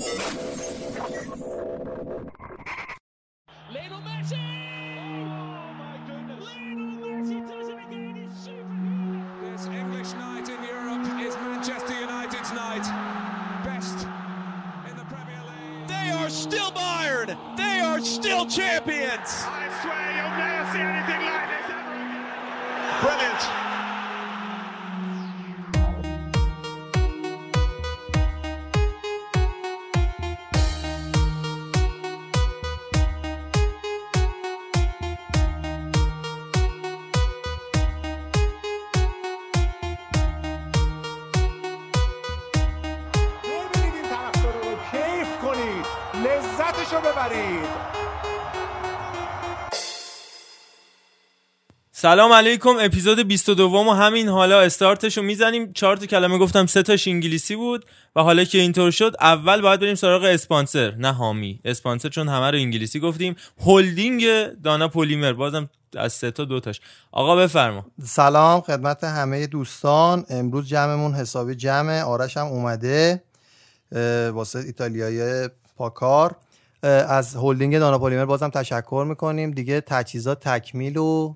Lionel Messi! Oh my goodness! Lionel Messi does it again. It's super. This English night in Europe is Manchester United's night. Best in the Premier League. They are still Bayern. They are still champions. I swear you'll never see anything like سلام علیکم اپیزود 22 و همین حالا استارتش رو می‌زنیم. چهار تا کلمه گفتم سه تاش انگلیسی بود و حالا که اینطور شد اول باید بریم سراغ اسپانسر. نه حامی اسپانسر چون همه رو انگلیسی گفتیم. هلدینگ دانا پلیمر بازم از سه تا دو تاش. آقا بفرما. سلام خدمت همه دوستان. امروز جمعمون حسابی جمعه آرش هم اومده واسه ایتالیایی پاکار. از هلدینگ دانا پلیمر بازم تشکر می‌کنیم. دیگه تجهیزات تکمیل و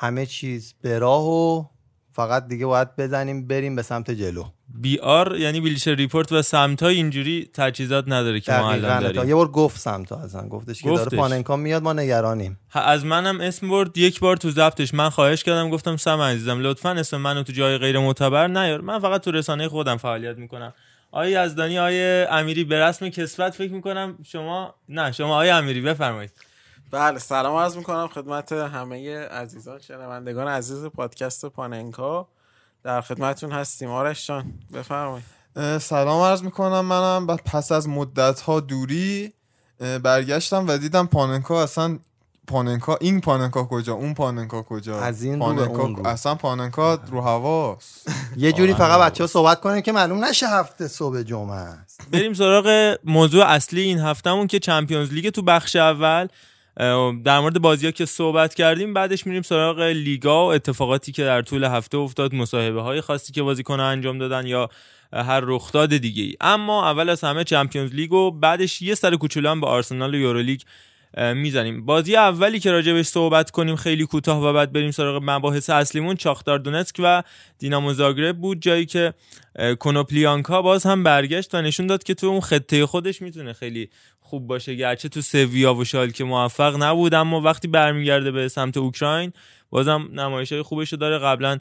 همه چیز به راه و فقط دیگه باید بزنیم بریم به سمت جلو. بی آر یعنی بیلیشر ریپورت و سمتای اینجوری تجهیزات نداره که ما الان. داریم. یه بار گفت سمت ازن گفتش که. داره پاننکا میاد ما نگرانیم. ها، از منم اسم برد یک بار تو ضبطش من خواهش کردم گفتم سم عزیزم لطفا اسم منو تو جای غیر معتبر نیار. من فقط تو رسانه خودم فعالیت می‌کنم. آیا یزدانی آیا امیری به رسم کسبت فکر می‌کنم شما نه شما آیا امیری بفرمایید. بله سلام عرض می‌کنم خدمت همه عزیزان شنوندگان عزیز پادکست پاننکا. در خدمتتون هستیم. آرش جان بفرمایید. سلام عرض می‌کنم. منم بعد پس از مدت ها دوری برگشتم و دیدم پاننکا اصلا پاننکا این پاننکا کجا اون پاننکا کجا؟ از این رو به پاننکا اون. اصلا پاننکا رو هواست. یه جوری فقط بچه ها صحبت کنن که معلوم نشه هفته صبح جمعه است. بریم سراغ موضوع اصلی این هفتهمون که چمپیونز لیگ تو بخش اول در مورد بازی ها که صحبت کردیم بعدش میریم سراغ لیگا و اتفاقاتی که در طول هفته افتاد مصاحبه های خاصی که بازیکن انجام دادن یا هر رخداد دیگه ای اما اول از همه چمپیونز لیگ و بعدش یه سر کوچولو به آرسنال و یورولیگ می‌زنیم. بازی اولی که راجبش صحبت کنیم خیلی کوتاه و بعد بریم سراغ مباحث اصلیمون چاختار دونتسک و دینامو زاگرب بود جایی که کنوپلیانکا باز هم برگشت و نشون داد که تو اون خطه خودش می‌تونه خیلی خوب باشه گرچه تو سویا و شالکه موفق نبود اما وقتی برمیگرده به سمت اوکراین بازم نمایش های خوبش داره. قبلا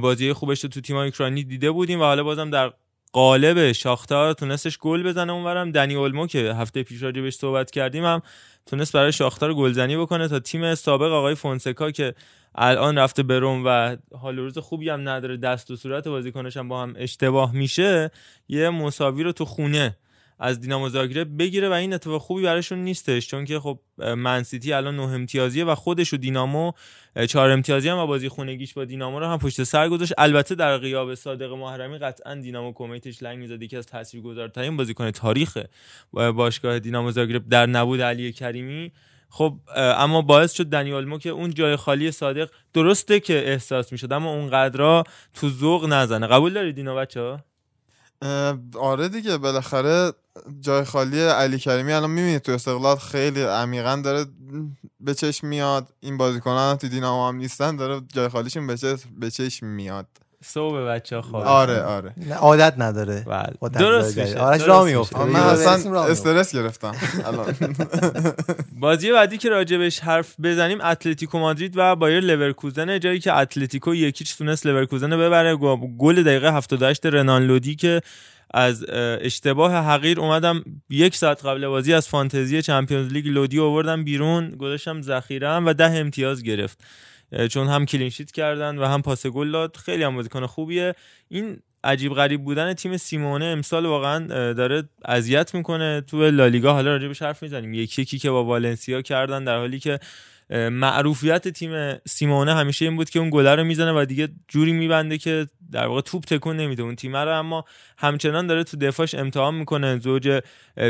بازی خوبش رو تو تیم اوکراینی دیده بودیم و حالا بازم در قالب شاختار تونستش گل بزنه اونورم. دنی اولمو که هفته پیش راجع بهش صحبت کردیم هم تونست برای شاختار گلزنی بکنه تا تیم سابق آقای فونسکا که الان رفته به روم و حال روز خوبی هم نداره دست و صورت بازیکنش هم با هم اشتباه میشه یه مساوی رو تو خونه از دینامو زاگرب بگیره و این اتفاق خوبی براشون نیستش چون که خب منسیتی الان نه امتیازیه و خودش و دینامو چهار امتیازی هم و بازی خونگیش با دینامو رو هم پشت سر گذاشت. البته در غیاب صادق محرمی قطعا دینامو کمیتش لنگ می‌زد یکی از تاثیرگذارترین بازیکن تاریخ باشگاه دینامو زاگرب در نبود علی کریمی. خب اما باعث شد دنی اولمو که اون جای خالی صادق درسته که احساس می‌شد اما اون قدرا تو ذوق نزنه. قبول دارید اینو بچه اه، آره دیگه بالاخره جای خالی علی کریمی الان می‌بینید تو استقلال خیلی عمیقا داره به چشم میاد. این بازیکنان تو دینامو هم نیستن داره جای خالیشون به به چشم میاد. صبح بچه ها خواب آره آره. نه، عادت نداره. بله. درست میشه آرش میشه. میفته من برسیم اصلا. استرس گرفتم. الان. بازی بعدی که راجبش حرف بزنیم اتلتیکو مادرید و بایر لورکوزن جایی که اتلتیکو یک هیچ تونست لورکوزن رو ببره. گل دقیقه 78 رنان لودی که از اه، اشتباه حقیر اومدم یک ساعت قبل بازی از فانتزی Champions League لودی آوردم بیرون. گذاشتم ذخیره و ده امتیاز گرفت. چون هم clean sheet کردن و هم پاس گل داد. خیلی هم بازیکن خوبیه. این عجیب غریب بودن تیم سیمونه امسال واقعا داره اذیت می‌کنه تو لالیگا. حالا راجبش حرف می‌زنیم. یک یکی که با والنسیا کردن در حالی که معروفیت تیم سیمونه همیشه این بود که اون گله رو می‌زنه و دیگه جوری میبنده که در واقع توپ تکون نمیده. اون تیم رو اما همچنان داره تو دفاعش امتحان می‌کنه. زوج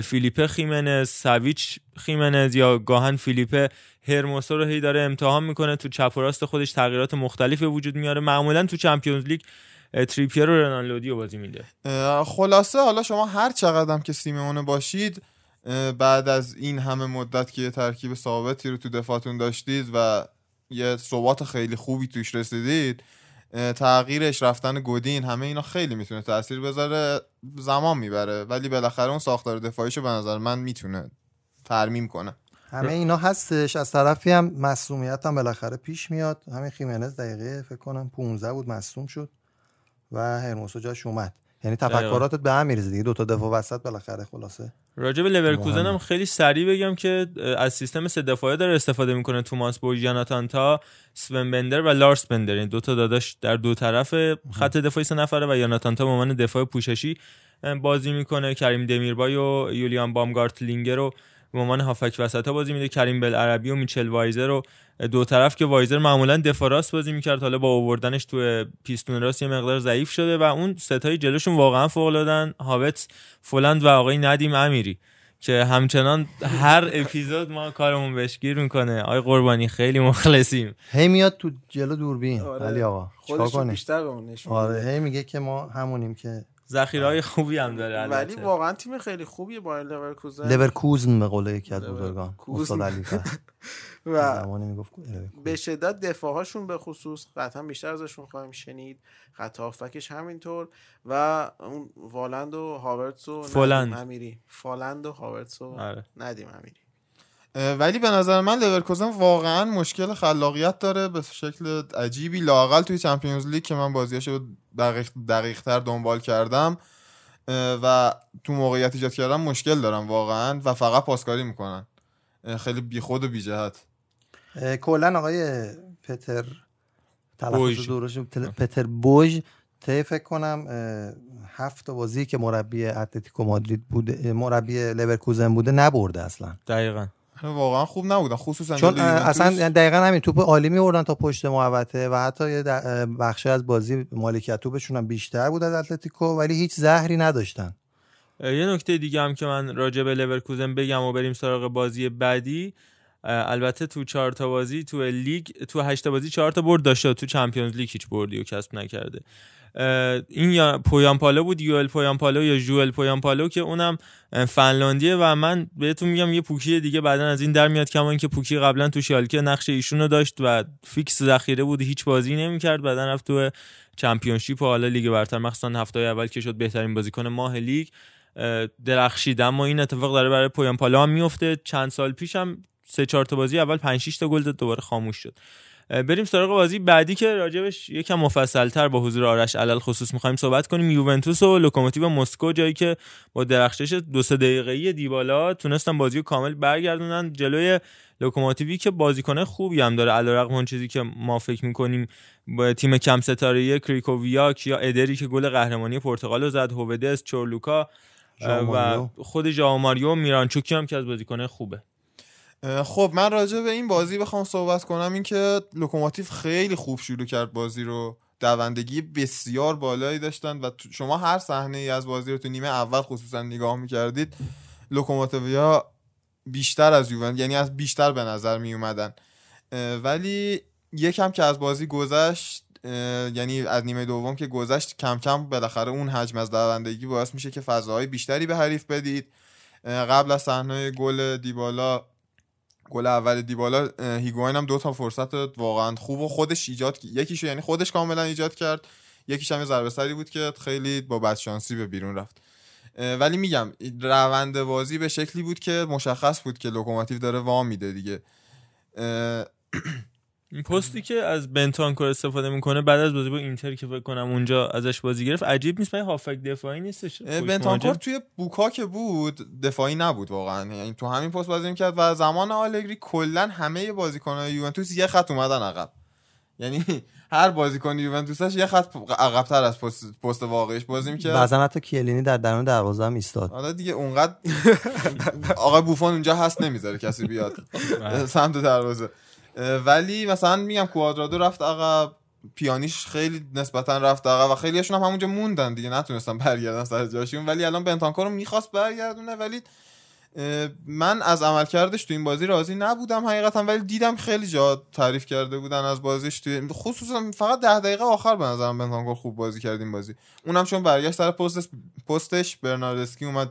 فیلیپه خیمنز سویچ خیمنز یا گاهن فیلیپه هرموسو رو هی داره امتحان می‌کنه. تو چپ و راست خودش تغییرات مختلفی وجود میاره. معمولا تو چمپیونز لیگ تریپیر و رنالدی رو بازی میده. خلاصه حالا شما هر چقدر که سیمونه باشید بعد از این همه مدت که یه ترکیب ثابتی رو تو دفاعتون داشتید و یه ثبات خیلی خوبی توش رسیدید تغییرش رفتن گودین همه اینا خیلی می‌تونه تاثیر بذاره زمان می‌بره. ولی بالاخره اون ساختار دفاعیشو به نظر من می‌تونه ترمیم کنه. همه اینا هستش. از طرفی هم مصومیت هم بالاخره پیش میاد. همین خیمنز دقیقه فکر کنم 15 بود مصوم شد و هرموسو جاش اومد. یعنی تفکراتت به هم میریزه دیگه. دو تا دفاع وسط بالاخره خلاصه. راجع به لورکوزن هم. خیلی سریع بگم که از سیستم سه دفاعه داره استفاده می‌کنه. توماس بوژ یاناتان تا سون بندر و لارس بندر. این دو تا داداش در دو طرف خط دفاعی سه نفره و یاناتان تا به عنوان دفاع پوششی بازی می‌کنه. کریم دمیربای و یولیان بامگارت لینگر رو به عنوان هافبک وسط ها بازی میده. کریم بل عربی و میچل وایزر رو دو طرف که وایزر معمولا دفاع راست بازی می‌کرد. حالا با آوردنش تو پیستون راست یه مقدار ضعیف شده و اون سه تای جلوشون واقعا فوق العاده‌ان هاوتس فولند و آقای ندیم امیری که همچنان هر اپیزود ما کارمون بهش گیر می‌کنه. آقای قربانی خیلی مخلصیم. هی میاد تو جلو دوربین. آره. ولی آقا خودش بیشتر به آره. هی میگه که ما همونیم که ذخیره خوبی هم داره ولی واقعا تیم خیلی خوبیه با لورکوزن لورکوزن به قول یکی از بزرگان. استاد علی. و زمانی می‌گفت. به شدت دفاعهاشون به خصوص قطعا بیشتر ازشون خواهیم شنید خط هافبکش همینطور و اون والند و هاورتس و فولند. امیری فالند و هاورتس و آره. ندیم امیری ولی به نظر من لورکوزن واقعا مشکل خلاقیت داره به شکل عجیبی. لاقل توی Champions League که من بازیاشو دقیق دقیق تر دنبال کردم و تو موقعیت ایجاد کردم مشکل دارم واقعا و فقط پاسکاری می‌کنن. خیلی بیخود و بیجهت اه، کلا آقای پتر تلفظ. درست پتر بوژ طی فکر کنم هفت تا بازی که مربی اتلتیکو مادرید بوده مربی لورکوزن بوده نبرده اصلا. دقیقا. واقعا خوب نبودن خصوصا چون. اصلا دقیقا همین توپ عالی میوردن تا پشت محوطه و حتی یه بخشی از بازی مالکیت توپشون هم بیشتر بود از اتلتیکو ولی هیچ زهری نداشتن. یه نکته دیگه هم که من راجع به لورکوزن بگم و بریم سراغ بازی بعدی. البته تو چهار تا بازی تو لیگ تو هشت تا بازی چهار تا برد داشته تو Champions League هیچ بردی و کسب نکرده. این یا پویانپالو بود یوئل پویانپالو یا ژوئل پویانپالو که اونم فنلاندیه و من بهتون میگم یه پوکی دیگه بعدا از این در میاد کما اینکه پوکی قبلا تو شالکه نقش ایشونو داشت و فیکس ذخیره بود هیچ بازی نمی‌کرد. بعدا رفت تو Championship و حالا لیگ برتر مخصوصا هفته اول که شد بهترین بازیکن ماه لیگ. درخشید. اما این اتفاق داره برای پویانپالا هم میفته چند سال پیش هم سه چهار تا بازی اول 5 6 تا گل دوباره خاموش شد. بریم سراغ بازی بعدی که راجبش یکم مفصلتر با حضور آرش علی الخصوص می‌خوایم صحبت کنیم. یوونتوس و لوکوموتیو مسکو جایی که با درخشش دو سه دقیقه‌ای دیبالا تونستن بازی رو کامل برگردونن. جلوی لوکوموتیوی که بازیکن خوبی هم داره. علیرغم اون چیزی که ما فکر می‌کنیم با تیم کم ستاره کریکوویاک یا ادر ی که گل قهرمانی پرتغال رو زد. هوودس چورلوکا و. خود ژائو ماریو میرانچوک هم که از بازیکن خوبه. خب من راجع به این بازی بخوام صحبت کنم این که لوکوموتیو خیلی خوب شروع کرد بازی رو. دوندگی بسیار بالایی داشتن و شما هر صحنه ای از بازی رو تو نیمه اول خصوصا نگاه می‌کردید لوکوموتیویا بیشتر از یوون یعنی از بیشتر به نظر می اومدن ولی یکم که از بازی گذشت یعنی از نیمه دوم که گذشت کم کم بالاخره اون حجم از دوندگی باعث میشه که فضاهای بیشتری به حریف بدید. قبل از صحنه گل دیبالا گل اول دیبالا اه، هیگواین هم دو تا فرصت واقعا خوب و خودش ایجاد یکیشو یعنی خودش کاملا ایجاد کرد یکیش هم یه ضربه سری بود که خیلی با بدشانسی به بیرون رفت. ولی میگم روند بازی به شکلی بود که مشخص بود که لوکوموتیو داره وا میده دیگه. این پستی که از بنتانکور استفاده می‌کنه بعد از بازی با اینتر که فکر کنم اونجا ازش بازی گرفت عجیب نیست من هافبک دفاعی نیستش. بنتانکور. توی بوکا که بود دفاعی نبود واقعا. یعنی تو همین پست بازی می‌کرد و زمان آلگری کلا همه بازیکنهای یوونتوس یه خط اومدن عقب. یعنی هر بازیکن یوونتوسش یه خط عقبتر از پست, پست واقعیش بازی می‌کرد. بعضا حتی کیلینی در درون دروازه هم ایستاد. حالا دیگه اونقدر آقا بوفون اونجا هست نمی‌ذاره کسی بیاد سمت دروازه. ولی مثلا میگم کوادرادو رفت عقب پیانیش خیلی نسبتا رفت عقب و خیلیشون هم همونجا موندن دیگه نتونستن برگردن سر جاشون. ولی الان بنتانکور رو می‌خواست برگردونه ولی من از عملکردش تو این بازی راضی نبودم حقیقتا ولی دیدم خیلی جا تعریف کرده بودن از بازیش توی خصوصا فقط ده دقیقه آخر به نظرم بنتانکور خوب بازی کرد این بازی. اونم چون برگشت سر پستش پستش برناردسکی اومد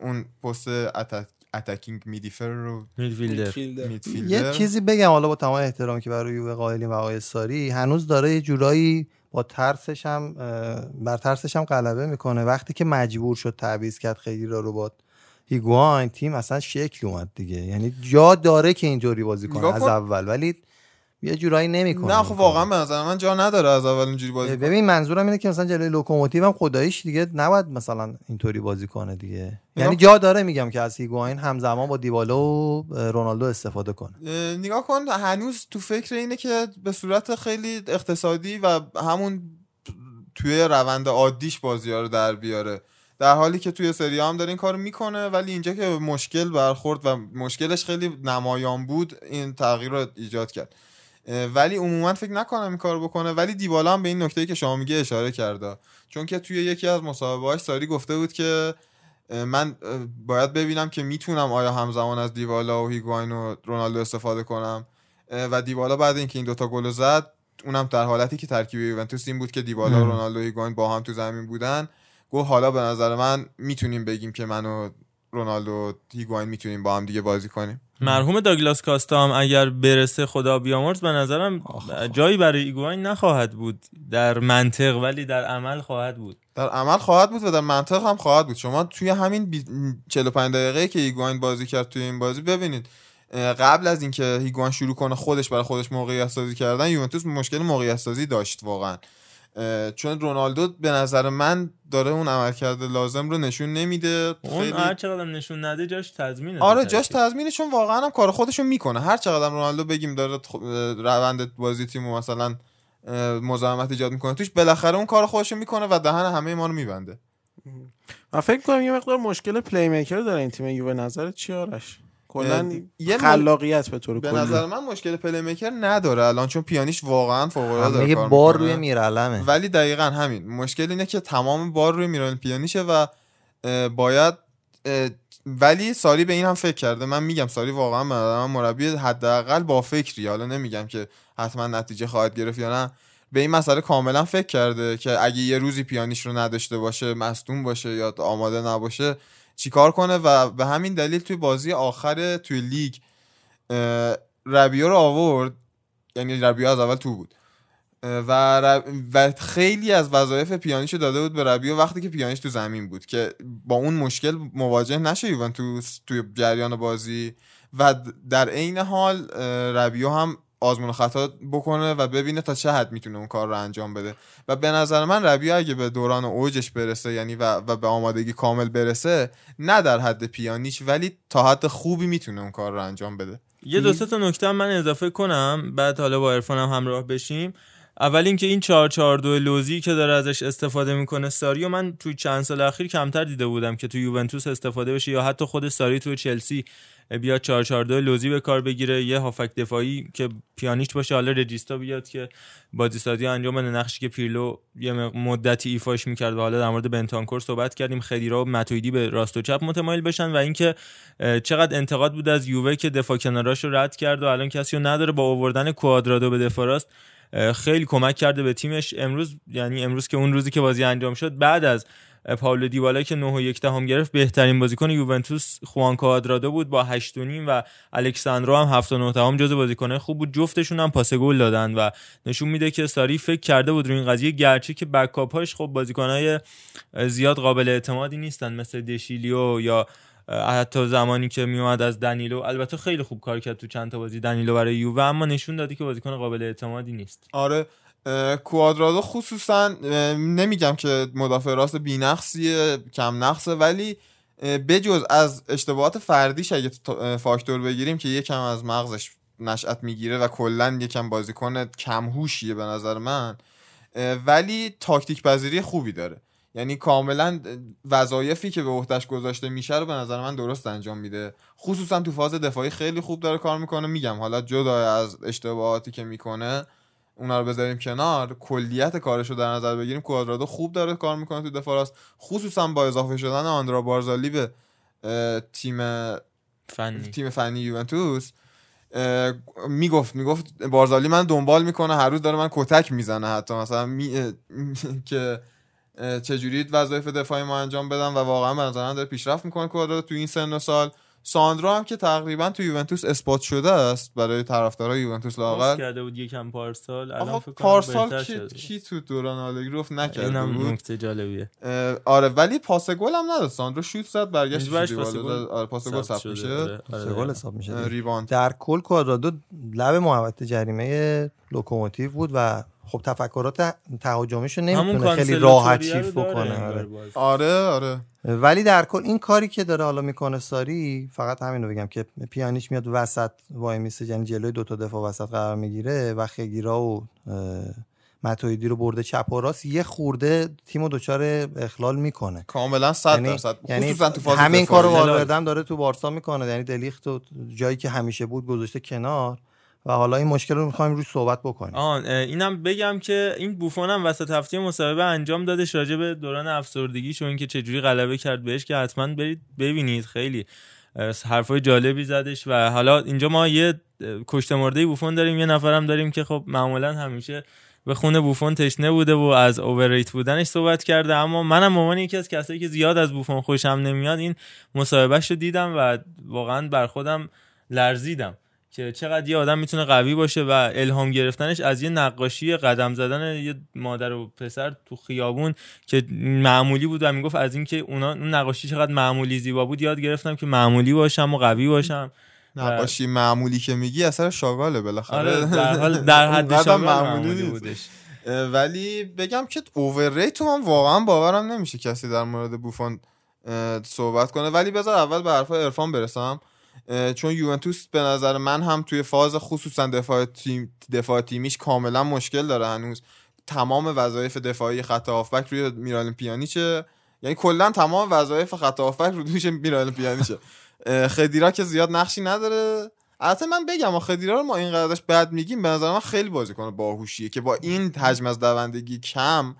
اون پست اتک اتکینگ میدیفر رو midfielder یه چیزی بگم حالا با تمام احترامی که برای یووه قائلیم و آقای ساری هنوز داره یه جورایی با ترسش هم بر ترسش هم غلبه می‌کنه. وقتی که مجبور شد تعویض کرد خدیرا رو با هیگواین تیم اصلا شکل اومد دیگه. یعنی جا داره که اینطوری بازی کنه از. اول. ولی یه جورایی نمی‌کنه نه خب واقعا به نظر من جا نداره از اول اینجوری بازی. ببین منظورم اینه که مثلا جلوی لوکوموتیو هم خداییش دیگه نباید مثلا اینطوری بازی کنه دیگه. یعنی جا داره میگم که از هیگواین همزمان با دیبالا و رونالدو استفاده کنه. اه، نگاه کن هنوز تو فکر اینه که به صورت خیلی اقتصادی و همون توی روند عادیش بازی ها رو در بیاره. در حالی که توی سری هم داره این کارو می‌کنه ولی اینجا که مشکل برخورد و مشکلش خیلی نمایان بود این تغییر رو ایجاد کرد. ولی عموما فکر نکنم این کارو بکنه. ولی دیبالا هم به این نکته که شما میگه اشاره کرده. چون که توی یکی از مصاحبه‌هاش ساری گفته بود که من باید ببینم که می‌تونم آیا همزمان از دیوالا و هیگواین و رونالدو استفاده کنم. و دیوالا بعد اینکه این دوتا گل زد اونم در حالتی که ترکیب یوونتوس این بود که دیوالا و. رونالدو و هیگواین با هم تو زمین بودن. گفت حالا به نظر من می‌تونیم بگیم که من و رونالدو و هیگواین می‌تونیم با هم دیگه بازی کنیم. مرحوم داگلاس کاستا هم اگر برسه خدا بیامرز به نظرم جایی برای ایگواین نخواهد بود. در منطق ولی در عمل خواهد بود. در عمل خواهد بود و در منطق هم خواهد بود. شما توی همین بی... 45 دقیقه که هیگواین بازی کرد توی این بازی ببینید قبل از اینکه هیگواین شروع کنه خودش برای خودش موقعیت سازی کردن یوونتوس مشکل موقعیت سازی داشت واقعا. چون رونالدو به نظر من داره اون عملکرد لازم رو نشون نمیده. اون خیلی هر چقدر نشون نده جاش تضمینه آره جاش. تضمینه چون واقعا هم کار خودشو می‌کنه. هر چقدر رونالدو بگیم داره خ- روند بازی تیمو مثلا مزاحمت ایجاد می‌کنه توش بالاخره اون کار خودشو می‌کنه و دهن همه ما رو میبنده. من فکر کنم یه مقدار مشکل playmaker داره این تیم یووه نظرت چی آرش؟ کلا یه خلاقیت به طور به کلی. نظر من مشکل playmaker نداره الان چون پیانیش واقعا فوق العاده داره کار بار. روی میرالمه. ولی دقیقا همین. مشکل اینه که تمام بار روی میرالم پیانیشه و باید ولی ساری به این هم فکر کرده. من میگم ساری واقعا من مربی حداقل با فکری. حالا نمیگم که حتما نتیجه خواهد گرفت یا نه. به این مسئله کاملا فکر کرده که اگه یه روزی پیانیش رو نداشته باشه مصدوم باشه یا آماده نباشه چیکار کنه و به همین دلیل توی بازی آخر توی لیگ ربیو رو آورد. یعنی ربیو از اول تو بود. و, رب... و خیلی از وظایف پیانیشو داده بود به ربیو وقتی که پیانیش تو زمین بود که با اون مشکل مواجه نشه یوونتوس توی جریان بازی. و در عین حال ربیو هم آزمون و خطا بکنه و ببینه تا چه حد می‌تونه اون کار رو انجام بده. و به نظر من ربیو اگه به دوران اوجش برسه یعنی و, و به آمادگی کامل برسه نه در حد پیانیش ولی تا حد خوبی می‌تونه اون کار رو انجام بده. یه دو سه تا نکته من اضافه کنم بعد حالا با عرفان هم همراه بشیم. اول اینکه این 442 لوزی که داره ازش استفاده می‌کنه ساری و من توی چند سال اخیر کمتر دیده بودم که تو یوونتوس استفاده بشه یا حتی خود ساری تو چلسی بیاد 442 لوزی به کار بگیره. یه هافک دفاعی که پیانیست باشه حالا رجیستا بیاد که بازی سازی انجام بده. نقشی که پیرلو یه مدتی ایفاش می‌کرد و حالا در مورد بنتانکور صحبت کردیم. خدیرا و متویدی به راست و چپ متمایل بشن و اینکه چقدر انتقاد بود از یووه که دفاع کناراش رو رد کرد و الان کسی نداره. با آوردن کوادرادو به دفاع راست خیلی کمک کرده به تیمش. امروز یعنی امروز که اون روزی که بازی انجام شد بعد از پاولو دیبالا که 9 و 1 دهم گرفت بهترین بازیکن یوونتوس خوان کوادرادو بود با 8 و و الکساندرو هم 7 و 9 دهم جزو بازیکن‌های خوب بود. جفتشون هم پاس گل دادن و نشون میده که ساری فکر کرده بود روی این قضیه. گرچه که بکاپ‌هاش خب بازیکن‌های زیاد قابل اعتمادی نیستن مثل دشیلیو یا حتی زمانی که میومد از دنیلو البته خیلی خوب کار کرد تو چند تا بازی دنیلو برای یووه اما نشون دادی که بازیکن قابل اعتمادی نیست. آره کوادرادو خصوصا نمیگم که مدافع راست بی‌نقصیه کم نقصه ولی بجز از اشتباهات فردیش اگه فاکتور بگیریم که یکم از مغزش نشأت می‌گیره و کلا یکم بازیکن کم هوشیه به نظر من ولی تاکتیک پذیری خوبی داره. یعنی کاملا وظایفی که به عهدهش گذاشته میشه رو به نظر من درست انجام میده. خصوصا تو فاز دفاعی خیلی خوب داره کار می‌کنه. میگم حالا جدا از اشتباهاتی که می‌کنه اونا رو بذاریم کنار. کلیت کارش رو در نظر بگیریم. کوادرادو خوب داره کار می‌کنه تو دفاع راست. خصوصا با اضافه شدن آندرا بارزالی به تیم فنی. تیم فنی یوونتوس می‌گفت می‌گفت بارزالی من دنبال می‌کنه. هر روز داره من کتک می‌زنه حتی. مثلا می... که چجوری وظایف دفاعی ما انجام بدم و واقعا به نظر من داره پیشرفت می‌کنه کوادرادو تو این سن و سال ساندرو هم که تقریبا تو یوونتوس اثبات شده است برای طرفدارای یوونتوس لاقل کرده بود یکم پارسال الان فکر کنم پارسال کی. کی تو دوران آلگری افت نکرده اینم بود نکته جالبیه آره ولی پاس گل هم نداد ساندرو شوت زد برگشت پاس دیوار گل زد. آره پاس گل شده. میشه آره، آره، سه گل آره. حساب میشه. rebound در کل کوادرادو لب محوطه جریمه لوکوموتیو بود و خب تفکرات تهاجمیش رو نمی‌تونه خیلی راحت داره بکنه آره. آره آره. ولی در کل این کاری که داره حالا می‌کنه ساری فقط همین رو بگم که پیانیش میاد وسط وای میسه یعنی جلوی دوتا دفاع وسط قرار می‌گیره و خگیرا و متویدی رو برده چپ و راست. یه خورده تیمو دچار اخلال می‌کنه. کاملا 100 یعنی, درصد. یعنی خصوصا تو فاز همین. کارو. والوردم داره تو بارسا می‌کنه. یعنی دلیخت و جایی که همیشه بود گذاشته کنار. و حالا این مشکل رو می‌خوایم روش صحبت بکنیم. آن اینم بگم که این بوفون هم وسط هفته مصاحبه انجام دادش راجع به دوران افسردگیش و اینکه چجوری غلبه کرد بهش که حتما برید ببینید خیلی حرفای جالبی زدش و حالا اینجا ما یه کشته مرده بوفون داریم یه نفرم داریم که خب معمولا همیشه به خون بوفون تشنه بوده و از اوورریت بودنش صحبت کرده. اما منم عنوان یکی از کسایی که زیاد از بوفون خوشم نمیاد این مصاحبهش رو دیدم و واقعا بر خودم لرزیدم. که چقدر یه آدم می‌تونه قوی باشه و الهام گرفتنش از یه نقاشی قدم زدن یه مادر و پسر تو خیابون که معمولی بود و می‌گفت از اینکه اونا اون نقاشی چقدر معمولی زیبا بود یاد گرفتم که معمولی باشم و قوی باشم. نقاشی معمولی که میگی اثر شاگاله بالاخره. آره در حال در حد شاگرد معمولی. بودش. ولی بگم که اوورریت تو من واقعا باورم نمیشه کسی در مورد بوفون صحبت کنه. ولی بذار اول به حرفای عرفان برسم. چون یوونتوس به نظر من هم توی فاز خصوصا دفاع تیم دفاع تیمیش کاملا مشکل داره هنوز. تمام وظایف دفاعی خط هافبک روی میرالم پیانیچه. یعنی کلا تمام وظایف خط هافبک رو دوش میرالم پیانیچه. خدیرا که زیاد نقشی نداره. البته من بگم خدیرا رو ما اینقدرش بد میگیم به نظر من خیلی بازیکن باهوشیه که با این حجم از دوندگی کم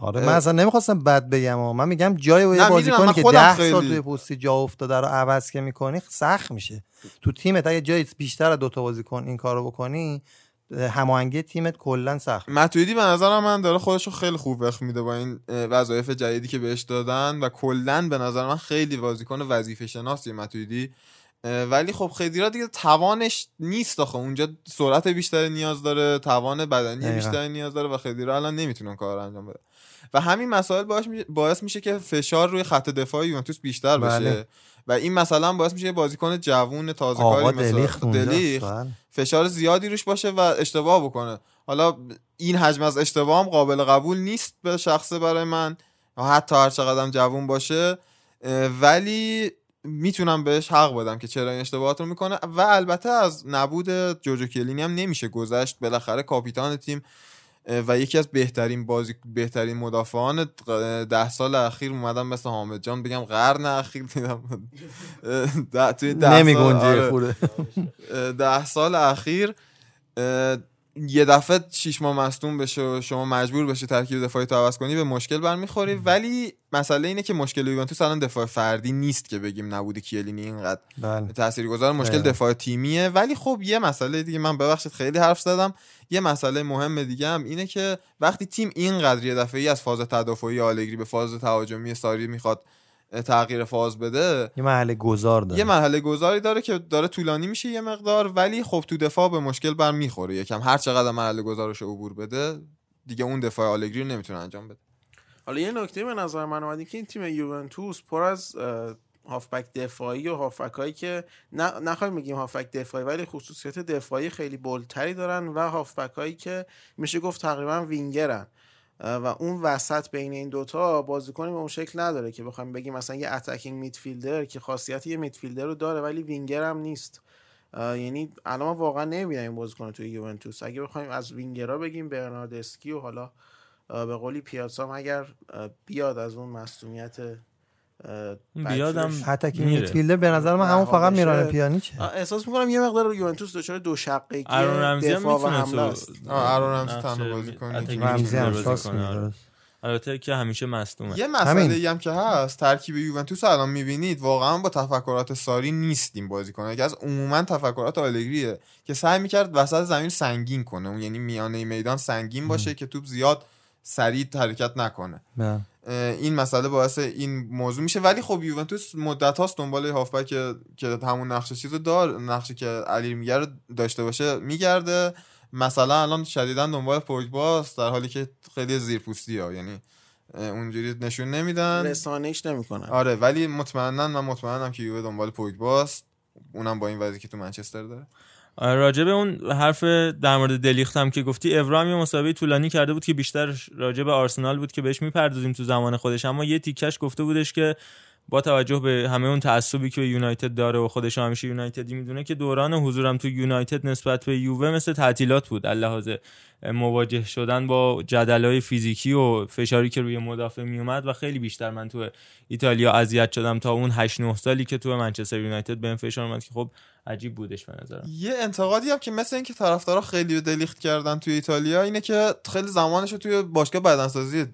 آره. من اصلا نمی‌خواستم بد بگم اما من میگم جای و یه بازیکنی که خودم ده خیلی- سال توی پستی جا افتاده رو عوض که می‌کنی سخت میشه. تو تیمت اگه جای بیشتر از دوتا بازیکن این کارو بکنی هماهنگی تیمت کلا سخت. متویدی به نظرم من داره خودش رو خیلی خوب وقت میده با این وظایف جدیدی که بهش دادن و کلا به نظر من خیلی بازیکن وظیفه شناسیه متویدی. ولی خب خدیرا دیگه توانش نیست آخه. اونجا سرعت بیشتری نیاز داره توان بدنی. بیشتری نیاز داره و خدیرا الان نمی‌تونه کار انجام بده و همین مسائل باعث می- باعث میشه که فشار روی خط دفاع یوونتوس بیشتر بشه. بله. و این مثلا باعث میشه بازیکن جوون تازه کاری مثل دلیخت اونجاست، دلیخت بله. فشار زیادی روش باشه و اشتباه بکنه. حالا این حجم از اشتباه هم قابل قبول نیست به شخصه برای من. حتی هر چقدر جوون باشه. ولی می‌تونم بهش حق بدم که چرا این اشتباهات رو می‌کنه. و البته از نبود جوجو کلینی هم نمیشه گذشت. بالاخره کاپیتان تیم و یکی از بهترین بازی بهترین مدافعان ده سال اخیر اومدم مثل حامد جان بگم قرن اخیر دیدم ده- توی ده سال- آره. ده سال اخیر یه دفعه شیش ماه مصدوم بشه و شما مجبور بشه ترکیب دفاعی تو عوض کنی به مشکل برمیخوری. ولی مسئله اینه که مشکل یوونتوس الان دفاع فردی نیست که بگیم نبود کیلینی اینقدر بله. تاثیرگذار. مشکل دقیقا. دفاع تیمیه. ولی خب یه مسئله دیگه من ببخشید خیلی حرف زدم. یه مسئله مهم دیگه هم اینه که وقتی تیم اینقدر یه دفعه از فاز تدافعی آلگری به فاز تهاجمی ساری می‌خواد تغییر فاز بده یه محل گذار داره. یه مرحله گذاری داره که داره طولانی میشه یه مقدار ولی خب تو دفاع به مشکل برمیخوره یکم هر چقدر مرحله گذارش رو عبور بده دیگه اون دفاع آلگری رو نمی‌تونه انجام بده. حالا یه نکته به نظر من اومد که این تیم یوونتوس پر از هافبک دفاعی و هافبک هایی که نه نخواهیم بگیم هافبک دفاعی ولی خصوصیت دفاعی خیلی bold تری دارن و هافبک هایی که میشه گفت تقریبا وینگرن. و اون وسط بین این دوتا بازیکنی به اون شکل نداره که بخوایم بگیم مثلا یه attacking midfielder که خاصیت یه midfielder رو داره ولی وینگر هم نیست. یعنی الان واقعا نمی‌بینیم این بازیکن توی یوونتوس. اگه بخوایم از وینگرها بگیم برناردسکی و حالا به قولی پیازا هم اگر بیاد از اون مصومیت بیادم حتی که. میدفیلدر به نظر من همون فقط بشه. میرانه پیانیچه احساس می‌کنم یه مقدار یوونتوس دچار دو رمزی هم دفاع و می‌تونه حمله است. ارون رمزی تنها که اتکینگ رمزی هم بازی کنه، آره. البته که همیشه مصدومه یه مسئله هم که هست ترکیب یوونتوس الان می‌بینید واقعا با تفکرات ساری نیست این بازیکن. که از عموما تفکرات آلگریه که سعی می‌کرد وسط زمین سنگین کنه. اون یعنی میانه میدان سنگین باشه که توپ زیاد سریع حرکت نکنه. بله. این مسئله باعث این موضوع میشه. ولی خب یوونتوس مدت هاست دنبال هافبک که همون نقش چیزو دار نقشی که علی میگه رو داشته باشه میگرده. مثلا الان شدیدا دنبال پوگباست در حالی که خیلی زیرپوستی ها یعنی اونجوری نشون نمیدن. رسانه‌ایش نمی‌کنن. آره ولی مطمئنا من مطمئنم که یووه دنبال پوگباست اونم با این وضعی که تو منچستر داره. آره، راجع به اون حرف در مورد دلیخت هم که گفتی ابراهیم یه مسابقه طولانی کرده بود که بیشتر راجع به آرسنال بود که بهش می‌پردازیم تو زمان خودش. اما یه تیکش گفته بودش که با توجه به همه اون تعصبی که به یونایتد داره و خودش همیشه یونایتدی می‌دونه که دوران حضورم تو یونایتد نسبت به یووه مثل تعطیلات بود. لحاظ مواجه شدن با جدلای فیزیکی و فشاری که روی مدافع میومد و خیلی بیشتر من تو ایتالیا اذیت شدم تا اون 8 9 سالی که تو منچستر یونایتد بهم فشار اومد که خب عجیب بودش به نظرم. یه انتقادی هم که مثل اینکه طرفدارا خیلی دلیخت کردن توی ایتالیا اینه که خیلی زمانش رو توی باشگاه بدنسازی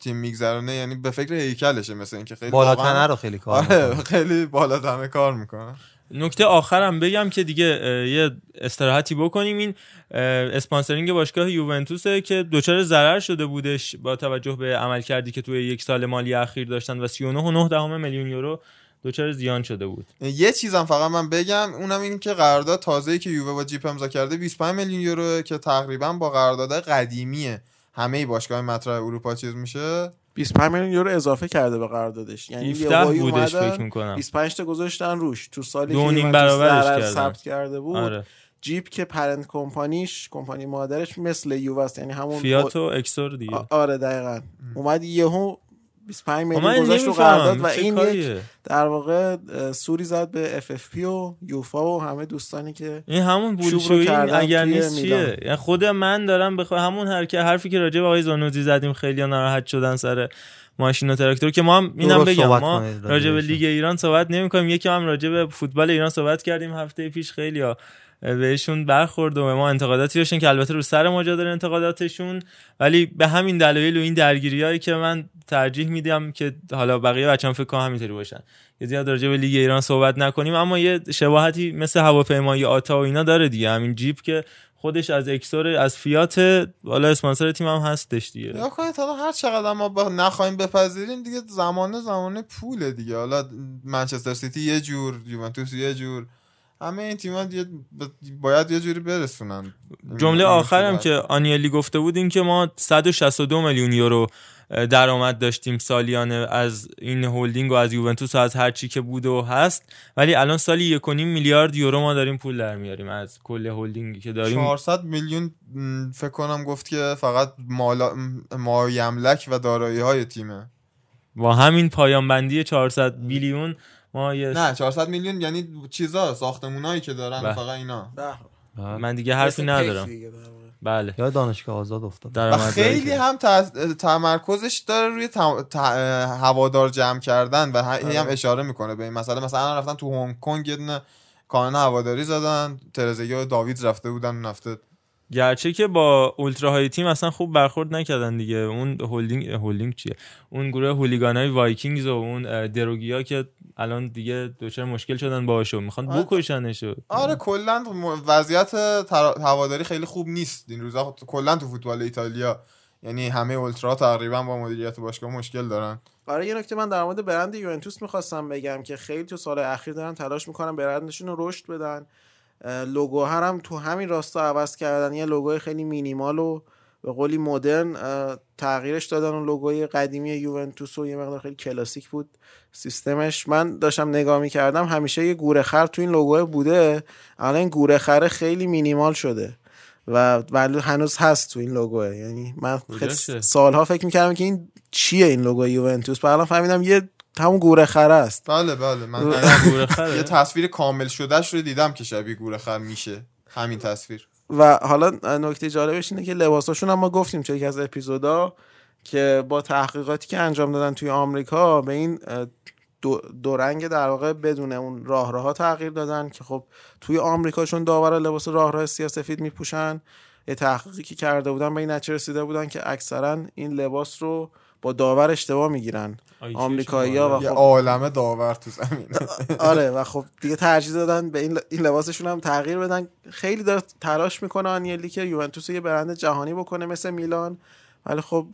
تیم میگذرونه یعنی به فکر هیکلشه مثل اینکه خیلی بالاتنه رو خیلی کار آره خیلی بالاتنه کار می‌کنه. نکته آخرم بگم که دیگه یه استراحتی بکنیم. این اسپانسرینگ باشگاه یوونتوسه که دچار ضرر شده بودش با توجه به عمل کردی که توی یک سال مالی اخیر داشتن و 39.9 میلیون یورو دوچار زیان شده بود. یه چیزم فقط من بگم اونم این که قرارداد تازه‌ای که یووه با جیپ امضا کرده 25 میلیون یورو که تقریبا با قرارداد قدیمی همه باشگاه مطرح اروپا چیز میشه؟ 25 میلیون یورو اضافه کرده به قراردادش. یعنی 17 بودش فکر می‌کنم. 25 تا گذاشتن روش. تو سالی دو نیم برابرش ثبت کرده بود آره. جیپ که پرنت کمپانیش کمپانی مادرش مثل یووست یعنی همون فیات و اکسور دیگه. آره دقیقا. اومد یهو 25 میلیون گذاشت رو قرارداد و این یک در واقع سوری زد به FFP و یوفا و همه دوستانی که این همون پولشویی اگر نیست چیه؟ یعنی خود من دارم بخوام همون حرکت حرفی که راجع به آقای زنوزی زدیم خیلی ناراحت شدن سر ماشین و تراکتور که ما هم اینم بگم ما راجع به لیگ ایران صحبت نمی کنیم یکی هم راجع به فوتبال ایران صحبت کردیم هفته پیش خیلی ها. بهشون برخورد و ما انتقاداتی داشتیم که البته رو سر ما داره انتقاداتشون. ولی به همین دلایل و این درگیریایی که من ترجیح میدم که حالا بقیه بچه‌ها فکر کنم همینطوری باشن. که زیاد راجع به لیگ ایران صحبت نکنیم اما یه شباهتی مثل هواپیمایی آتا و اینا داره دیگه. همین Jeep که خودش از Exor از فیات والا اسپانسر تیم هم هستش دیگه. یا کنید حالا هر چقدر ما با نخواهیم بپذیریم دیگه زمانه زمانه پوله دیگه. حالا منچستر سیتی یه جور یوونتوس یه جور. همه این تیم‌ها باید یه جوری برسونن. جمله آخرم که آنیلی گفته بود این که ما 162 میلیون یورو درآمد داشتیم سالیانه از این هلدینگ و از یوونتوس و از هر چی که بود و هست. ولی الان سالی یک میلیارد یورو ما داریم پول در میاریم از کل هلدینگی که داریم. 400 میلیون فکر کنم گفت که فقط مالا... مایملک و دارایی های تیمه. با همین پایان بندی 400 میلیون ما یه نه 400 میلیون یعنی چیزا ساختمونایی که دارن بله. فقط اینا. بله. من دیگه حرفی ندارم. بله. یا دانشگاه آزاد افتاد. و خیلی هم تمرکزش داره روی هوادار جمع کردن و هی هم آره. اشاره می‌کنه به این مسئله. مثلا رفتن تو هنگ کنگ یه دونه کانون هواداری زدن. ترزگی و داوید رفته بودن نفته گرچه که با اولتراهای تیم اصلا خوب برخورد نکردن دیگه. اون هولدینگ هولدینگ چیه؟ اون گروه هولیگانای وایکینگز و اون دروگیا که الان دیگه دچار مشکل شدن باهاشو. می‌خوان آره. بکشنشو. آره کلا وضعیت هواداری خیلی خوب نیست این روزا. کلا تو فوتبال ایتالیا یعنی همه اولترا تقریبا با مدیریت باشگاه مشکل دارن. آره یه نکته من در مورد برند یوونتوس می‌خواستم بگم که خیلی تو سال اخیر دارن تلاش می‌کنن برندشون رو رشد بدن. لوگو هم تو همین راستا عوض کردن. یه لوگوی خیلی مینیمال و به قولی مدرن تغییرش دادن اون لوگوی قدیمی یوونتوس و یه مقدار خیلی کلاسیک بود سیستمش. من داشتم نگاه می‌کردم همیشه یه گوره خر تو این لوگو بوده. الان این گوره خر خیلی مینیمال شده و ولی هنوز هست تو این لوگوه یعنی من سالها فکر می‌کردم که این چیه این لوگو یوونتوس. الان فهمیدم یه همون گوره خر است. بله بله من یه تصویر کامل شدهش رو دیدم که شبیه گوره خر میشه. همین تصویر. و حالا نکته جالبش اینه که لباساشون هم ما گفتیم چه یکی از اپیزودا که با تحقیقاتی که انجام دادن توی آمریکا به این دو, دو رنگ در واقع بدون اون راه راه ها تغییر دادن که خب توی آمریکا چون داور لباس راه راه سیاسفید میپوشن یه تحقیقی که کرده بودن به این نتیجه رسیده بودن که اکثرا این لباس رو با داور اشتباه می‌گیرن. آمریکایی‌ها و یه خب عالمه داور تو زمین. آره و خب دیگه ترجیح دادن به این, این لباسشون هم تغییر بدن. خیلی داره تلاش می‌کنه آنیلی که یوونتوس یه برنده جهانی بکنه مثل میلان. ولی خب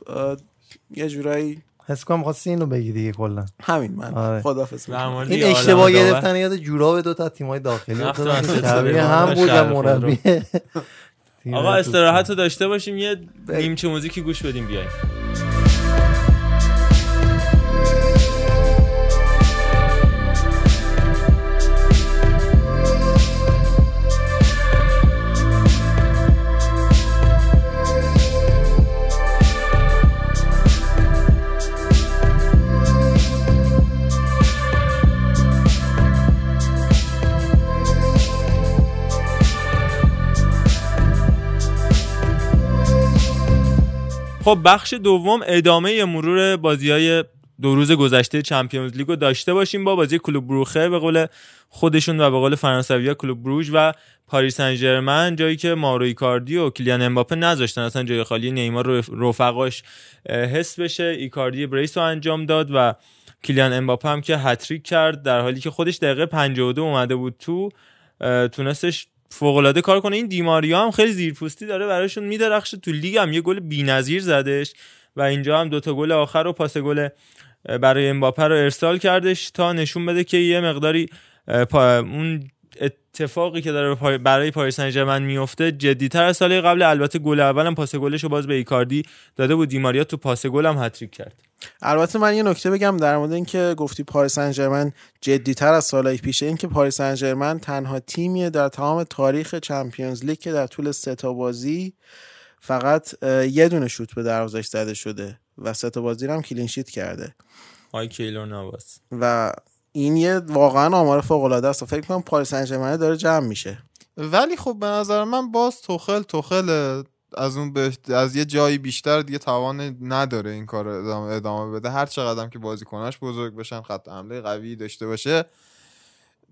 یه جورایی حس کنم خواستی اینو بگی دیگه کلا. همین من. آره. خدافظ این اشتباه. گرفتن یاد جوراب دو تا تیمای داخلی هم بود و مربی. آقا. استراحت رو داشته باشیم یه نیمچه موزیکی گوش بدیم بیایم. خب بخش دوم ادامه مرور بازی های دو روز گذشته Champions League رو داشته باشیم با بازی کلوب بروخه به قول خودشون و به قول فرانسوی کلوب بروژ و پاریس سن جایی که مارو ایکاردی و کیلیان امباپه نذاشتن. اصلا جای خالی نیمار رفقاش حس بشه. ایکاردی brace رو انجام داد و کیلیان امباپه هم که هتریک کرد در حالی که خودش دقیقه 52 اومده بود تو تونستش فوق العاده کار کنه. این دیماریا هم خیلی زیرپوستی داره براشون میدرخشه. تو لیگ هم یه گل بی‌نظیر زدش و اینجا هم دوتا گل آخر و پاس گل برای امباپه رو ارسال کردش تا نشون بده که یه مقداری اون اتفاقی که داره برای پاریس سن ژرمن میفته جدیتر از سال قبل البته گل اولم پاس گلش رو باز به ایکاردی داده بود. دیماریا تو پاس گل هم هتریک کرد. البته من یه نکته بگم در مورد اینکه گفتی پاریس سن ژرمن جدیتر از سالهای پیشه این که پاریس سن ژرمن تنها تیمیه در تمام تاریخ Champions League که در طول سه تا بازی فقط یه دونه شوت به دروازش زده شده و سه تا بازی هم کلین شیت کرده. آی کیلور نواس و این یه واقعا آمار فوق العاده است فکر کنم پاریس سن داره جمع میشه. ولی خب به نظر من باز توخل توخل از اون به از یه جایی بیشتر دیگه توان نداره این کار ادامه, ادامه بده. هر چقدر که بازیکناش بزرگ بشن خط حمله قوی داشته باشه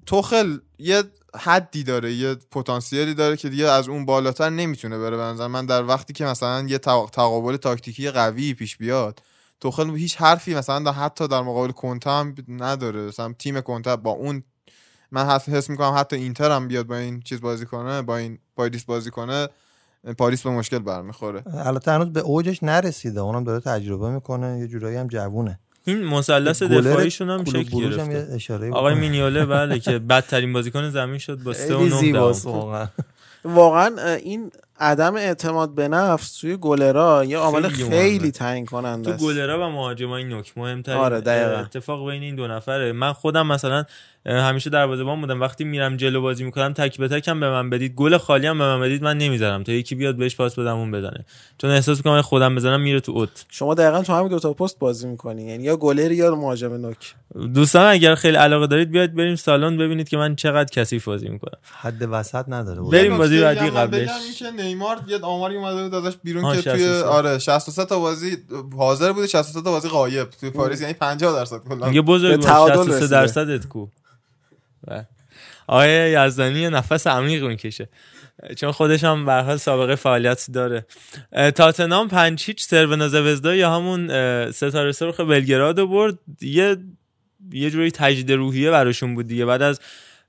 توخل یه حدی داره یه پتانسیلی داره که دیگه از اون بالاتر نمی‌تونه بره به نظر من. در وقتی که مثلا یه تق- تقابل تاکتیکی قوی پیش بیاد توخل هیچ حرفی مثلا در حتی در مقابل کنته هم نداره. مثلا تیم کنته با اون من حس, حس می‌کنم حتی اینتر هم بیاد با این چیز بازی کنه با این پاریس بازی کنه پاریس به مشکل برمیخوره. البته هنوز به اوجش نرسیده. اونم داره تجربه می‌کنه. یه جورایی هم جوونه. این مثلث دفاعیشون هم شکل گرفته. آقای. مینیوله بله که بدترین بازیکن زمین شد با 3 و خیلی 9 زیباست دهم. واقعا این عدم اعتماد به نفس توی گلرا یه عامل خیلی. تعیین کننده تو گلرا و مهاجمای نوک مهمترین آره،. اتفاق بین این دو نفره من خودم مثلا همیشه دروازه‌بان بودم. وقتی میرم جلو بازی می‌کنم تک به تکم به من بدید. گل خالی هم به من بدید من نمی‌ذارم. تا یکی بیاد بهش پاس بدم اون بزنه. چون احساس می‌کنم اگه خودم بزنم میره تو اوت. شما دقیقا تو همین دو تا پست بازی می‌کنی. یعنی یا گلر یا مهاجم نوک. دوستان اگر خیلی علاقه دارید بیاید بریم سالن ببینید که من چقدر کثیف بازی می‌کنم. حد وسط نداره. بریم یه بازی بعدی قبلش. که نیمار یه آماری اومده بود ازش بیرون که توی 63. آره 63 تا بازی حاضر بوده 63 تا بازی غایب. توی پاریس یعنی 50 درصد کلا. میگه بزرگ به باش، تعادل 63 رسیده. درصدت کو. آقای یزدانی نفس عمیق می‌کشه. چون خودش هم به حال سابقه فعالیت داره. تاتنام پنج هیچ سرو زوزدا یا همون ستاره سرخ بلگراد برد. یه یه جوری تجدید روحیه براشون بود دیگه. بعد از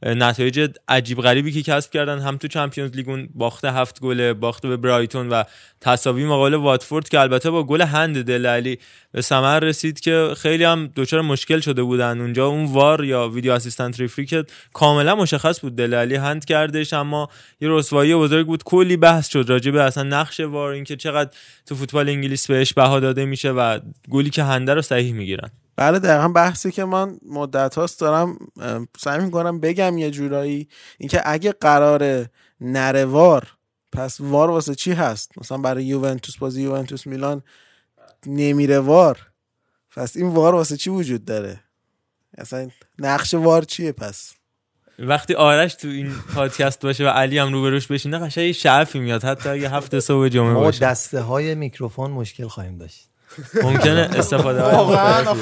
نتایج عجیب غریبی که کسب کردن. هم تو چمپیونز لیگ اون باخت هفت گله باخت به برایتون و تساوی مقابل واتفورد که البته با گل هند دل علی به ثمر رسید که خیلی هم دچار مشکل شده بودن. اونجا اون وار یا ویدیو اسیستنت ریفری که کاملا مشخص بود دل علی هند کردش اما یه رسوایی بزرگ بود. کلی بحث شد راجع به اصلا نقش وار اینکه چقدر تو فوتبال انگلیس بهش بها داده میشه و گلی که هنده رو صحیح می‌گیرن. بله دقیقا بحثی که من مدت هاست دارم سعی می‌کنم بگم یه جورایی اینکه اگه قرار نره وار پس وار واسه چی هست؟ مثلا برای یوونتوس بازی یوونتوس میلان نمیره وار. پس این وار واسه چی وجود داره؟ اصلا نقش وار چیه پس؟ وقتی آرش تو این پادکست باشه و علی هم روبروش بشینه قشنگ یه شعفی میاد حتی اگه هفته صبح جمعه ما باشه. دسته های میکروفون مشکل خواهیم داشت. ممکنه استفاده واقعا.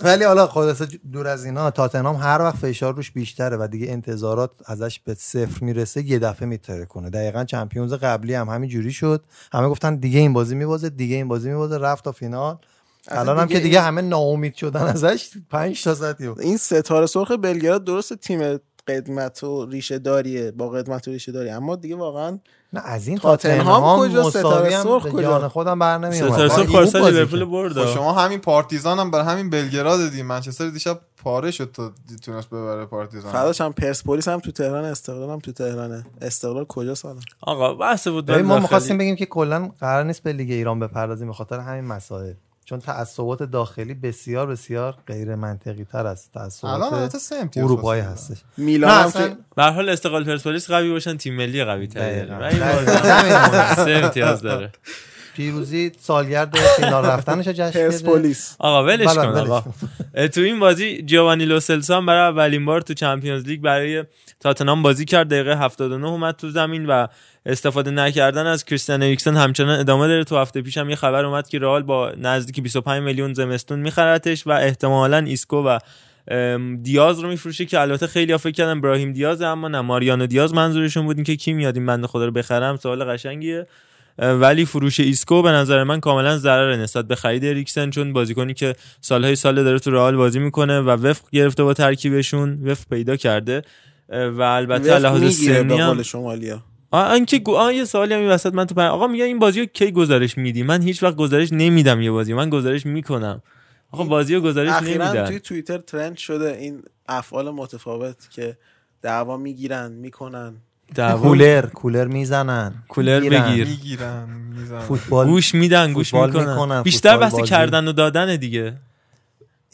ولی حالا خلاصه دور از اینا تاتنهام هر وقت فشار روش بیشتره و دیگه انتظارات ازش به صفر می‌رسه یه دفعه میتره کنه دقیقا چمپیونز قبلی هم همین جوری شد همه گفتن دیگه این بازی میبازه دیگه این بازی میبازه رفت تا فینال الان هم که دیگه همه ناامید شدن ازش 5 تا زد. این ستاره سرخ بلگراد درست تیم قدمت و ریشه داریه با قدمت و ریشه داری اما دیگه واقعا نه از این تاتنهام کجا؟ ستاره هم سرخ کجا؟ جان خودم بر نمیومد ستاره سرخ با پارسال لیورپول. برد خب شما همین پارتیزان هم برای همین بلگراد دیدیم منچستر دیشب پاره شد تا تونست ببره پارتیزان فرداش هم پرسپولیس هم تو تهران استقلال هم تو تهرانه استقلال کجا سالا آقا بحث بود ما. می‌خواستیم بگیم که کلا قرار نیست به لیگ ایران بپردازیم به خاطر همین مسائل چون تعصبات داخلی بسیار بسیار غیر منطقی تر از تعصبات اروپایی هستش. میلان که به هر حال استقلال پرسپولیس قوی باشن تیم ملی قوی مونه. سه امتیاز داره. پیروزی سالگرد فینال رفتنش جشن پرسپولیس. آقا ولش بله، کن آقا. تو این بازی جووانی لوسلسو هم برای اولین بار تو Champions League برای تاتنهام بازی کرد. دقیقه 79 اومد تو زمین و استفاده نکردن از کریستیان اریکسن همچنان ادامه داره. تو هفته پیش هم یه خبر اومد که رئال با نزدیک 25 میلیون زمستون میخرتش و احتمالا ایسکو و دیاز رو میفروشه که البته خیلی ها فکر کردن ابراهیم دیاز اما نه ماریانو دیاز منظورشون بود که کی میاد این بنده خدا رو بخرم؟ سوال قشنگیه. ولی فروش ایسکو به نظر من کاملا ضرر نسبت به خرید اریکسن چون بازیکنی که سالهای سال داره تو رئال بازی می‌کنه و وفق گرفته با ترکیبشون وفق پیدا کرده. و البته لحاظ سنی هم اینکه گو... آه یه سوالی هم این وسط من تو پر... آقا میگه این بازی رو کی گزارش میدی؟ من هیچ وقت گزارش نمیدم یه بازی من گزارش می‌کنم. آقا بازی رو گزارش اخیرا نمیدن. توی توییتر ترند شده این افعال متفاوت که دعوا می‌گیرن می‌کنن. دعوا کولر کولر می‌زنن. کولر می‌گیرن. بگیر. می‌گیرن می‌زنن. فوتبال گوش میدن گوش می‌کنن. می‌کنن، بیشتر بحث. کردن و دادن دیگه.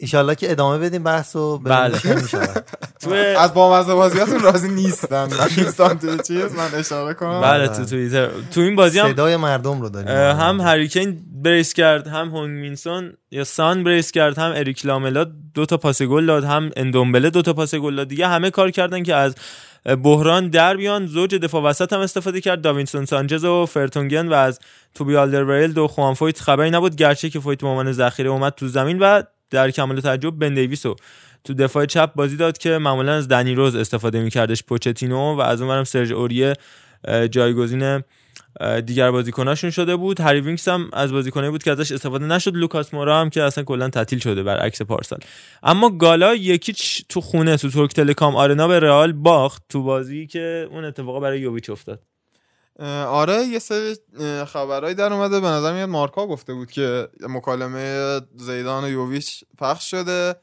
ایشالله که ادامه بدیم بحث و بله. تو از بامزه بازیاتون راضی نیستن. دوستان توی چیز من اشاره کنم. بله تو توییتر. تو این بازی هم صدای مردم رو داریم. هم هریکین بریس کرد هم هونگ مینسون یا سان بریس کرد هم اریک لاملا دو تا پاس گل داد هم اندومبله دو تا پاس گل داد. دیگه همه کار کردن که از بحران در بیان. زوج دفاع وسط هم استفاده کرد. داوینسون سانچز و فرتونگن و از توبی آلدرویلد و خوان فویت خبری نبود. گرچه که فویت به عنوان ذخیره اومد تو زمین و در کمال تعجب بن دیویس رو تو دفاع چپ بازی داد که معمولا از دنی روز استفاده میکردش پوچتینو و از اونورم سرژ اوریه جایگزین دیگر بازیکناشون شده بود. هری وینکس هم از بازیکنایی بود که ازش استفاده نشد. لوکاس مورا هم که اصلا کلا تعطیل شده برعکس پارسال. اما گالا یکیچ تو خونه تو ترک تلکام آرنا به رئال باخت تو بازی که اون اتفاقا برای یوویچ افتاد. آره یه سری خبرهایی در اومده. به نظر میاد مارکا گفته بود که مکالمه زیدان و یوویچ پخش شده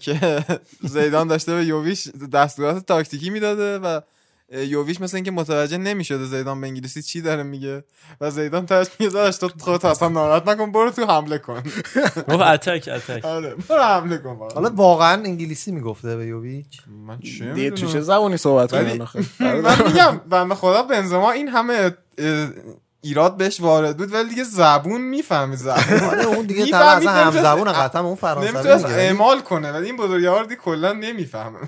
که زیدان داشته به یوویچ دستورات تاکتیکی می‌داده و اه، یوویچ مثل اینکه متوجه نمی‌شده زیدان به انگلیسی چی داره میگه. و زیدان تاش میگه داشت تو خودت اصلا ناراحت نکن برو تو حمله کن. گفت اتک اتک. آره برو حمله کن. حالا واقعا انگلیسی می‌گفته به یوویچ؟ من چه دیگه تو چه. زبانی صحبت کنن آخه؟ من میگم بنده خدا بنزما این همه ایراد بهش وارد بود ولی دیگه زبون می‌فهمید زبون آره اون دیگه طبعا اصلا هم زبون قطعا اون فرانسوی نمی‌تونست میگه. اعمال کنه ولی این بزرگوار دیگه کلا نمی‌فهمه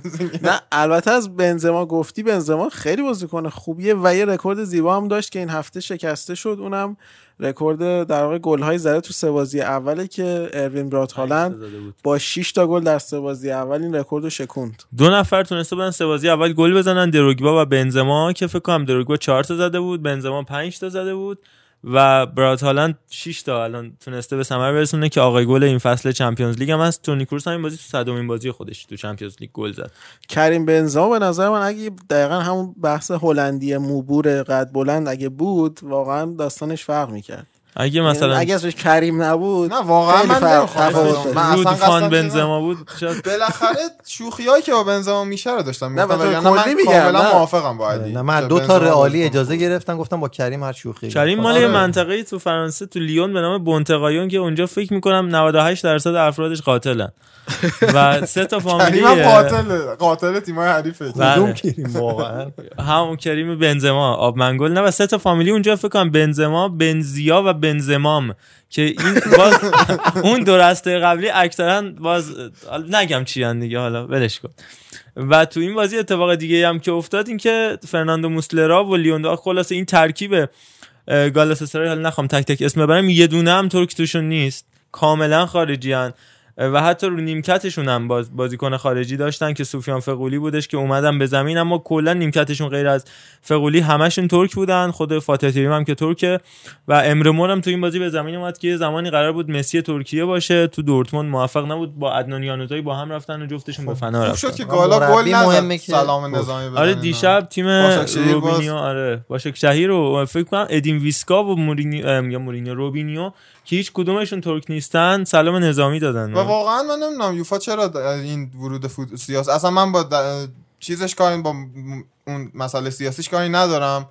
نه البته از بنزما گفتی بنزما خیلی بازیکن خوبیه و یه رکورد زیبا هم داشت که این هفته شکسته شد اونم رکورد در واقع گل های زده تو سه بازی اوله که اروین برات هالند با 6 تا گل در سه بازی اول این رکورد رو شکوند. دو نفر تونسته بودن سه بازی اول گل بزنن. دروگبا و بنزما که فکر کنم دروگبا 4 تا زده بود بنزما 5 تا زده بود. و برات هالند 6 تا الان تونسته به ثمر برسونه که آقای گل این فصل Champions League هم هست. تونی کروس هم این بازی تو صدومین بازی خودش تو Champions League گل زد. کریم بنزما به نظر من اگه دقیقا همون بحث هلندی موبور قد بلند اگه بود واقعا داستانش فرق می‌کرد. اگه مثلا اگه اسمش کریم نبود نه واقعا من فرق- نمی‌خوام. من اصلا فان بنزما بود؟ شاید. بالاخره شوخیایی که با بنزما میشه رو داشتم نه، من میگم، کاملا. موافقم با علی نه من دو تا رئالی اجازه گرفتم گفتم با کریم هر شوخی کریم مال آره. یه منطقه تو فرانسه تو لیون به نام بونتقایون که اونجا فکر می‌کنم 98 درصد افرادش قاتلن. و سه تا کریم فامیلی هم قاتل قاتل تیمای حریفه. بله. کدوم کریم واقعا؟ همون کریم بنزما آب منگل. نه و سه تا فامیلی اونجا فکر کنم بنزما بنزیا و بنزمام که این باز اون دو رسته قبلی اکثرا باز نگم چی دیگه حالا ولش کن و تو این بازی اتفاق دیگه هم که افتاد این که فرناندو موسلرا و لیوندا خلاصه این ترکیب گالاتاسرای حالا نخوام تک تک اسم ببرم یه دونه هم ترک توشون نیست کاملا خارجی هن. و حتی رو نیمکتشون هم باز بازیکن خارجی داشتن که سفیان فقولی بودش که اومدن به زمین اما کلا نیمکتشون غیر از فقولی همشون ترک بودن. خود فاتح تریم هم که ترکه. و امرمون هم تو این بازی به زمین اومد که یه زمانی قرار بود مسی ترکیه باشه. تو دورتموند موفق نبود. با عدنان یانوزایی با هم رفتن و جفتشون به فنا خوب رفتن. شد که گالا گل نزد. سلام نظامی بدن آره. دیشب تیم روبینیو آره باشک شهیر و فکر کنم ادین ویسکا و مورینیو یا مورینیو روبینیو که هیچ کدومشون ترک نیستن سلام نظامی دادن. و واقعا من نمی‌دونم یوفا چرا این ورود فوت... سیاسی اصلا من با چیزش کاری با اون مسئله سیاسیش کاری ندارم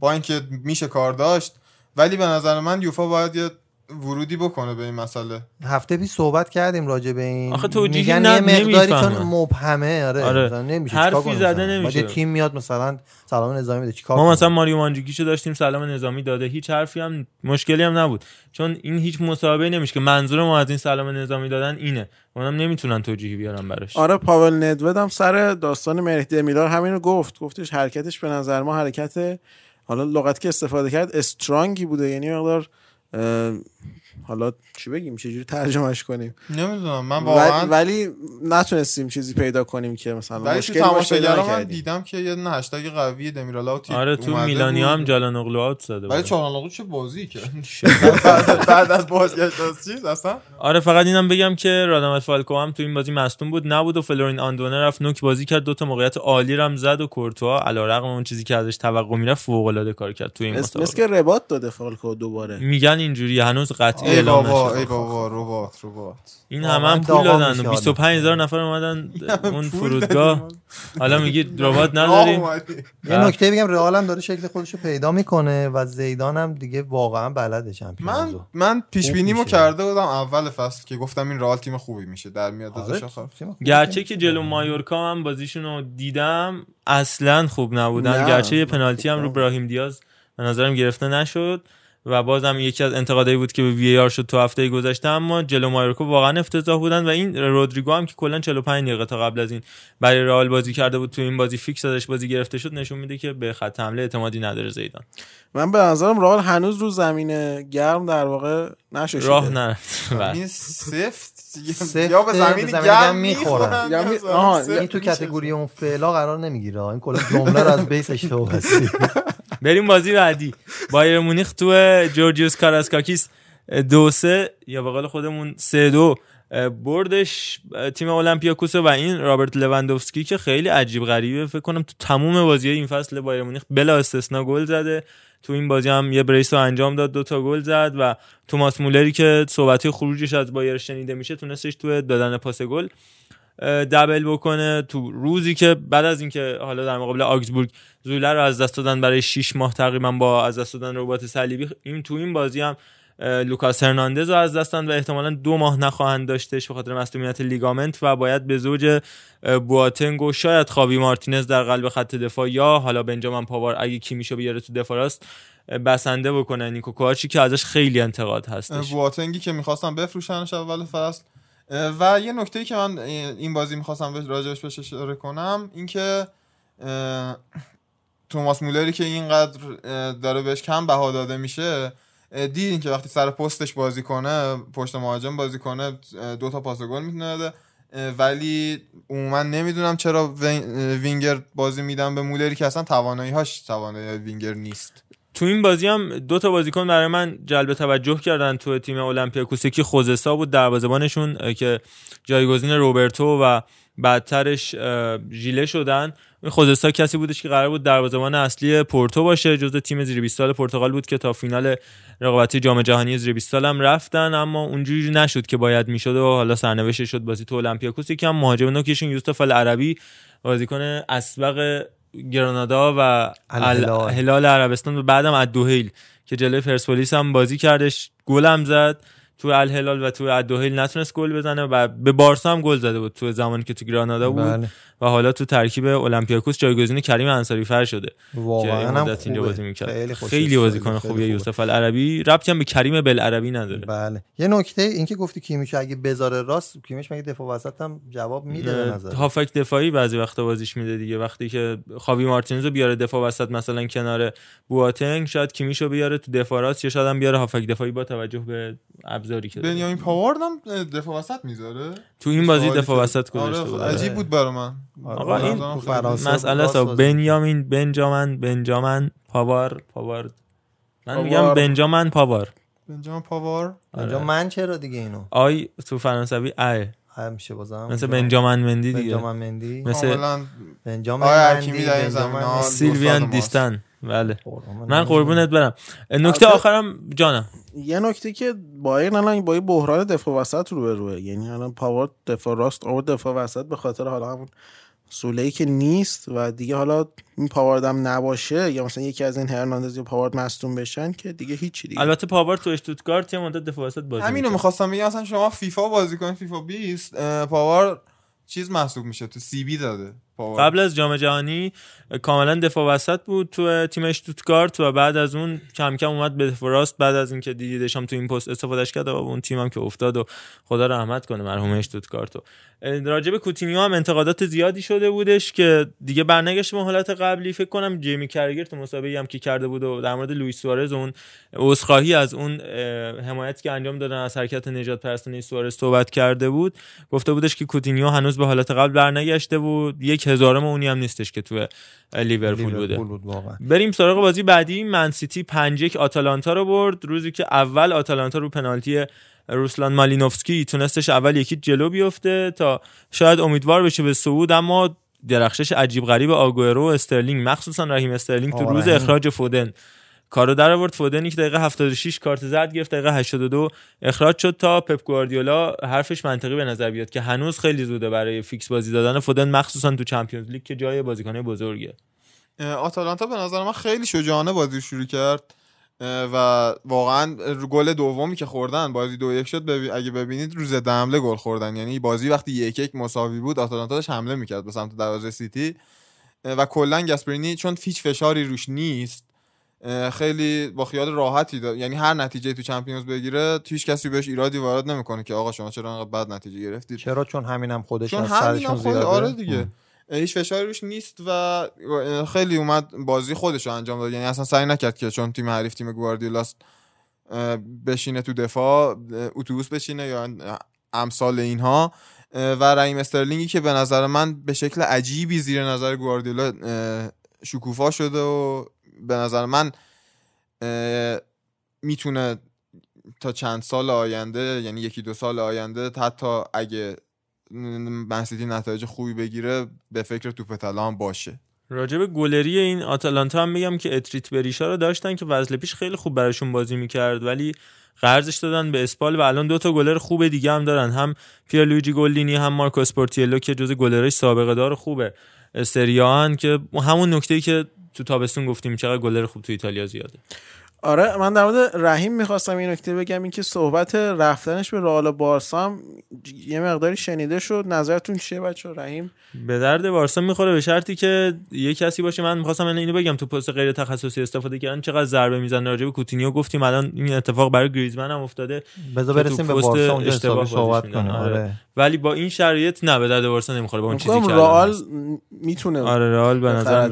با اینکه میشه کار داشت. ولی به نظر من یوفا باید یه ورودی بکنه به این مسئله هفته پیش صحبت کردیم راجع به این آخه توجیهی میگن نه- یه مقداری. چون مبهمه آره, آره. نمیشه حرفی زده مثلا؟ نمیشه. تیم میاد مثلا سلام نظامی بده چیکار ما کنه؟ مثلا ماریو مانجوکیشو داشتیم سلام نظامی داده هیچ حرفی هم مشکلی هم نبود چون این هیچ مسابقه نمیشه که منظور ما از این سلام نظامی دادن اینه اونم نمی‌تونن توجیهی بیارن براش آره پاول ندوود هم سر داستان مهدی میلار همینو گفت گفتش حرکتش به نظر ما حرکت حالا لغتی که استفاده کرد استرانگی بوده یعنی مقدار 嗯 حالا چی بگیم چجوری ترجمهش کنیم نمی‌دونم من واقعا ولی نتونستیم چیزی پیدا کنیم که مثلا ولی تو مشکلی تماشاگرا من. دیدم که یه دونه هشتگ قوی دمیرالا آره تو میلانیا. هم جالانوغلو آوت زده ولی. چالانوغلو چه بازی کرد بعد- از بازگشت از چیز اصلا آره فقط اینم بگم که رادامل فالکائو هم تو این بازی مصدوم بود نبود و فلورین آندونه رفت نوک بازی کرد دو تا موقعیت عالی رو هم زد و کورتوا علیرغم اون چیزی که ازش توقع می‌رفت فوق العاده کار کرد تو این مثل, مثل مسابقه که رباط داده فالکائو دوباره میگن اینجوری هنوز قطعی ای اعلام بابا ای بابا رباط رباط. این همه هم پول دادن. میشه و 25 هزار نفر اومدن اون فرودگاه. حالا میگی رباط نداریم؟ اومدی. یه نکته بگم رئال هم داره شکل خودش رو پیدا می‌کنه و زیدان هم دیگه واقعا بلده من چمپیونزو من پیش بینیمو. کرده بودم اول فصل که گفتم این رئال تیم خوبی میشه. در میاد آره، ازش گرچه. که جلو مایورکا هم بازیشون رو دیدم اصلا خوب نبودن. گرچه یه پنالتی هم رو براهیم دیاز به نظرم گرفته نشد. و بازم یکی از انتقادایی بود که به وی آر شد تو هفته گذشته اما جلو مایورکا واقعا افتضاح بودن و این رودریگو هم که کلا 45 دقیقه تا قبل از این برای رئال بازی کرده بود تو این بازی فیکس ازش بازی گرفته شد نشون میده که به خط حمله اعتمادی نداره زیدان من به نظرم رئال هنوز رو زمین گرم در واقع نشده راه نرفت بله. این سفت یا به زمین گرم می‌خورن. این تو میشه. category اون فعلا قرار نمی‌گیره این کلا جمله رو از base اشتباه بستی بریم بازی بعدی. بایرن مونیخ تو جورجیوس کارایسکاکیس دو سه یا به خودمون سه دو. بردش تیم المپیاکوس و این رابرت لواندوفسکی که خیلی عجیب غریبه. فکر کنم تو تموم بازی این فصل بایرن مونیخ بلا استثنا گل زده. تو این بازی هم یه brace رو انجام داد دو تا گل زد و توماس مولری که صحبت خروجش از بایرن شنیده میشه تونستش تو دادن پاس گل. double بکنه تو روزی که بعد از اینکه حالا در مقابل آگزبورگ زوله رو از دست دادن برای 6 ماه تقریبا با از دست دادن رباط صلیبی این تو این بازی هم لوکاس هرناندز رو از دست دادن و احتمالا دو ماه نخواهند داشتش به خاطر مصونیت لیگامنت و باید به زوج بواتنگ و شاید خاوی مارتینز در قلب خط دفاع یا حالا بنجامین پاوار اگه کیمیشو بیاره تو دفاع راست بسنده بکنن نیکو کوچی که ازش خیلی انتقاد هستش. بواتنگی که می‌خواستم بفروشنش اول فصل و یه نکته که من این بازی می‌خواستم راجبش بهش اشاره کنم اینکه توماس مولری که اینقدر داره بهش کم بها داده میشه دیدین که وقتی سر پستش بازی کنه پشت مهاجم بازی کنه دو تا پاس گل می‌تونه بده ولی عموما نمی‌دونم چرا وینگر بازی میدم به مولری که اصلا توانایی هاش توانایی وینگر نیست. تو این بازی هم دو تا بازیکن برای من جلب توجه کردن تو تیم اولمپیاکوس یکی خوزسا بود دروازه‌بانشون که جایگزین روبرتو و بعدترش ژیله شدن. این خوزسا کسی بودش که قرار بود دروازه‌بان اصلی پورتو باشه جزو تیم زیر 20 سال پرتغال بود که تا فینال رقابتی جام جهانی زیر 20 سال هم رفتن. اما اونجوری نشد که باید می‌شد و حالا سرنوشت شد بازی تو المپیاکوس یکی هم مهاجم نوکشون یوسف العربی بازیکن اسبق گرانادا و الهلال. هلال عربستان و بعدم ادوهیل که جلوی پرسپولیس هم بازی کردش گل هم زد تو الهلال و تو ادوهیل نتونست گل بزنه و به بارسا هم گل زده بود تو زمانی که تو گرانادا بود بله. و حالا تو ترکیب اولمپیاکوس جایگزین کریم انصاری فر شده. واقعا هم اینجا. بازی می‌کرد. خیلی بازیکن خوبیه. یوسف العربی. ربطی هم به کریم بلعربی نداره. بله. یه نکته این که گفتی کیمیش اگه بذاره راست کیمیش مگه دفاع وسط هم جواب میده به نظر؟ هافک دفاعی بعضی وقتا بازیش میده دیگه. وقتی که خاوی مارتینز رو بیاره دفاع وسط مثلا کنار بواتنگ شاید کیمیشو بیاره تو دفاع راست یا شاید هم بیاره هافک دفاعی با توجه به ابزاری که. بنیامین پاوارد هم دفاع وسط می‌ذاره؟ تو این بازی دفاع وسط گذاشته آره، بود عجیب بود برای من. آقا این تو فرانسه مسئله بنیامین بنجامن بنجامن پاوار پاوار. من. میگم بنجامن پاوار. بنجامین پاوار. من چرا دیگه اینو؟ آی تو فرانسوی ای همیشه بازم مثل بنجامن. مندی دیگه. بنجامین مندی. مثل بنجامین آیا مندی. سیلوین. دیستن. بله. من قربونت برم. نکته آخرم جانم. یه نکته که بایرن الان با یه بحران دفاع وسط رو به روه یعنی الان پاوارد دفاع راست آورد دفاع وسط به خاطر حالا همون زوله ای که نیست و دیگه حالا این پاوارد هم نباشه یا مثلا یکی از این هرناندز یا پاوارد مصدوم بشن که دیگه هیچی دیگه البته پاوارد تو اشتوتگارت یه مدت دفاع وسط بازی همینو. می‌خواستم بگم اصلا شما فیفا بازی کنید فیفا 20 اه، پاوارد چیز محسوب میشه تو CB داده پاوارد قبل از جام جهانی کاملا دفاع وسط بود تو تیم اشتوتگارت و بعد از اون کم کم اومد به راست. بعد از اینکه دیدیدش هم تو این پست استفادهش کرد و اون تیم هم که افتاد و خدا رحمت کنه مرحوم اشتوتگارت و راجب کوتینیو هم انتقادات زیادی شده بودش که دیگه برنگشت به حالت قبلی. فکر کنم جیمی کرگر تو مسابقه هم که کرده بود و در مورد لوئیس سوارز اون عذرخواهی از اون حمایتی که انجام دادن از حرکت نژاد پرستانه سوارز صحبت کرده بود گفته بودش که کوتینیو هنوز به حالت قبل برنگشته بود. یک هزارم اونی هم نیستش که تو لیورپول بوده. لیورپول بود واقعا. بریم سراغ بازی بعدی. من سیتی 5 1 آتالانتا رو برد. روزی که اول آتالانتا رو پنالتی روسلان مالینوفسکی تونستش اول یکی جلو بیفته تا شاید امیدوار بشه به صعود اما درخشش عجیب غریب آگوئرو و استرلینگ مخصوصا رحیم استرلینگ تو روز. اخراج فودن کارو در آورد. فودنی که دقیقه 76 کارت زرد گرفت دقیقه 82 اخراج شد تا پپ گواردیولا حرفش منطقی به نظر بیاد که هنوز خیلی زوده برای فیکس بازی دادن فودن مخصوصا تو Champions League که جای بازیکن بزرگه. آتالانتا به نظر من خیلی شجاعانه بازی رو شروع کرد. و واقعا گل دومی که خوردن بازی دو یک شد ببی- اگه ببینید روز حمله گل خوردن. یعنی بازی وقتی یک یک مساوی بود آتالانتا داشت حمله می‌کرد به سمت دروازه سیتی. و کلا گاسپرینی چون هیچ فشاری روش نیست خیلی با خیال راحتی داد یعنی هر نتیجه تو چمپیونز بگیره هیچ کسی بهش ایرادی وارد نمی‌کنه که آقا شما چرا انقدر بد نتیجه گرفتید. چرا؟ چون همینم خودش چون از همین سرشون هم خود آره دیگه. ام. هیچ فشاری روش نیست و خیلی اومد بازی خودش رو انجام داد. یعنی اصلا سعی نکرد که چون تیم حریف تیم گواردیولاست بشینه تو دفاع اتوبوس بشینه یا امثال اینها. و رحیم استرلینگی که به نظر من به شکل عجیبی زیر نظر گواردیولا شکوفا شده و به نظر من می‌تونه تا چند سال آینده یعنی یکی دو سال آینده حتی اگه منسیتی نتایج خوبی بگیره به فکر توپ طلا هم باشه. راجب گلری این آتالانتا هم میگم که اتریت بریشا رو داشتن که فصل پیش خیلی خوب براشون بازی می‌کرد ولی قرضش دادن به اسپال و الان دو تا گلر خوب دیگه هم دارن. هم پیرلویجی گولینی هم مارکو اسپورتیلو که جزو گلرای سابقه دار خوبه. سریان که همون نکته که تو تابستون گفتیم چقدر گلر خوب تو ایتالیا زیاده. آره من در مورد رحیم می‌خواستم این نکته بگم اینکه صحبت رفتنش به رئال و بارسا هم یه مقداری شنیده شد. نظرتون چیه بچه رحیم؟ به درد بارسا می‌خوره به شرطی که یه کسی باشه من می‌خواستم اینو بگم تو پست غیر تخصصی استفاده کردن چقدر ضربه می‌زنه راجع به کوتینیو. گفتیم الان این اتفاق برای گریزمن هم افتاده. بذار برسیم به بارسا اونجا صحبت. کنیم. آره. ولی با این شرایط نه به درد بارسا نمی‌خوره با اون چیزی که رئال. می‌تونه آره رئال به نظر.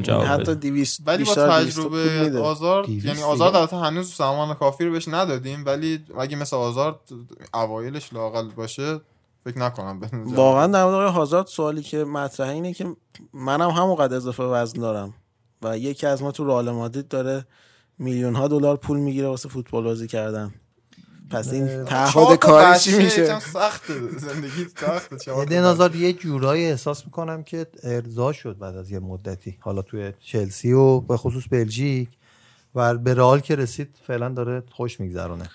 جواب حتی بده 200 ولی با بیشتر 200 پول تجربه. آزار یعنی. آزار البته هنوز سامان کافی رو بهش ندادیم ولی اگه مثل آزار اوایلش لاقل باشه فکر نکنم. واقعا در مورد هازارد سوالی که مطرحه اینه که منم همونقدر اضافه وزن دارم و یکی از ما تو رئال مادرید داره میلیون ها دلار پول می‌گیره واسه فوتبال بازی کردن پس این تعهد کاری چی میشه؟ سخته. زندگی سخته. آزار یه جورایی احساس می‌کنم که ارضا شد بعد از یه مدتی. حالا توی چلسی و به خصوص بلژیک و به رئال که رسید فعلا داره خوش میگذرونه.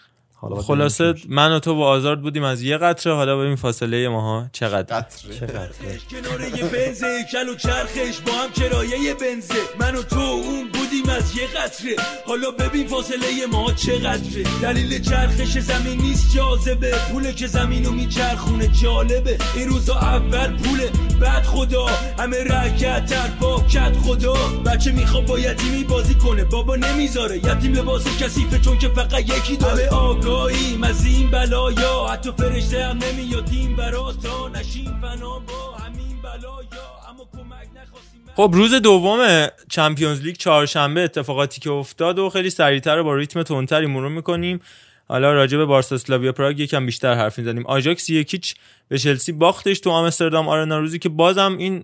حالا خلاصه من و تو و آزارد بودیم از یه قطره. حالا ببین فاصله ماها چقدر. قطره. کنار یه بنز کل و چرخش با هم کرایه بنزه. من و تو اون بودیم از یه قطره. حالا ببین فاصله ما چقدره. دلیل چرخش زمین نیست جاذبه. پوله که زمین رو میچرخونه جالبه. این روزا اول پوله. بعد خدا. همه رکت تر با کت خدا. بچه می‌خواد با یتیمی بازی کنه. بابا نمی‌ذاره. یتیم لباس کثیفه چون که فقط یکی داره. همه آگاهیم از این بلایا. حتی فرشته هم نمیادیم برا تا نشیم فنا با همین بلایا. اما کمک نخواستیم خب روز دوم چمپیونز لیگ چهارشنبه اتفاقاتی که افتاد و خیلی سریعتر با ریتم تندتری مرور می‌کنیم. حالا راجع به بارسا سلاویا پراگ یکم بیشتر حرف می‌زنیم. آژاکس یک هیچ به چلسی باختش تو آمستردام آرنا روزی که بازم این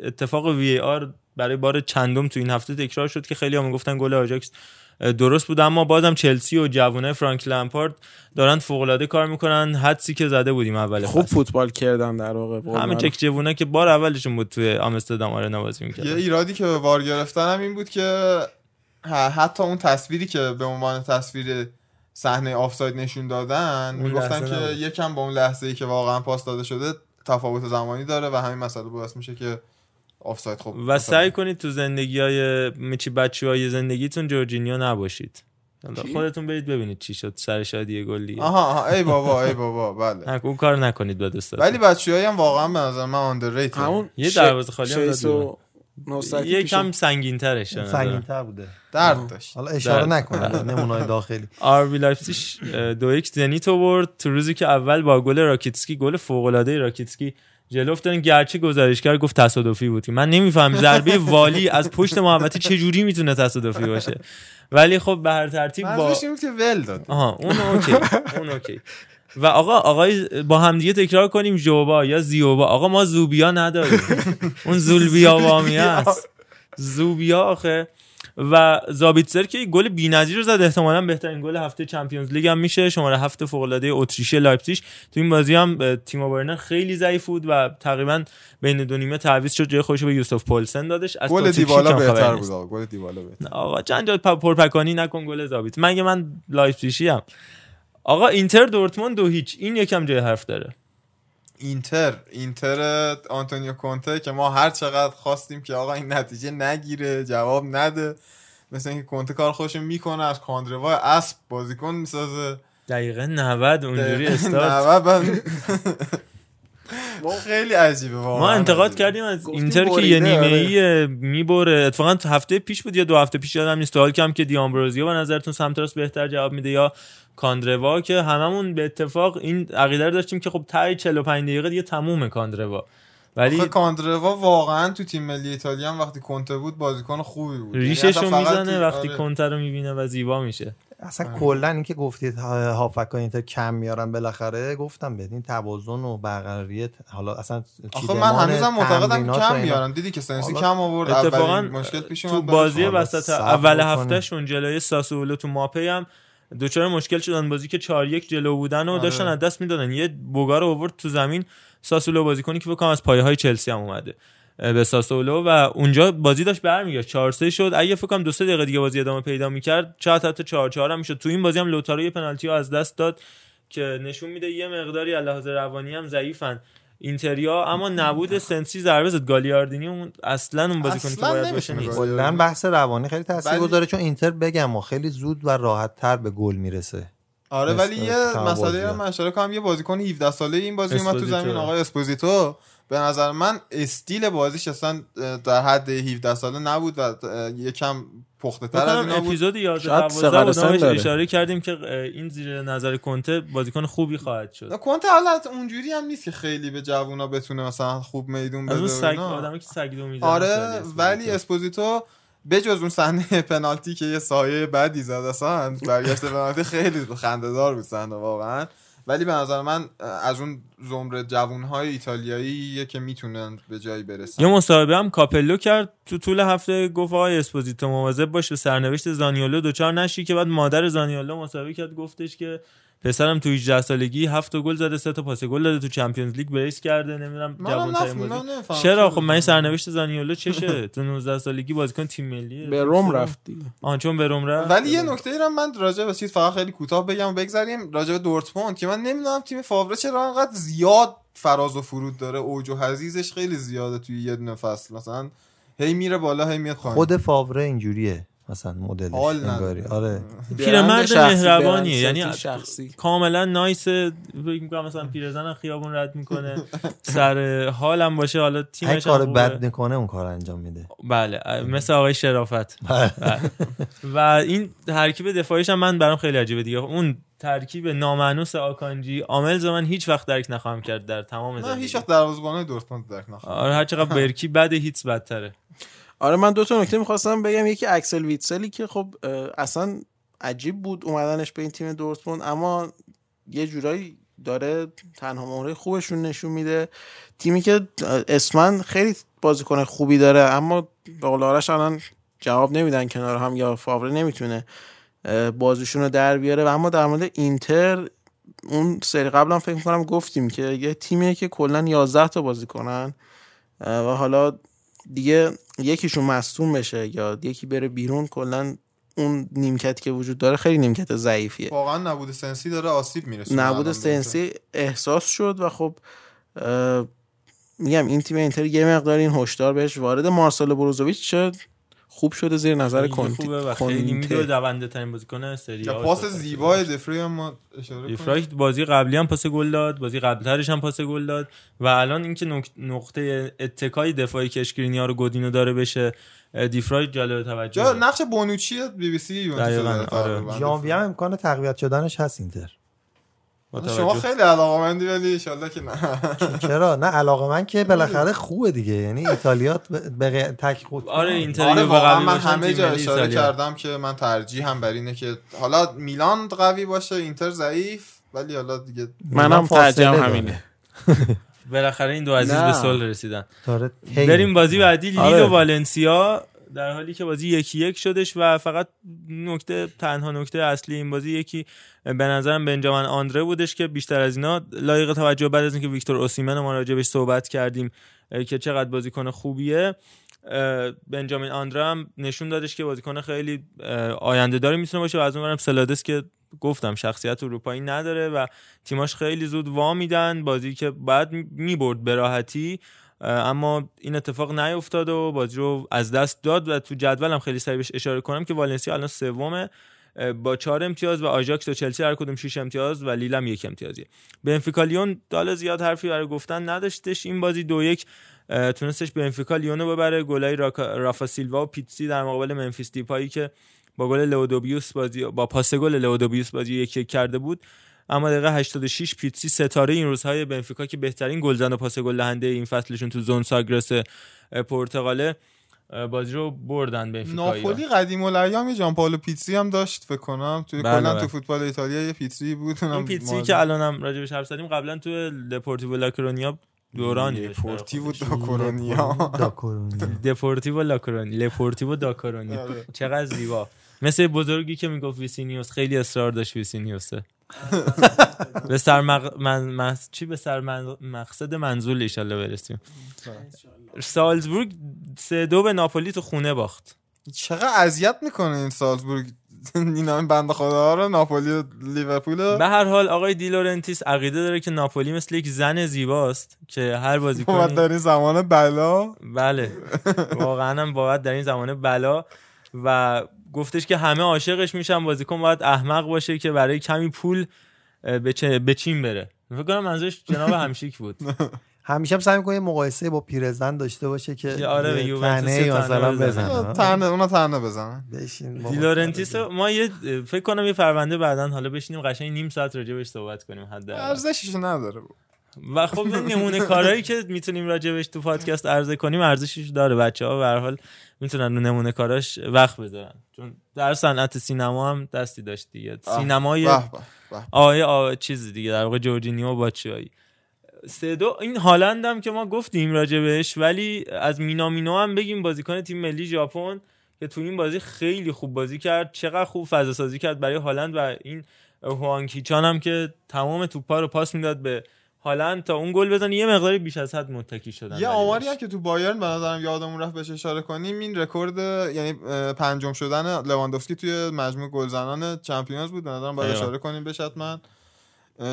اتفاق VAR برای بار چندم تو این هفته تکرار شد که خیلی هم می‌گفتن گل آژاکس درست بود اما بازم چلسی و جوانای فرانک لمپارد دارن فوق العاده کار می‌کنن حدسی که زده بودیم اول خوب فصل. فوتبال کردن در واقع معروف. چک جوونه که بار اولشون بود توی آمستردام آرنا بازی یه می‌کردن ایرادی که به VAR گرفتن هم این بود که حتی اون تصویری که به عنوان تصویر صحنه آفساید نشون دادن می‌گفتن که نبود. یکم با اون لحظه ای که واقعا پاس داده شده تفاوت زمانی داره و همین مسئله باعث میشه که آفساید خب و سعی کنید تو زندگی های میچی باتشوایی های زندگیتون جورجینیو نباشید. حالا خودتون برید ببینید چی شد سر شادی گل دیگه آها آها ای بابا ای بابا بله. نه، اون کار نکنید به دوستاتون. ولی باتشوایی هم واقعا به نظر من underrated همون یه دروازه خالی هم داد یکم پیش- سنگین ترش سنگین تر بوده. درد داشت. حالا اشاره. نکنید نمونای داخلی. آربی لایپزیگ دو یک زنیت آورد تو روزی که اول با گل راکیتسکی گل فوق العاده راکیتسکی جلو افتادن گرچه گزارشگر گفت تصادفی بود که. من نمیفهم ضربه والی از پشت محوطه چه جوری می‌تونه تصادفی باشه. ولی خب به هر ترتیب با این بود که ول داد. آها اون okay اون okay. و آقا آقای با همدیگه تکرار کنیم جوبا یا زیوبا. آقا ما زوبیا نداریم. اون زولبیا بامیه است زوبیا آخه. و زابیتسر که گل بی‌نظیر رو زد. احتمالاً بهترین گل هفته Champions League هم میشه. شماره هفت فوق العاده اتریشی لایپزیگ. تو این بازی هم اه، تیمو ورنر خیلی ضعیف بود و تقریبا بین دو نیمه تعویض شد. جای خودش به یوسف پولسن دادش. از گل خبری بهتر. بود گل دیبالا بهتر. آقا چند جا پرپکانی نکن گل زابیت. مگه من لایپزیگی ام؟ آقا اینتر دورتموند دو هیچ. این یکم جای حرف داره. اینتر اینتر آنتونیو کونته که ما هر چقدر خواستیم که آقا این نتیجه نگیره جواب نده. مثل اینکه کونته کار خودش می‌کنه از کاندروا اسب بازیکن می‌سازه. دقیقه 90 اونجوری استارت. 90 بعد- خیلی عجیبه واقعا. ما انتقاد عجیبه. کردیم از اینتر که یه نیمه آره. ای می‌بره. اتفاقا هفته پیش بود یا دو هفته پیش یادم نیست. سوال کم که دیامبروزیو به نظرتون سمت راست بهتر جواب میده یا کاندروا؟ که هممون به اتفاق این عقیده رو داشتیم که خب ته 45 دقیقه دیگه تمومه کاندروا. ولی آخه کاندروا واقعا تو تیم ملی ایتالیا هم وقتی کنته بود بازیکن خوبی بود. یعنی ریشش رو فقط می‌زنه وقتی آره. کنتر رو می‌بینه و زیبا میشه. اصلا کلا اینکه گفتید ها- هافک اینتر کم میارن بالاخره گفتم بدین توازن و برقراریت حالا اصلا آخه من هنوزم معتقدم کم. میارن. دیدی که سنسی کم آورد. اتفاقا مشکل پیش تو بازی وسط اول. هفتهشون جلوی ساسولو تو ماپی هم دوچار مشکل شدن. بازی که 4 1 جلو بودن و آره. داشتن از دست می‌دادن. یه بوگا رو آورد تو زمین. ساسولو بازیکنی که فکر کنم از پایه های چلسی هم اومده. به ساسولو و اونجا بازی داشت برمیگشت. 4 3 شد. اگه فکر کنم دو سه دقیقه دیگه بازی ادامه پیدا می‌کرد شاید حتی 4 4 هم می‌شد. تو این بازی هم لوتارو یه پنالتی رو از دست داد که نشون میده یه مقداری لحاظ روانی هم ضعیفن. اینتریا اما نبود سنسی ضربه زد. گالیاردینی اون اصلا اون بازیکنی که اصلاً باید باشه نیست. کلا بحث روانی خیلی تاثیر ولی- گذاره چون اینتر بگم و خیلی زود و راحت تر به گل می‌رسه. آره ولی یه مسئله من اشاره کنم. یه بازیکن 17 ساله این بازی اومد تو. زمین آقای اسپوزیتو. به نظر من استیل بازیش اصلا در حد 17 ساله نبود و یکم پخته تر از اینا بود اپیزود 11 شاید 12 سقر بود سن نامش داره. اشاره کردیم که این زیر نظر کنته بازیکن خوبی خواهد شد کنته حالت اونجوری هم نیست که خیلی به جوونا بتونه مثلا خوب میدون از بده اون و سگ. آدمی که سگ دو می‌زنه آره ولی اسپوزیتو بجز اون صحنه پنالتی که یه سایه بدی زد اصلا برگشت پنالتی خیلی خنده دار بود صحنه واقعا ولی به نظر من از اون زمره جوانهای ایتالیایی که می‌تونن به جایی برسن. یه مصاحبه هم کاپلو کرد تو طول هفته گفت آقای اسپوزیتو مواظب باش به سرنوشت زانیولو دوچار نشی که بعد مادر زانیولو مصاحبه کرد گفتش که پسرم تو 18 سالگی هفت تا گل زده سه تا پاس گل داده تو Champions League brace کرده نمی‌دونم من نمی‌فهمم چرا؟ خب من سرنوشت زانیولو چشه؟ تو 19 سالگی بازیکن تیم ملی. به روم رفت دیگه. آن چون به روم رفت. ولی یه نکته ای رو من راجع به چیز فقط خیلی کوتاه بگم و بگذریم راجع به دورتموند که من نمی‌دونم تیم فاوره چرا انقدر زیاد فراز و فرود داره. اوج و حزیزش خیلی زیاده توی یه دونه فصل. مثلا هی میره بالا هی میاد پایین. خود فاوره اینجوریه. مثلا مدلش حال انگاری. آره. پیرمرد مهربانیه. یعنی شخصی. کاملا نایس فکر می‌کنم مثلا پیرزن خیابون رد می‌کنه. سر حالم باشه. حالا تیمش کار. بد می‌کنه اون کار انجام میده. بله. مثل آقای شرافت. بله. و این ترکیب دفاعیش هم من برام خیلی عجیبه دیگه. اون ترکیب نامانوس آکانجی عامل من هیچ وقت درک نخواهم کرد در تمام من زندگی. هیچ وقت دروازه‌بانای دورتموند درک نخواهم آره هر چقدر برکی بده هیچ بدتره. آره من دو تا نکته می‌خواستم بگم. یکی اکسل ویتسلی که خب اصلا عجیب بود اومدنش به این تیم دورتموند اما یه جورایی داره تنها مهره خوبشون نشون میده. تیمی که اسمن خیلی بازیکن خوبی داره اما به آرش الان جواب نمیدن کنار هم یا فاوره نمی‌تونه بازیشون رو در بیاره. و اما در مورد اینتر اون سری قبلا فکر می‌کنم گفتیم که یه تیمیه که کلا 11 تا بازی کنن و حالا دیگه یکیشون مصدوم بشه یا یکی بره بیرون کلا اون نیمکتی که وجود داره خیلی نیمکت ضعیفیه. واقعا نبود سنسی داره آسیب می‌رسه نبود سنسی احساس شد و خب میگم این تیم اینتر یه مقدار این هشدار بهش وارد مارسلو بروزوویچ شد. خوب شده زیر نظر کنتی خوبه و خیلی می‌دونه دونده ترین بازیکن سری آ پاس زیبای دفری هم ما اشاره دفری بازی قبلی هم پاس گل داد بازی قبلترش هم پاس گل داد و الان اینکه نقطه اتکای دفاعی که اشکرینیا رو گودینو داره بشه دیفرای جالب توجه جا نقش بونوچی بی بی سی یوونتوس آره. ژانویه هم امکان تقویت شدنش هست اینتر. شما خیلی علاقه مندی ولی ان که نه. چرا؟ نه علاقه من که بالاخره خوبه دیگه. یعنی ایتالیا به تک خود آره اینتر آره من همه جا اشاره کردم که من ترجیح هم بر اینه که حالا میلان قوی باشه اینتر ضعیف ولی حالا دیگه منم ترجیحم همینه. بالاخره این دو عزیز به صلح رسیدن. بریم بازی بعدی لیل و والنسیا. در حالی که بازی یکی یک شدش و فقط نکته تنها نکته اصلی این بازی یکی به نظرم بنجامین آندره بودش که بیشتر از اینا لایق توجه بعد از اینکه ویکتور اوسیمن ما راجع صحبت کردیم که چقدر بازیکن خوبیه بنجامین آندره هم نشون دادش که بازیکن خیلی آینده داری می‌تونه باشه و از اونورم سلادس که گفتم شخصیت اروپایی نداره و تیماش خیلی زود وا میدن بازی که بعد می‌برد به راحتی اما این اتفاق نیفتاد و بازی رو از دست داد و تو جدولم خیلی سریع بهش اشاره کنم که والنسیا الان سومه با چهار امتیاز و آژاکس و چلسی هر کدوم 6 امتیاز و لیل هم یک امتیازیه. بنفیکا لیون دال زیاد حرفی برای گفتن نداشتش. این بازی دو یک تونستش بنفیکا لیونو ببره. گلای رافا سیلوا و پیتسی در مقابل ممفیس دیپایی که با گل لئو دوبوا بازی با پاس گل لئو دوبوا بازی یک یک کرده بود. اما دقیقه 86 پیتسی ستاره این روزهای بنفیکا که بهترین گلزن و پاس گل دهنده این فصلشون تو زون ساگرس پرتغاله بازی رو بردن بنفیکا ناپولی قدیم الایام جان پالو پیتسی هم داشت فکر کنم. توی بله کلا بله. تو فوتبال ایتالیا یه پیتسی بود. این پیتسی که الانم راجبش حرف زدیم قبلا تو دپورتیو لاکرونیا دورانی دپورتیو. داکورونیا دپورتیو لاکرونی لپورتیو داکارونی آره. چقدر زیبا. مثل بزرگی که می‌گفت ویسینیوس خیلی اصرار داشت ویسینیوسه. به سر مق... من... من- چی؟ به سر من... مقصد منزول ایشالله برسیم. سالزبورگ سه دو به ناپولی تو خونه باخت. چقدر اذیت می‌کنه این سالزبورگ؟ این همه بنده خدا رو ناپولی و لیورپول به هر حال آقای دیلورنتیس عقیده داره که ناپولی مثل یک زن زیباست که هر باید بازیکنی در این زمان بلا. بله. واقعا هم باید در این زمان بلا و گفتش که همه عاشقش میشن بازیکن باید احمق باشه که برای کمی پول به چه- به چین بره. فکر کنم منظورش جناب همشیک بود. همیشه هم سعی می‌کنه یه مقایسه با پیرزن داشته باشه که آره، به یوونتوس مثلا بزنه. بزنه. تنه اونا تنه بزنن. بشین. دیلورنتیس ما یه فکر کنم یه پرونده بعدا حالا بشینیم قشنگ نیم ساعت راجع بهش صحبت کنیم حداقل. ارزشش نداره و خب نمونه کارهایی که می‌تونیم راجع بهش تو پادکست عرضه کنیم ارزشش داره بچه ها به هر حال می‌تونن رو نمونه کاراش وقت بذارن. چون در صنعت سینما هم دستی داشت دیگه. سینمای. آیه آ... چیز دیگه در واقع جورجینیو باتشوایی سه دو این هالند هم که ما گفتیم راجع بهش ولی از مینامینو هم بگیم بازیکن تیم ملی ژاپن که تو این بازی خیلی خوب بازی کرد چقدر خوب فضا سازی کرد برای هالند و این هوانگ هی چان هم که تمام توپا رو پاس می‌داد به هالند تا اون گل بزنه یه مقداری بیش از حد متکی شدن یه آماری. هم که تو بایرن به نظرم یادمون رفت بهش اشاره کنیم این رکورد یعنی پنجم شدن لواندوفسکی توی مجموع گلزنان Champions بود به نظرم باید. اشاره کنیم بهش حتما اه،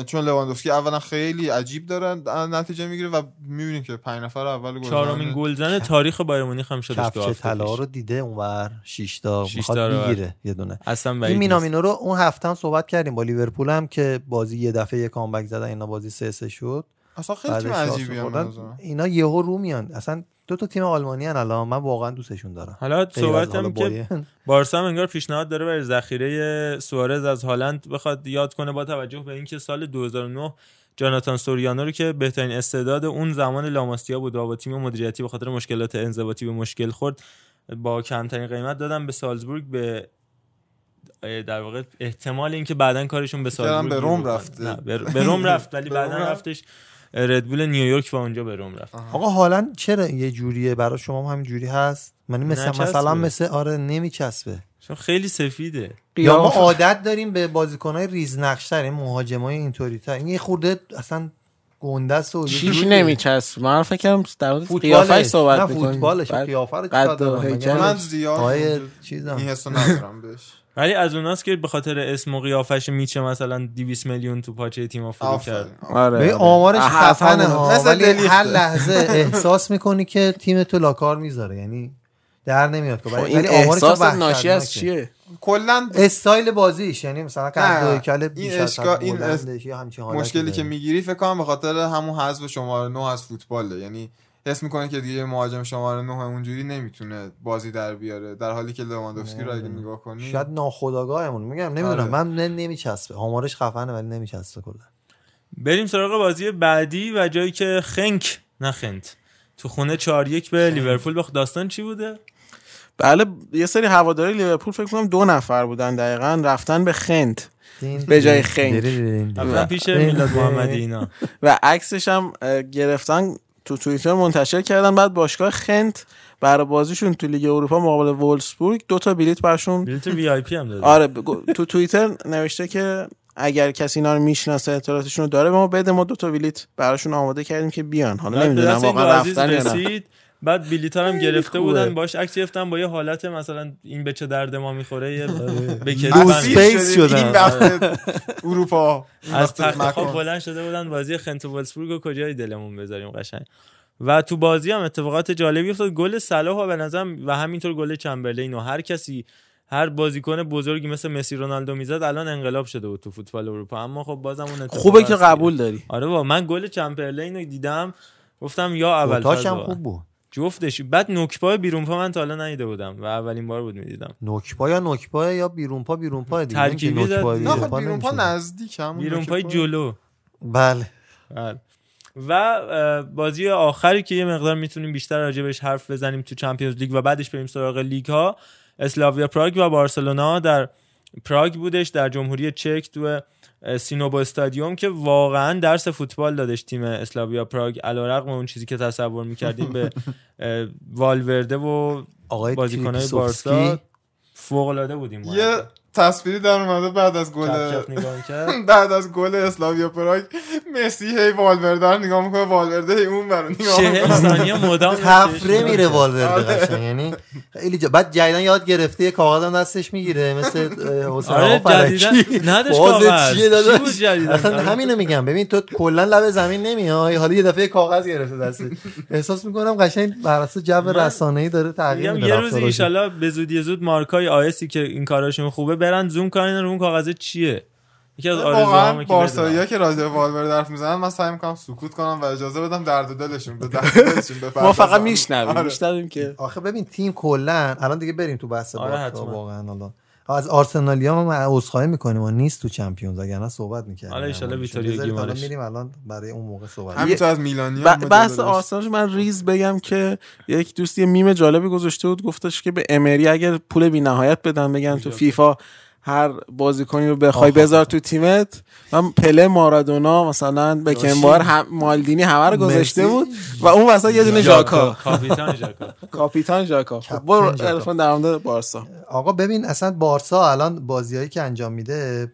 چون لواندوفسکی اولا خیلی عجیب داره نتیجه می‌گیره و می‌بینیم که پنج نفر اول گلزن چهارمین گلزن تاریخ بایر مونیخ هم شدش تو کفچ هفته طلا. رو دیده اونور 6 تا می‌خواد بگیره یه دونه اصلا این. مینامینو رو اون هفته هم صحبت کردیم با لیورپول هم که بازی یه دفعه یه کامبک زدن اینا بازی سه سه شد اصلا خیلی تیم عجیبی. اینا یهو رو میان اصلا دو تا تیم آلمانی هن الان من واقعا دوستشون دارم حالا صحبت حالا هم که. بارسا هم انگار پیشنهاد داره برای ذخیره سوارز از هالند بخواد یاد کنه با توجه به اینکه سال 2009 جاناتان سوریانو رو که بهترین استعداد اون زمان لاماسیا بود و با تیم مدیریتی به خاطر مشکلات انضباطی به مشکل خورد با کمترین قیمت دادن به سالزبورگ به در واقع احتمال اینکه بعدا کارشون به سالزبورگ به روم. نه به روم رفت ولی بعدا رفت؟ رفتش ردبول نیویورک و اونجا به روم رفت. آقا حالا چرا یه جوریه؟ برای شما هم همین جوری هست؟ من مثل نچسبه. مثلا مثل آره نمیچسبه. چون خیلی سفیده. یا ما عادت داریم به بازیکنهای ریزنقشتر این مهاجمای اینطوری تر این یه خورده اصلا گنده است و چیش. نمیچسب من فکر کردم در مورد فوتبالش. قیافش صحبت نه می‌کنیم. فوتبالش قیافه رو هیکلش. من زیاد این حسو ندارم بهش. ولی از اوناست که به خاطر اسم و قیافش میچه مثلا 200 میلیون تو پاچه تیم فرو. کرد آره به آره. آمارش خفنه. ها مثل ولی. هر لحظه احساس می‌کنی که تیم تو لاکار می‌ذاره یعنی در نمیاد که خب ولی احساس وحشتناکه. ناشی از چیه کلا استایل بازیش یعنی مثلا هیکل این حد این مشکلی که. می‌گیری فکر کنم به خاطر همون حذف شماره 9 از فوتباله یعنی حس می‌کنه که دیگه یه مهاجم شماره 9 اونجوری نمی‌تونه بازی در بیاره در حالی که لواندوفسکی رو اگه نگاه کنی. شاید ناخودآگاهمون. میگم نمی‌دونم آره. من نمیچسبه. آمارش خفنه ولی نمیچسبه کلا. بریم سراغ بازی بعدی و جایی که خنک نه خنت تو خونه 4 1 به لیورپول. به داستان چی بوده؟ بله یه سری هواداری لیورپول فکر کنم دو نفر بودن دقیقا رفتن به خنت. به جای خنک. پیش میلاد محمدی اینا. و عکسش هم گرفتن تو توییتر منتشر کردن. بعد باشگاه خنت برای بازیشون تو لیگ اروپا مقابل وولسبورگ دو تا بلیت برشون بلیت VIP هم داده. آره تو توییتر نوشته که اگر کسی اینا رو می‌شناسه اطلاعاتشون رو داره به ما بده ما دو تا بلیت براشون آماده کردیم که بیان. حالا نمی‌دونم واقعا رفتن یا نه. بعد بلیط هم گرفته خوبه. بودن باش عکس گرفتن با یه حالت مثلا این به چه درد ما می‌خوره یه به دوست کتفن. اسپیس شدیم. شدن. این وقت اروپا این از تخت خواب. بلند شده بودن بازی خنت و ولسبورگ رو کجای دلمون بذاریم قشنگ و تو بازی هم اتفاقات جالبی افتاد گل صلاح و به نظرم و همینطور گل چمبرلین و هر کسی هر بازیکن بزرگی مثل مسی رونالدو می‌زد الان انقلاب شده بود تو فوتبال اروپا اما خب بازم اون خوبه که. قبول داری آره با من گل چمبرلین رو دیدم گفتم یا اول هم خوب بود جفتش بعد نوکپا بیرون پا من تا حالا ندیده بودم و اولین بار بود می‌دیدم نوکپا یا نوکپا یا بیرون پا بیرون پا دیگه ترکیبی زد. نه بیرون خب بیرون پا. نزدیک همون بیرون پای پا. جلو بله بله. و بازی آخری که یه مقدار می‌تونیم بیشتر راجبش حرف بزنیم تو چمپیونز لیگ و بعدش بریم سراغ لیگ ها اسلاویا پراگ و بارسلونا در پراگ بودش در جمهوری چک تو سینوبو استادیوم که واقعا درس فوتبال دادش تیم اسلاویا پراگ علیرغم اون چیزی که تصور می‌کردیم به والورده و آقای بازیکنهای تریپسوفسکی. بارسا فوق العاده بودیم یه تصویری در اومده بعد از گل. بعد از گل اسلاویا پراگ مسی هی والورده رو نگاه می‌کنه والورده هی اون برو نگاه می‌کنه ثانیه مدام تفره میره والورده آره. قشنگ یعنی خیلی. بعد جدیدن یاد گرفته یه کاغذم دستش می‌گیره مثل حسین آره آقا فرکی فاز کاغذ؟ اصلا آره. همینو میگم ببین تو کلا لب زمین نمیای حالا یه دفعه کاغذ گرفته دست احساس می‌کنم قشنگ بر اساس جو رسانه‌ای داره تغییر میده یه روزی رفتارش. ایشالا به زودی زود مارکای آیسی که این کاراشون خوبه برن زوم کنن رو اون کاغذ چیه یکی از واقعا آرزوهامه که بارسایی بدونم. که راجع به والورده حرف می‌زنن من سعی می‌کنم سکوت کنم و اجازه بدم درد دلشون به درد دلشون. ما فقط میشنویم آره. میشنویم که آخه ببین تیم کلا الان دیگه بریم تو بحث آره،. واقعا حالا از آرسنالیا ما عذرخواهی می‌کنیم. و نیست تو Champions اگر نه صحبت می‌کردیم. حالا ایشالا ویتوریا بذارید حالا گیمارش. میریم الان برای اون موقع صحبت. همینطور از میلانی ب- هم بحث. آرسنال من ریز بگم که یک دوست یه میم جالبی گذاشته بود گفتش که به امری اگر پول بی نهایت بدن بگن تو فیفا هر بازیکنی رو بخوای. بذار تو تیمت. من پله مارادونا مثلا بکنباوئر مالدینی همه رو گذاشته. بود و اون وسط یه دونه ژاکا. کاپیتان ژاکا. کاپیتان ژاکا. خب برو. الان در مورد بارسا. آقا ببین اصلا بارسا الان بازیایی که انجام میده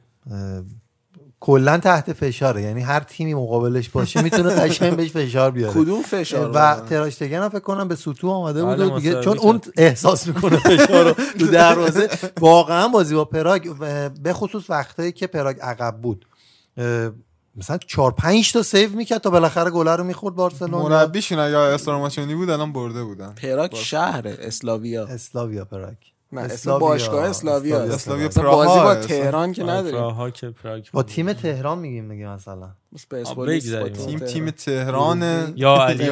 کلا تحت فشاره. یعنی هر تیمی مقابلش باشه می‌تونه قشنگ بهش فشار بیاره. کدوم فشار و تراشتگن هم فکر کنم به سوتو آمده بود بله، و دیگه چون. اون احساس می‌کنه فشار رو تو دروازه. واقعا بازی با پراگ و به خصوص وقتایی که پراگ عقب بود مثلا 4 5 تا سیو می‌کرد تا بالاخره گل رو می‌خورد بارسلونا. مربیشون اگه استراماچونی بود الان برده بودن. پراگ شهر اسلاویا. اسلاویا پراگ. نه اسم. باشگاه اسلاویا اسلاویا. بازی با. تهران که نداریم پراها که پراگ با تیم تهران میگیم دیگه مثلا. تیم. تیم تهران یا علی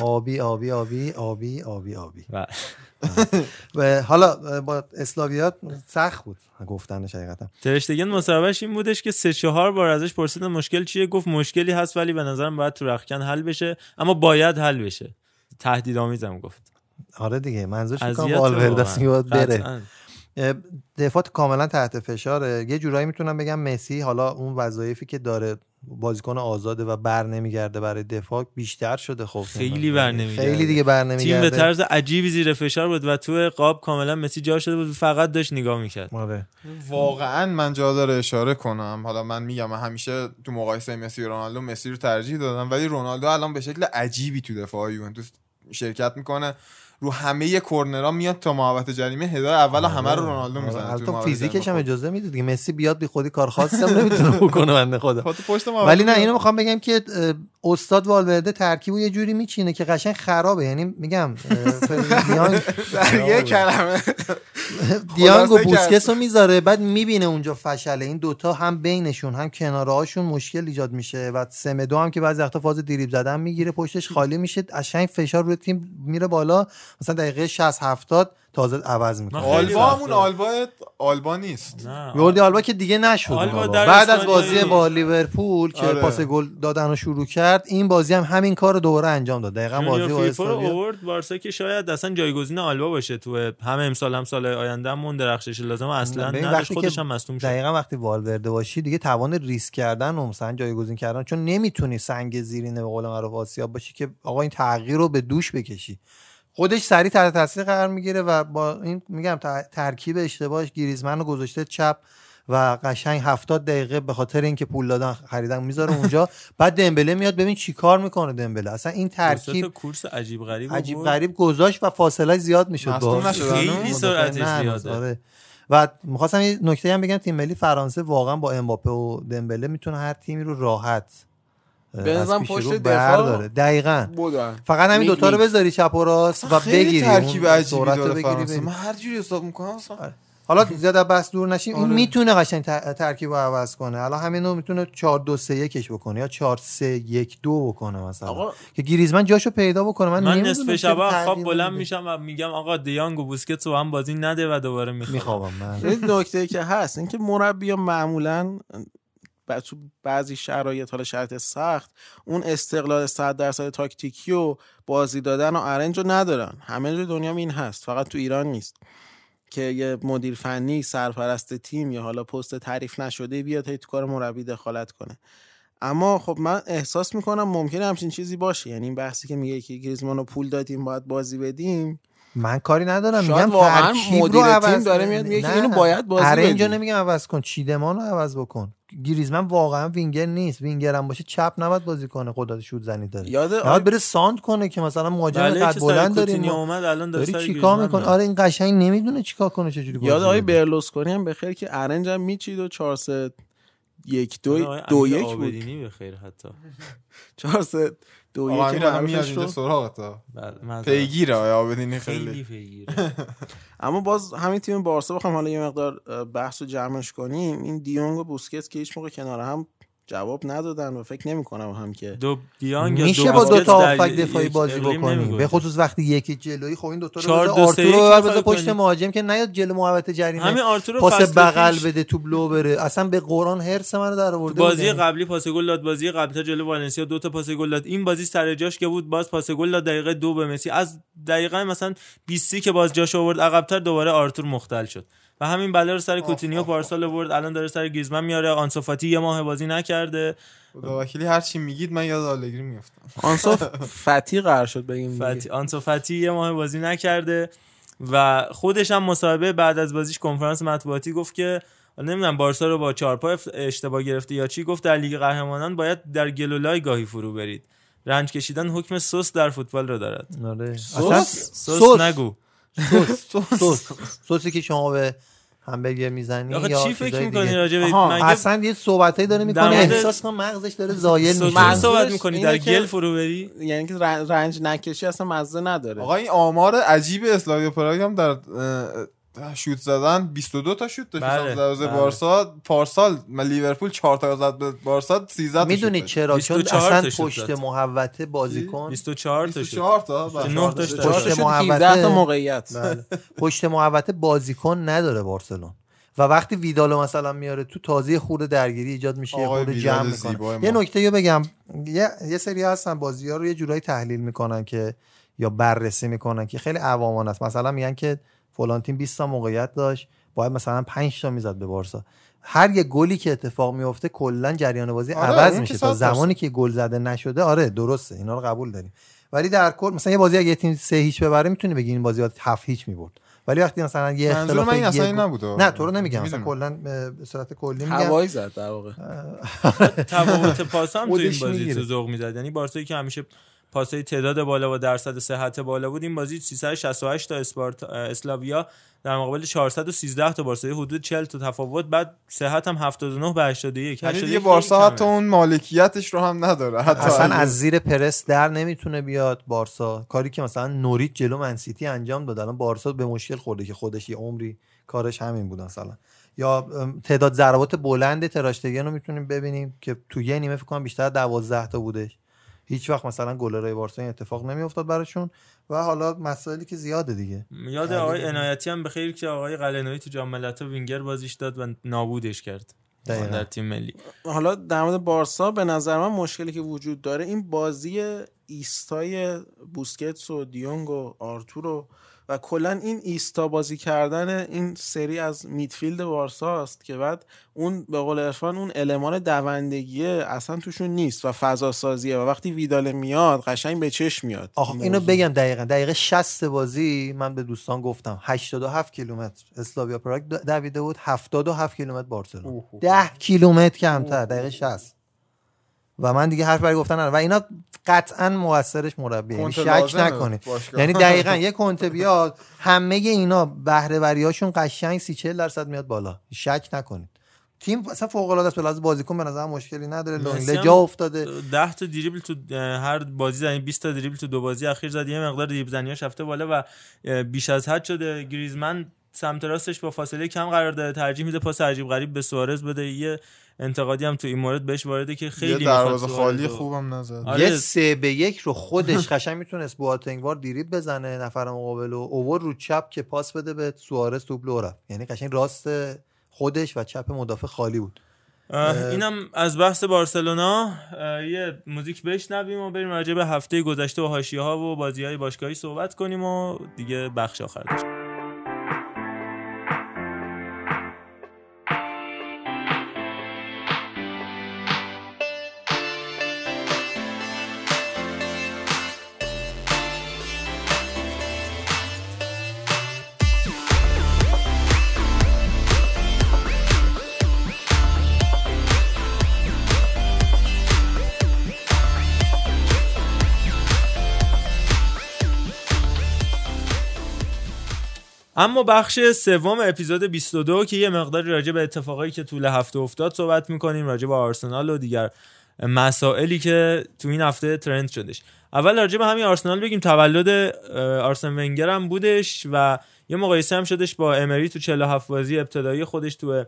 آبی آبی آبی آبی آبی آبی و و حالا با اسلاویا سخت بود گفتنش حقیقتا ترشتگن مصاحبهش این بودش که سه چهار بار ازش پرسیدن مشکل چیه گفت مشکلی هست ولی به نظرم باید تو رخکن حل بشه اما باید حل بشه تهدیدآمیزم گفت آره دیگه منظورش می‌کنم اذیت والورده است که باید. بره. دفاع کاملا تحت فشاره. یه جورایی می‌تونم بگم مسی حالا اون وظایفی که داره بازیکن آزاده و بر نمیگرده برای دفاع بیشتر شده خب. خیلی بر نمیگرده. خیلی دیگه بر تیم به طرز عجیبی زیر فشار بود و تو قاب کاملا مسی جا شده بود فقط داشت نگاه می‌کرد. آره. واقعا من جا داره اشاره کنم. حالا من میگم من همیشه تو مقایسه مسی و رونالدو مسی رو ترجیح دادم ولی رونالدو الان به شکل عجیبی تو دفاع یوونتوس شرکت می‌کنه. رو همه کرنرها میاد تا محوطه جریمه هدای اول همه رو رونالدو می‌زنه آره. محوطه فیزیکش هم. اجازه میده دیگه مسی بیاد بی خودی کار خاصی هم نمی‌تونه بکنه بنده خدا خب ولی نه. اینو می‌خوام بگم که استاد والورده ترکیب یه جوری میچینه که قشنگ خرابه. یعنی میگم دیانگ. در یه کلمه. دیانگ و. بوسکس رو می‌ذاره بعد می‌بینه اونجا فشله. این دوتا هم بینشون هم کناره هاشون مشکل ایجاد میشه. و سمدو هم که بعضی وقتا فاز دریب زدن می‌گیره پشتش خالی میشه. قشنگ فشار روی تیم میره بالا. مثلا دقیقه 60 70 تازه عوض می‌کنه. آلبا همون آلبا آلبا نیست. نه یوردی آلبا که دیگه نشد آلبا بعد از بازی. با لیورپول که آره. پاس گل دادن رو شروع کرد این بازی هم همین کار رو دوباره انجام داد. دقیقا بازی با اسپانیا اوورد بارسا که شاید اصلا جایگزین آلبا باشه تو همه امسال هم سال آینده هم اون درخشش لازم اصلا نداشت وقتی خودش که هم مصدوم شد. دقیقا وقتی والورده باشی دیگه توان ریسک کردن و مثلا جایگزین کردن چون نمی‌تونی سنگ زیرینه به قول معروف آسیاب باشی که آقا این تغییر رو به دوش بکشی. خودش سریع تحت تاثیر قرار می‌گیره و با این میگم ترکیب اشتباهش گریزمن رو گذاشته چپ و قشنگ 70 دقیقه به خاطر اینکه پول دادن خریدن می‌ذاره اونجا بعد دمبله میاد ببین چیکار می‌کنه دمبله اصلا این ترکیب کورس عجیب غریب عجیب. غریب گذاشت و فاصله زیاد می‌شد خیلی؟ سرعتش زیاده. و می‌خواستم یه نکته هم بگم تیم ملی فرانسه واقعا با امباپه و دمبله می‌تونه هر تیمی رو راحت پیش پشت دفاع برداره. دقیقا. بودن. فقط همین دوتا رو. بذاری چپ و راست و خیلی بگیری ترکیب عجیبی سرعت رو داره بگیری فرانسه. من هر جوری حساب می‌کنم اصلا حالا زیاد از بس دور نشیم این آره. می‌تونه قشنگ تر- ترکیب رو عوض کنه. الان همین رو می‌تونه 4 2 3 1 بکنه یا 4 3 1 2 بکنه مثلا. آقا که گریزمن جاشو پیدا بکنه. من, من نصف شب خواب بلند. میشم و میگم آقا دیانگ و بوسکتس رو هم بازی نده و دوباره می‌خوام میخوابم من. این نکته که هست اینکه مربی معمولا تو بعضی شرایط حالا شرایط سخت اون استقلال 100 درصد تاکتیکی و بازی دادن و ارنج رو ندارن. همه جای دنیا این هست. فقط تو ایران نیست. که یه مدیر فنی سرپرست تیم یا حالا پست تعریف نشده بیاد هی تو کار مربی دخالت کنه. اما خب من احساس می‌کنم ممکنه همچین چیزی باشه. یعنی این بحثی که میگه که گریزمان رو پول دادیم باید بازی بدیم. من کاری ندارم. شاید میگم واقعاً مدیر تیم داره. میاد میگه که اینو باید بازی ارنج رو بدی. نمیگم عوض کن چیدمان رو عوض بکن. گریزمن واقعا وینگر نیست وینگر هم باشه چپ نباید بازی کنه قدرت شوت زنی داره یاد نباید بره ساند کنه که مثلا مهاجم بله قد بلند داریم. اومد الان داره چیکار می‌کنه. آره این قشنگ نمی‌دونه چیکار کنه چجوری یاد بازی آقای بده. برلوسکونی هم بخیر که ارنج هم میچید و 4 3 یک دو آقای دو یک بود آبدینی به خیر حتی 4 3 دو یک الان میاد معروفش اینجا رو سراغت. بله. پیگیره آیا آبدینی خیلی پیگیره اما باز همین تیم بارسا بخوام حالا یه مقدار اه، بحث رو جمعش کنیم این دیونگ و بوسکتس که هیچ موقع کنار هم جواب ندادن و فکر نمی کنم هم که دو دیانگ یا میشه با دو تا یک دفاعی بازی بکنی. به خصوص وقتی یکی جلویی خب این دو تا رو چهار بذار دو رو پشت. مهاجم که نیاد جلو محوطه جریمه همین آرتورو پاس بغل بده تو بلو بره اصلا به قرآن هرس منو در آورده بازی. قبلی پاس گل داد بازی قبلی تا جلو والنسیا دو تا پاس گل داد این بازی سر جاش که بود باز پاس گل داد دقیقه دو به مسی از دقیقه مثلا 20 که باز جاش آورد عقب‌تر دوباره آرتور مختل شد و همین بلا رو سر کوتینیو پارسال آورد الان داره سر گریزمان میاره. آنسوفاتی یه ماه بازی نکرده. خدا وکیلی هر چی میگید من یاد آلگری میفتم آنسو فتی قرار شد بگیم. فتی آنسوفاتی یه ماه بازی نکرده و خودش هم مصاحبه بعد از بازیش کنفرانس مطبوعاتی گفت که نمی‌دونم بارسا رو با چارپا اشتباه گرفته یا چی گفت در لیگ قهرمانان باید در گل و لای گاهی فرو برید. رنج کشیدن حکم سس در فوتبال رو دارد. آره. سس؟ اصلا سس نگو. سس. سس. سوسی که شما به همبرگر می‌زنی یا چی فکر می‌کنی. راجع به اصلا یه صحبتایی داره می‌کنه. احساس کنم مغزش داره زایل میشه صحبت می‌کنی؟ در گل فرو بری؟ یعنی که رنج, نکشی اصلا مزه نداره. آقا این آمار عجیب اسلاویا پراگ هم در شوت زدن 22 تا شوت داشت بله، دروازه بله. بارسا پارسال لیورپول 4 تا زد به بارسا 13 تا می‌دونی. چرا چون 24 اصلا پشت. محوطه بازیکن 24 تا شد 24 تا بله. 9 تاش چهار داشت. تا شد محوطه- 17 تا موقعیت بله. پشت محوطه بازیکن نداره بارسلون و وقتی ویدالو مثلا میاره تو تازه خورده درگیری ایجاد میشه یه خورده جمع می‌کنه. یه نکته رو بگم یه, یه سری هستن بازی ها رو یه جورایی تحلیل می‌کنن که یا بررسی می‌کنن که خیلی عوامانه است مثلا میگن که فلان تیم 20 تا موقعیت داشت. باید مثلا 5 تا می‌زد به بارسا. هر یه گلی که اتفاق میفته کلا جریان بازی آره، عوض میشه. تا. زمانی که گل زده نشده آره درسته. اینا رو قبول داریم. ولی در کل مثلا یه بازی اگه یه تیم سه هیچ ببره می‌تونی بگی این بازی هفت هیچ می‌برد. ولی وقتی مثلا یه اختلاف من این اصلا این نبوده. نه تو رو نمیگم. مثلا. کلا به صورت کلی میگم. هوایی زد در واقع. تفاوت پاس هم تو این بازی. تو ذوق می‌داد یعنی بارسایی که همیشه پاسای تعداد بالا و درصد صحت بالا بود. این بازی 368 تا اسپارت اسلاویا در مقابل 413 تا بارسایی حدود 40 تا تفاوت. بعد صحت هم 79 به 81 یعنی 81 دیگه بارسا. حتی اون مالکیتش رو هم نداره. حتی اصلا از زیر پرس در نمی‌تونه بیاد بارسا. کاری که مثلا نوریت جلو منسیتی انجام داد. الان بارسا به مشکل خورده که خودش یه عمری کارش همین بود مثلا. یا تعداد ضربات بلند تراشتگن رو می‌تونیم ببینیم که تو یه نیمه فکر کنم بیشتر 12 تا بودش هیچ وقت مثلا گلرای بارسا این اتفاق نمیافتاد براشون و حالا مسائلی که زیاده دیگه. یاد آقای عنایتی هم بخیر که آقای قلنوی تو جام ملت‌ها وینگر بازیش داد و نابودش کرد. دقیقاً. در تیم ملی. حالا در مورد بارسا به نظر من مشکلی که وجود داره این بازی ایستای بوسکتس و دیونگ و آرتورو و کلا این ایستا بازی کردن این سری از میدفیلد بارسا است که بعد اون به قول عرفان اون المان دوندگیه اصلا توشون نیست و فضا سازیه و وقتی ویدال میاد قشنگ به چشم میاد. آخ این اینو. بگم دقیقا. دقیقه 60 بازی من به دوستان گفتم. 87 کیلومتر. اسلاویا پراگ دویده بود. 77 کیلومتر بارسلون 10 کیلومتر کمتر. دقیقه 60 و من دیگه حرف برای گفتن ندارم. و اینا قطعا موثرش مربی یعنی شک نکنید. یعنی دقیقا یه کنته بیاد همه اینا بهره وریاشون قشنگ 30 40 درصد میاد بالا. شک نکنید. تیم اصلا فوق العاده است. به لحاظ بازیکن به نظر مشکلی نداره. لونگله جا افتاده. 10 تا دریبل تو هر بازی زدن 20 تا دریبل تو دو بازی اخیر زد یه مقدار دریبل زنیاش رفته بالا و بیش از حد شده. گریزمن سمت راستش با فاصله کم قرار داره. ترجیح میده پاس عجیب غریب به سوارز بده. یه انتقادی هم تو این مورد بهش وارده که خیلی می‌خواد دروازه خالی خوبم نزد. آره. یه سه به یک رو خودش قشنگ می‌تونست بواتنگوار دیریب بزنه نفر مقابل و اوور رو چپ که پاس بده به سوارز توپ لو رفت. یعنی قشنگ راست خودش و چپ مدافع خالی بود. اینم از بحث بارسلونا یه موزیک بشنویم و بریم راجع به هفته گذشته و حاشیه ها و بازی های باشگاهی صحبت کنیم و دیگه بخش آخر داشت اما بخش سوم اپیزود 22 که یه مقداری راجع به اتفاقایی که طول هفته افتاد صحبت می‌کنیم راجع به آرسنال و دیگر مسائلی که تو این هفته ترند شدش اول راجع به همین آرسنال بگیم تولد آرسن ونگر هم بودش و یه مقایسه هم شدش با امری تو 47 بازی ابتدایی خودش تو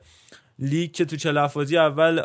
لیگ که تو 47 بازی اول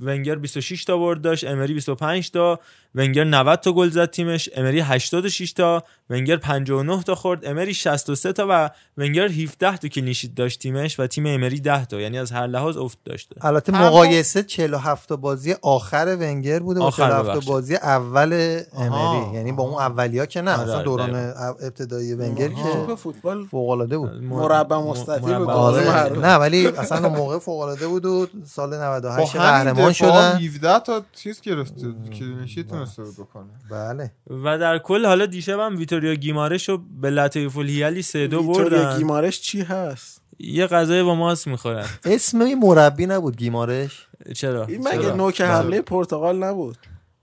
ونگر 26 تا برد داشت امری 25 تا ونگر 90 تا گل زد تیمش امری 86 تا ونگر 59 تا خورد امری 63 تا و ونگر 17 تا کلینشیت داشت تیمش و تیم امری 10 تا یعنی از هر لحاظ افت داشته البته مقایسه 47 تا بازی آخر ونگر بوده با آخر 47 تا. بازی اول آها، امری یعنی با اون اولیا که نه آره، اصلا دوران دقیقاً. ابتدایی ونگر که فوتبال فوق العاده بود مربع مستطیل آره. نه ولی اصلا اون فوق العاده بود و سال با 98 همین قهرمان شدن. 17 تا چیز گرفته کلینشی تونسته بکنه. بله. و در کل حالا دیشب هم ویتوریا گیمارش رو به لطیف الهیالی 3 2 ویتوریا بردن. گیمارش چی هست؟ یه غذای با ماست می‌خورن. اسم مربی نبود گیمارش؟ چرا؟ این مگه؟ نوک حمله پرتغال نبود؟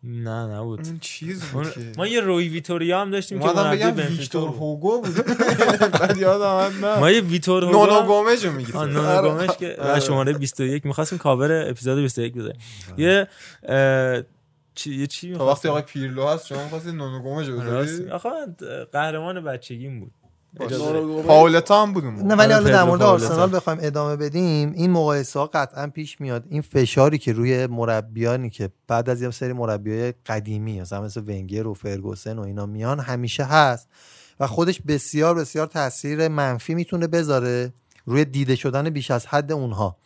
نه نبود. اون چیز بود که. ما یه روی ویتوریا هم داشتیم که مربی ویکتور. هوگو بود. بعد یادم نه. ما یه ویتور هوگو نونو هم- گومج رو میگی آه، نونو گومش که و شماره 21 می‌خواستیم کاور اپیزود 21 بذاریم. یه اه، چی یه چی تا وقتی آقای پیرلو هست شما خواستید نونو بذاری؟ می- آخه قهرمان بچگیم بود. پاولتا هم بود اون موقع. نه ولی آره، حالا در مورد. آرسنال بخوایم ادامه بدیم. این مقایسه ها قطعا پیش میاد. این فشاری که روی مربیانی که بعد از یه سری مربیای قدیمی مثلا مثل ونگر و فرگوسن و اینا میان همیشه هست. و خودش بسیار بسیار تاثیر منفی می‌تونه بذاره روی دیده شدن بیش از حد اونها.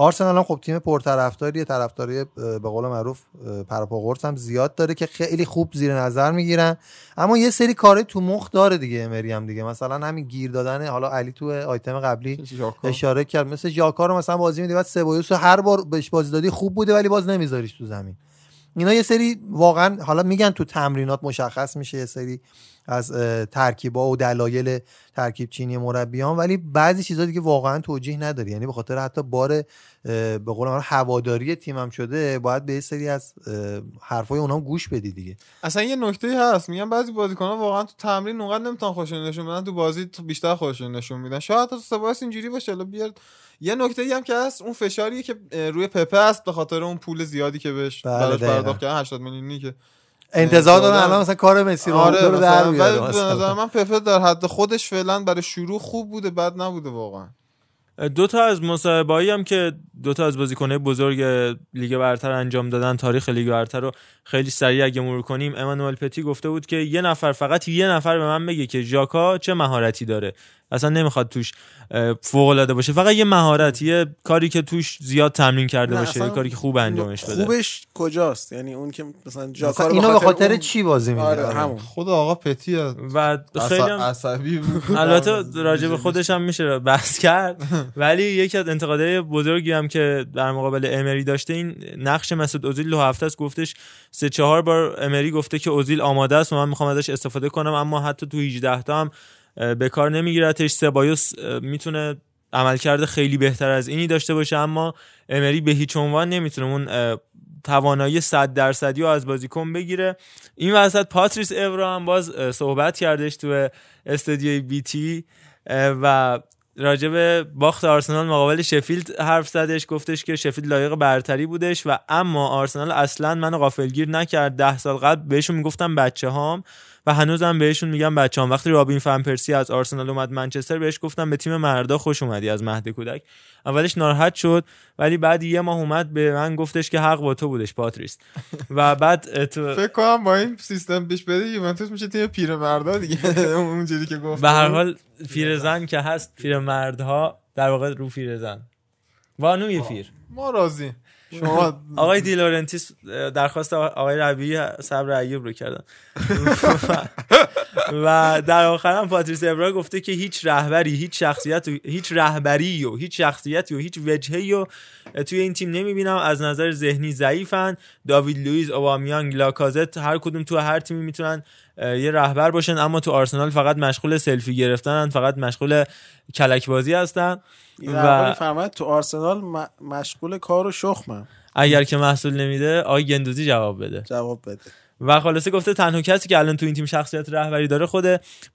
آرسنال هم خب تیم پرطرفداریه طرفداری به قول معروف اه، پرپا قرص هم زیاد داره که خیلی خوب زیر نظر می‌گیرن. اما یه سری کارهای تو مخ داره دیگه امری هم دیگه. مثلا همین گیر دادن حالا علی تو آیتم قبلی. اشاره کرد. مثل ژاکا رو مثلا بازی میدی بعد سبایوس هر بار بهش بازی دادی خوب بوده ولی باز نمیذاریش تو زمین. اینا یه سری واقعا حالا میگن تو تمرینات مشخص میشه یه سری از ترکیبا و دلایل ترکیب چینی مربیان ولی بعضی چیزا دیگه واقعا توجیه نداره یعنی به خاطر حتی بار به قول من هواداری تیمم شده باید به یه سری از حرفای اونام گوش بدی دیگه اصلا یه نکته هست میگن بعضی بازیکن‌ها واقعا تو تمرین اونقدر نمی‌تونن خودشون نشون بدن تو بازی تو بیشتر خودشون نشون میدن شاید تو سباس اینجوری باشه حالا بیاد یه نکته ای هم که هست اون فشاریه که روی پپه است به خاطر اون پول زیادی که بهش بله، براش. پرداخت کردن 80 میلیونی که انتظار دارن دادن. الان مثلا کار مسی رو آره رو در به. نظر من پپه در حد خودش فعلا برای شروع خوب بوده بد نبوده واقعا دو تا از مصاحبه‌ای هم که دو تا از بازیکن‌های بزرگ لیگ برتر انجام دادن تاریخ لیگ برتر رو خیلی سریع اگه مرور کنیم امانوئل پتی گفته بود که یه نفر فقط یه نفر به من بگه که ژاکا چه مهارتی داره. اصلا نمی‌خواد توش فوق العاده باشه. فقط یه مهارت یه کاری که توش زیاد تمرین کرده باشه یه کاری که خوب انجامش بده. خوبش کجاست؟ یعنی اون که مثلا جاکا رو اینو به خاطر اون- چی بازی میده آره خود آقا پتی و خیلی عصبی بود. البته راجع به خودش هم میشه بحث کرد. ولی یکی از انتقادهای بزرگی هم که در مقابل امری داشته این نقش مسعود اوزیل دو هفته است. گفتش سه چهار بار امری گفته که اوزیل آماده است و من می‌خوام ازش استفاده کنم اما حتی تو 18 تا هم به کار نمیگیرتش. سبایوس می‌تونه عملکرد خیلی بهتر از اینی داشته باشه اما امری به هیچ عنوان نمی‌تونه اون توانایی 100 درصدی رو از بازیکن بگیره. این وسط پاتریس اورا هم باز صحبت کردش تو استودیوی بی تی و راجع به باخت آرسنال مقابل شفیلد حرف زدش گفتش که شفیلد لایق برتری بودش و اما آرسنال اصلا منو غافلگیر نکرد. ده سال قبل بهشون می‌گفتم بچه هام و هنوزم بهشون میگم بچه هم وقتی رابین فن پرسی از آرسنال اومد منچستر بهش گفتم به تیم مردا خوش اومدی از مهد کودک. اولش ناراحت شد ولی بعد یه ماه اومد به من گفتش که حق با تو بودش پاتریس. و بعد تو فکر کنم با این سیستم پیش بره یوونتوس میشه تیم پیرمردا دیگه. اونجوری که گفت به هر حال پیرزن که هست پیرمردها در واقع رو پیرزن. بانوی پیر ما راضی. شما آقای دیلورنتیس درخواست آقای ربیعی صبر ایوب رو کردن و در آخر هم پاتریس ابرا گفته که هیچ رهبری هیچ شخصیت و هیچ رهبری و هیچ شخصیتی و هیچ وجهی و توی این تیم نمی‌بینم. از نظر ذهنی ضعیفن. داوید لوئیس اوبامیانگ لاکازت هر کدوم تو هر تیمی می‌تونن یه رهبر باشن اما تو آرسنال فقط مشغول سلفی گرفتنن فقط مشغول کلک بازی هستن و فرمایید تو آرسنال م- مشغول کار و شخمم اگر که محصول نمیده آقای گندوزی جواب بده. جواب بده. و خلاصه گفته تنها کسی که الان تو این تیم شخصیت رهبری داره خود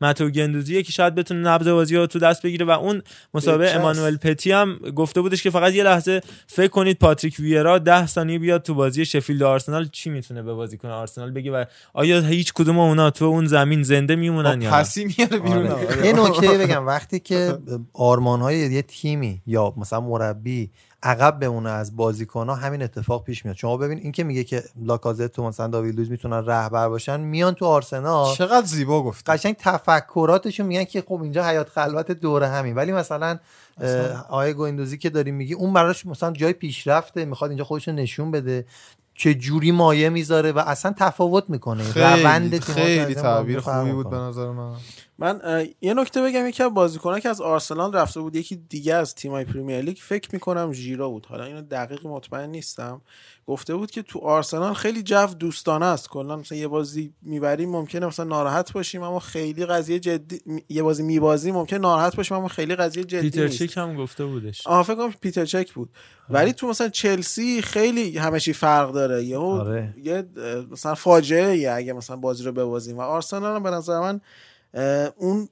متو گندوزیه که شاید بتونه نبض بازی رو تو دست بگیره و اون مسابقه. امانوئل پتی هم گفته بودش که فقط یه لحظه فکر کنید پاتریک ویرا 10 ثانیه بیاد تو بازی شفیلد و آرسنال چی می‌تونه به بازیکن آرسنال بگه و آیا هیچ کدوم اونا تو اون زمین زنده میمونن یا نه پسی میاره بیرون آره. یه نکته بگم وقتی که آرمان های یه تیمی یا مثلا مربی عقب بمونه از بازیکن ها همین اتفاق پیش میاد. شما ببین این که میگه که لاکازت و مثلا داوید لویز می‌تونن رهبر باشن میان تو آرسنال. چقدر زیبا گفت قشنگ تفکراتشون میگن که خب اینجا حیات خلوت دوره همین. ولی مثلا آقای گویندوزی که داریم میگی اون براش مثلا جای پیشرفته می‌خواد اینجا خودش نشون بده. چه جوری مایه می‌ذاره و اصلا تفاوت می‌کنه. خیلی خیلی تعبیر خوبی بود. به نظر من. من یه نکته بگم یکی از بازیکنان که از آرسنال رفته بود یکی دیگه از تیمای پریمیر لیگ فکر می‌کنم ژیرو بود. حالا اینو دقیق مطمئن نیستم. گفته بود که تو آرسنال خیلی جو دوستانه است. کلا مثلا یه بازی می‌بریم ممکنه مثلا ناراحت باشیم اما خیلی قضیه جدی یه بازی میبازیم ممکنه ناراحت باشیم اما خیلی قضیه جدی پیتر نیست. چیک هم گفته بودش. آها فکر کنم پیتر چک بود. ولی تو مثلا چلسی خیلی همه چی فرق داره. یه آره. یه اه، مثلا فاجعه یه اگه مثلا بازی رو ببازیم. و آرسنال هم به نظر من اون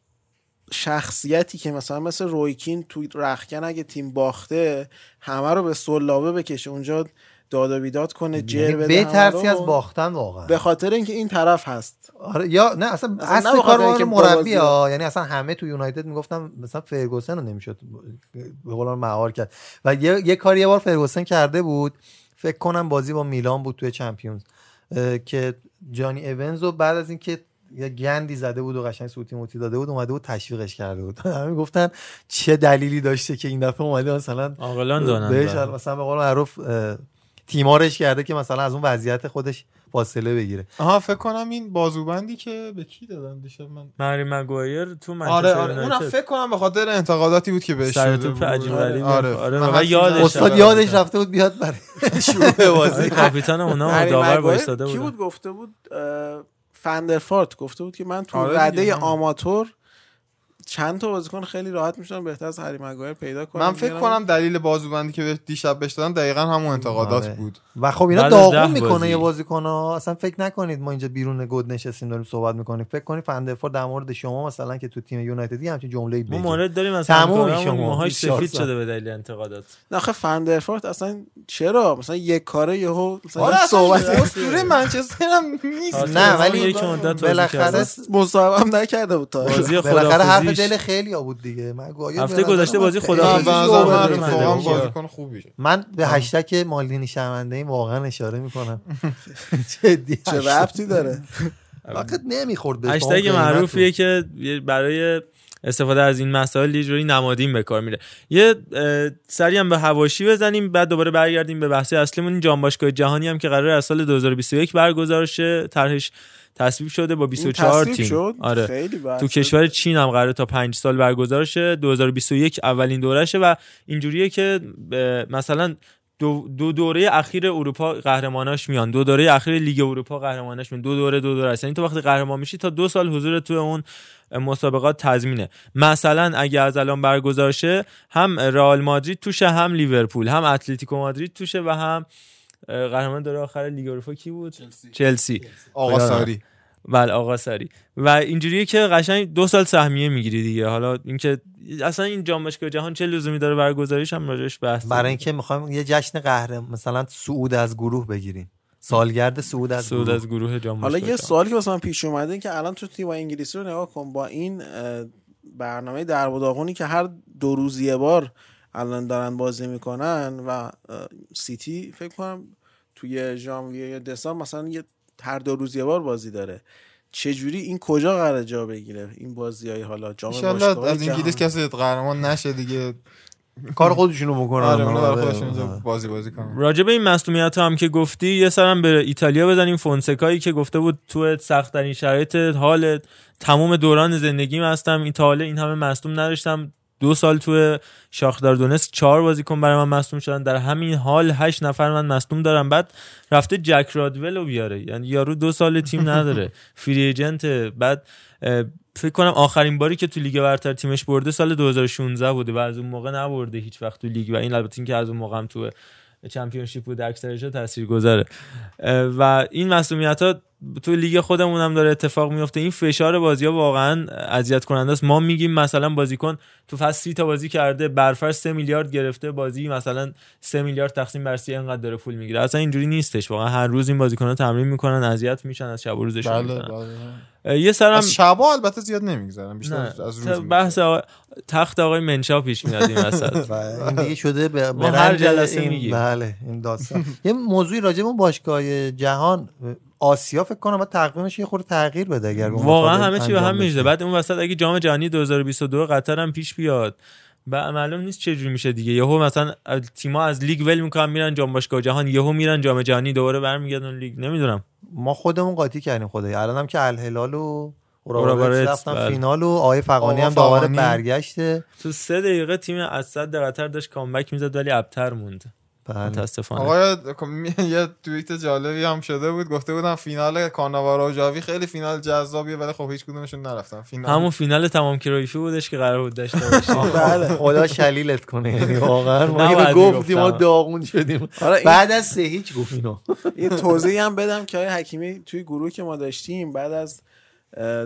شخصیتی که مثلا مثل رویکین تو رخکن اگه تیم باخته همه رو به سلابه بکشه. اونجا داد و بیداد کنه جر یعنی بده همه بترسی. از باختن واقعا. به خاطر اینکه این طرف هست. آره یا نه اصلا اصل کار مربی ها. یعنی اصلا همه تو یونایتد می‌گفتم مثلا فرگوسن رو نمی‌شد به قول مهار کرد. و یه, یه کاری یه بار فرگوسن کرده بود. فکر کنم بازی با میلان بود توی چمپیونز که جانی ایونز رو بعد از اینکه یه گندی زده بود و قشنگ سوتی موتی داده بود اومده بود تشویقش کرده بود همه گفتن چه دلیلی داشته که این دفعه اومده مثلا عاقلان دانن بهش. مثلا به قول معروف تیمارش کرده که مثلا از اون وضعیت خودش فاصله بگیره آها فکر کنم این بازوبندی که به کی دادن دیشب من مری مگوایر تو منچستر آره آره اونم. فکر کنم به خاطر انتقاداتی بود که بهش شده بود. عجیب غریبی. آره آره، من یادش. استاد یادش رفته بود بیاد برای شروع بازی کاپیتان اونا هری داور وایساده کی بود بود گفته بود فندرفارت گفته بود که من تو آره رده. آماتور چند تا بازیکن خیلی راحت میشن بهتر از هری مگوایر پیدا کنم من فکر کنم دلیل بازوبندی که به- دیشب بهش دادن دقیقا همون انتقادات آره. بود و خب اینا داغون می‌کنه بازی. یه بازیکن ها اصلا فکر نکنید ما اینجا بیرون گود نشستیم داریم صحبت می‌کنیم فکر کنید فندفور در مورد شما مثلا که تو تیم یونایتدی همچین جمله ما بگید مورد داریم از. موهاش 24 سفید. شده به دلیل انتقادات نه آخه فندرفارت اصلا چرا مثلا یک کاره یهو مثلا آره یه صحبت اسطوره منچستر هم نیست نه ولی یک مدت بازی بالاخره. مصاحبه هم نکرده بود تا بالاخره حرف دل خیلی ها بود دیگه. مگوایر هفته گذشته من بازی من من بازیکن خوبی من به هشتک مالدینی شرمنده این واقعا اشاره می‌کنم. جدی. چه ربطی داره؟ وقت نمی‌خورد به هشتگ معروفیه رو. که برای استفاده از این مسائل یه جوری نمادین به کار میره. یه سری هم به هواشی بزنیم بعد دوباره برگردیم به بحث اصلیمون. این جام باشگاه جهانی هم که قرار از سال 2021 برگزار شه طرحش تصویب شده با این 24 تصویب تیم. شد؟ آره. خیلی تو. کشور چین هم قراره تا پنج سال برگزار شه 2021 اولین دورشه و اینجوریه که مثلا دو, دو دوره اخیر اروپا قهرماناش میان. دو دوره اخیر لیگ اروپا قهرماناش میان. دو دوره دو دوره است. یعنی تو وقتی قهرمان میشی تا دو سال حضور تو اون مسابقات تضمینه. مثلا اگه از الان برگزار شه هم رئال مادرید توشه هم لیورپول هم اتلتیکو مادرید توشه و هم قهرمان دوره آخر لیگ اروپا کی بود؟ چلسی. آقا ساری. بله آقا سری و اینجوریه که قشنگ دو سال سهمیه می‌گیری دیگه. حالا اینکه اصلا این جام باشگاه جهان چه لزومی داره برگزاریش هم راجعش بحث برای اینکه می‌خوایم یه جشن قهر مثلا صعود از گروه بگیریم. سالگرد صعود از گروه. از گروه جام حالا یه. سوالی که من پیش اومده این که الان تو تیم انگلیسی رو نگاه کن. با این برنامه در و داغونی که هر دو روز یه بار الان دارن بازی می‌کنن و سیتی فکر کنم توی ژانویه یا دسامبر مثلا یه هر دو روز یه بار بازی داره. چجوری این کجا قرار جا بگیره این بازی های حالا؟ جام از انگلیس؟ کسی قهرمان نشه دیگه. کار خودشونو بکنن. آره اونا برای آره. خودشون اینجا بازی بازی کنن. راجع به این مصونیت هم که گفتی یه سرم به ایتالیا بزنیم. فونسکایی که گفته بود تو سخت ترین شرایط حال تمام دوران زندگیم هستم. این تا حالا این همه مصدوم نداشتم. دو سال تو شاخدار دونست چهار بازیکن برای من مصدوم شدن. در همین حال هشت نفر من مصدوم دارم. بعد رفته جک رادول رو بیاره. یعنی یارو دو سال تیم نداره. free agent بعد فکر کنم آخرین باری که تو لیگ برتر تیمش برده سال 2016 بوده و از اون موقع نبرده هیچ وقت تو لیگ. و این البته اینکه از اون موقع هم تو Championship بود اکثرش تاثیر گذاره و این مسئولیت ها تو لیگ خودمون هم داره اتفاق میفته این فشار بازی ها واقعا اذیت کننده است. ما میگیم مثلا بازیکن تو فصل سی تا بازی کرده برفرض 3 میلیارد گرفته بازی مثلا 3 میلیارد تقسیم بر 30 انقدر داره پول می‌گیره. اصلا اینجوری نیستش. واقعا هر روز این بازیکن ها تمرین می‌کنن اذیت میشن از شب و روزشون بله. بله. یه سرم از شبا البته زیاد نمیگذرن بیشتر نه از روز. بحث آقا... تخت آقای منشا پیش میاد این وسط. این دیگه شده به هر جلسه میگیم. بله این داستان. یه موضوعی راجع به باشگاه جهان آسیا فکر کنم تقویمش یه خورده تغییر بده اگر واقعا همه چی به هم میشه. بعد اون وسط اگه جام جهانی 2022 قطر هم پیش بیاد و معلوم نیست چه جوری میشه دیگه یهو مثلا تیم‌ها از لیگ ول می‌کنن میرن جام باشگاه جهان یهو میرن جام جهانی دوباره برمیگردن لیگ نمی‌دونم ما خودمون قاطی کردیم خدایی الان هم که الهلال و اوراوا ردز رفتن بله. فینال و آقای فقانی هم فغانی. برگشته تو سه دقیقه تیم السد قطر داشت comeback می‌زد ولی ابتر موند بله. متاسفانه. آقای یه توییت جالبی هم شده بود. گفته بودن فینال کاناوارا و جاوی خیلی فینال جذابیه ولی خب هیچ کدومشون نرفتن. فینال همون فینال تمام کرایفی بودش که قرار بود داشته باشیم. بله. خدا ذلیلت کنه. یعنی واقعا ما گفتیم ما. داغون شدیم. آره بعد از سه هیچ گفت اینو. یه توضیحی هم بدم که آقای حکیمی توی گروهی که ما داشتیم بعد از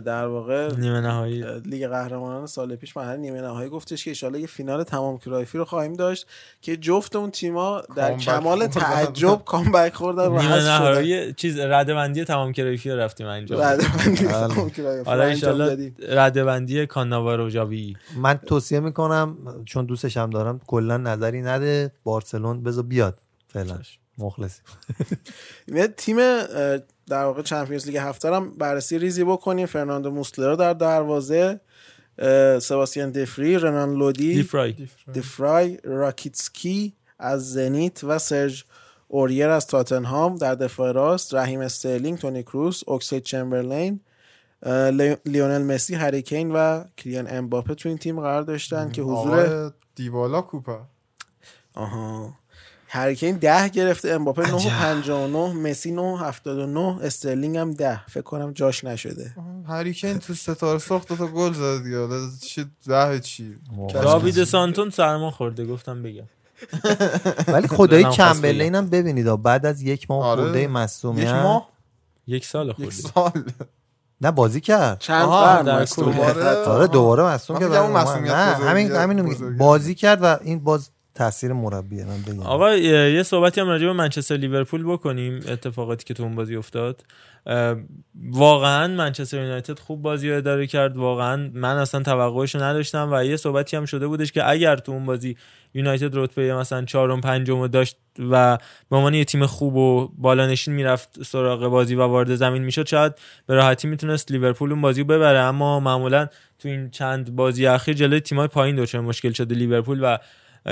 در واقع نیمه نهایی لیگ قهرمانان سال پیش مرحله نیمه نهایی گفتش که ان یه فینال تمام کرایفی رو خواهیم داشت که جفت اون تیما در کمال. تعجب comeback خوردن و نیمه حذف شدن. نهایی چیز ردبندی تمام کرایفی رو رفتیم انجام بعد من بله. تمام کرایفی انشالله دادیم. ردبندی کاناوارو جاوی من توصیه می‌کنم چون دوستش هم دارم کلا نظری نده بارسلون بذار بیاد فعلا مخلصی یه تیم در واقع Champions League هفته هم بررسی ریزی بکنیم. فرناندو موسلرو در دروازه اه، سباستیان دفری رنان لودی دیفرای. دفرای راکیتسکی از زنیت و سرج اوریر از تاتنهام. در دفاع راست رحیم استرلینگ تونی کروس اوکسلید چمبرلین لیونل مسی هریکین و کلیان امباپه تو این تیم قرار داشتن که حضور دیبالا کوپا. آها. هریکین ده گرفته امباپه 9 و 59 مسی 9 و 79 استرلینگ هم ده. فکر کنم جاش نشده. هریکین تو ستاره ساخت دو تا گل زد دیگه. چی؟ ده چی داوید سانتون سرما خورده گفتم بگم. ولی خواست چمبرلین هم ببینید. بعد از یک ماه آره. خورده یک مصومیت ماه؟ یک سال یک خورده سال. نه بازی کرد. چند کل. حتی. آره دوباره مصوم کرد. همین همین. بازی کرد و این باز تاثیر مربیه من بگم. آقا یه صحبتی هم راجع به منچستر لیورپول بکنیم اتفاقاتی که تو اون بازی افتاد. واقعا منچستر یونایتد خوب بازی رو اداره کرد. واقعا من اصلا توقعش رو نداشتم و یه صحبتی هم شده بودش که اگر تو اون بازی یونایتد رتبه مثلا چهارم پنجم داشت و به عنوان یه تیم خوب و بالانشین می‌رفت سراغ بازی و وارد زمین می‌شد شاید به راحتی می‌تونست لیورپول اون بازی ببره. اما معمولا تو این چند بازی اخیر جلوی تیمای پایین دچار مشکل شده. لیورپول و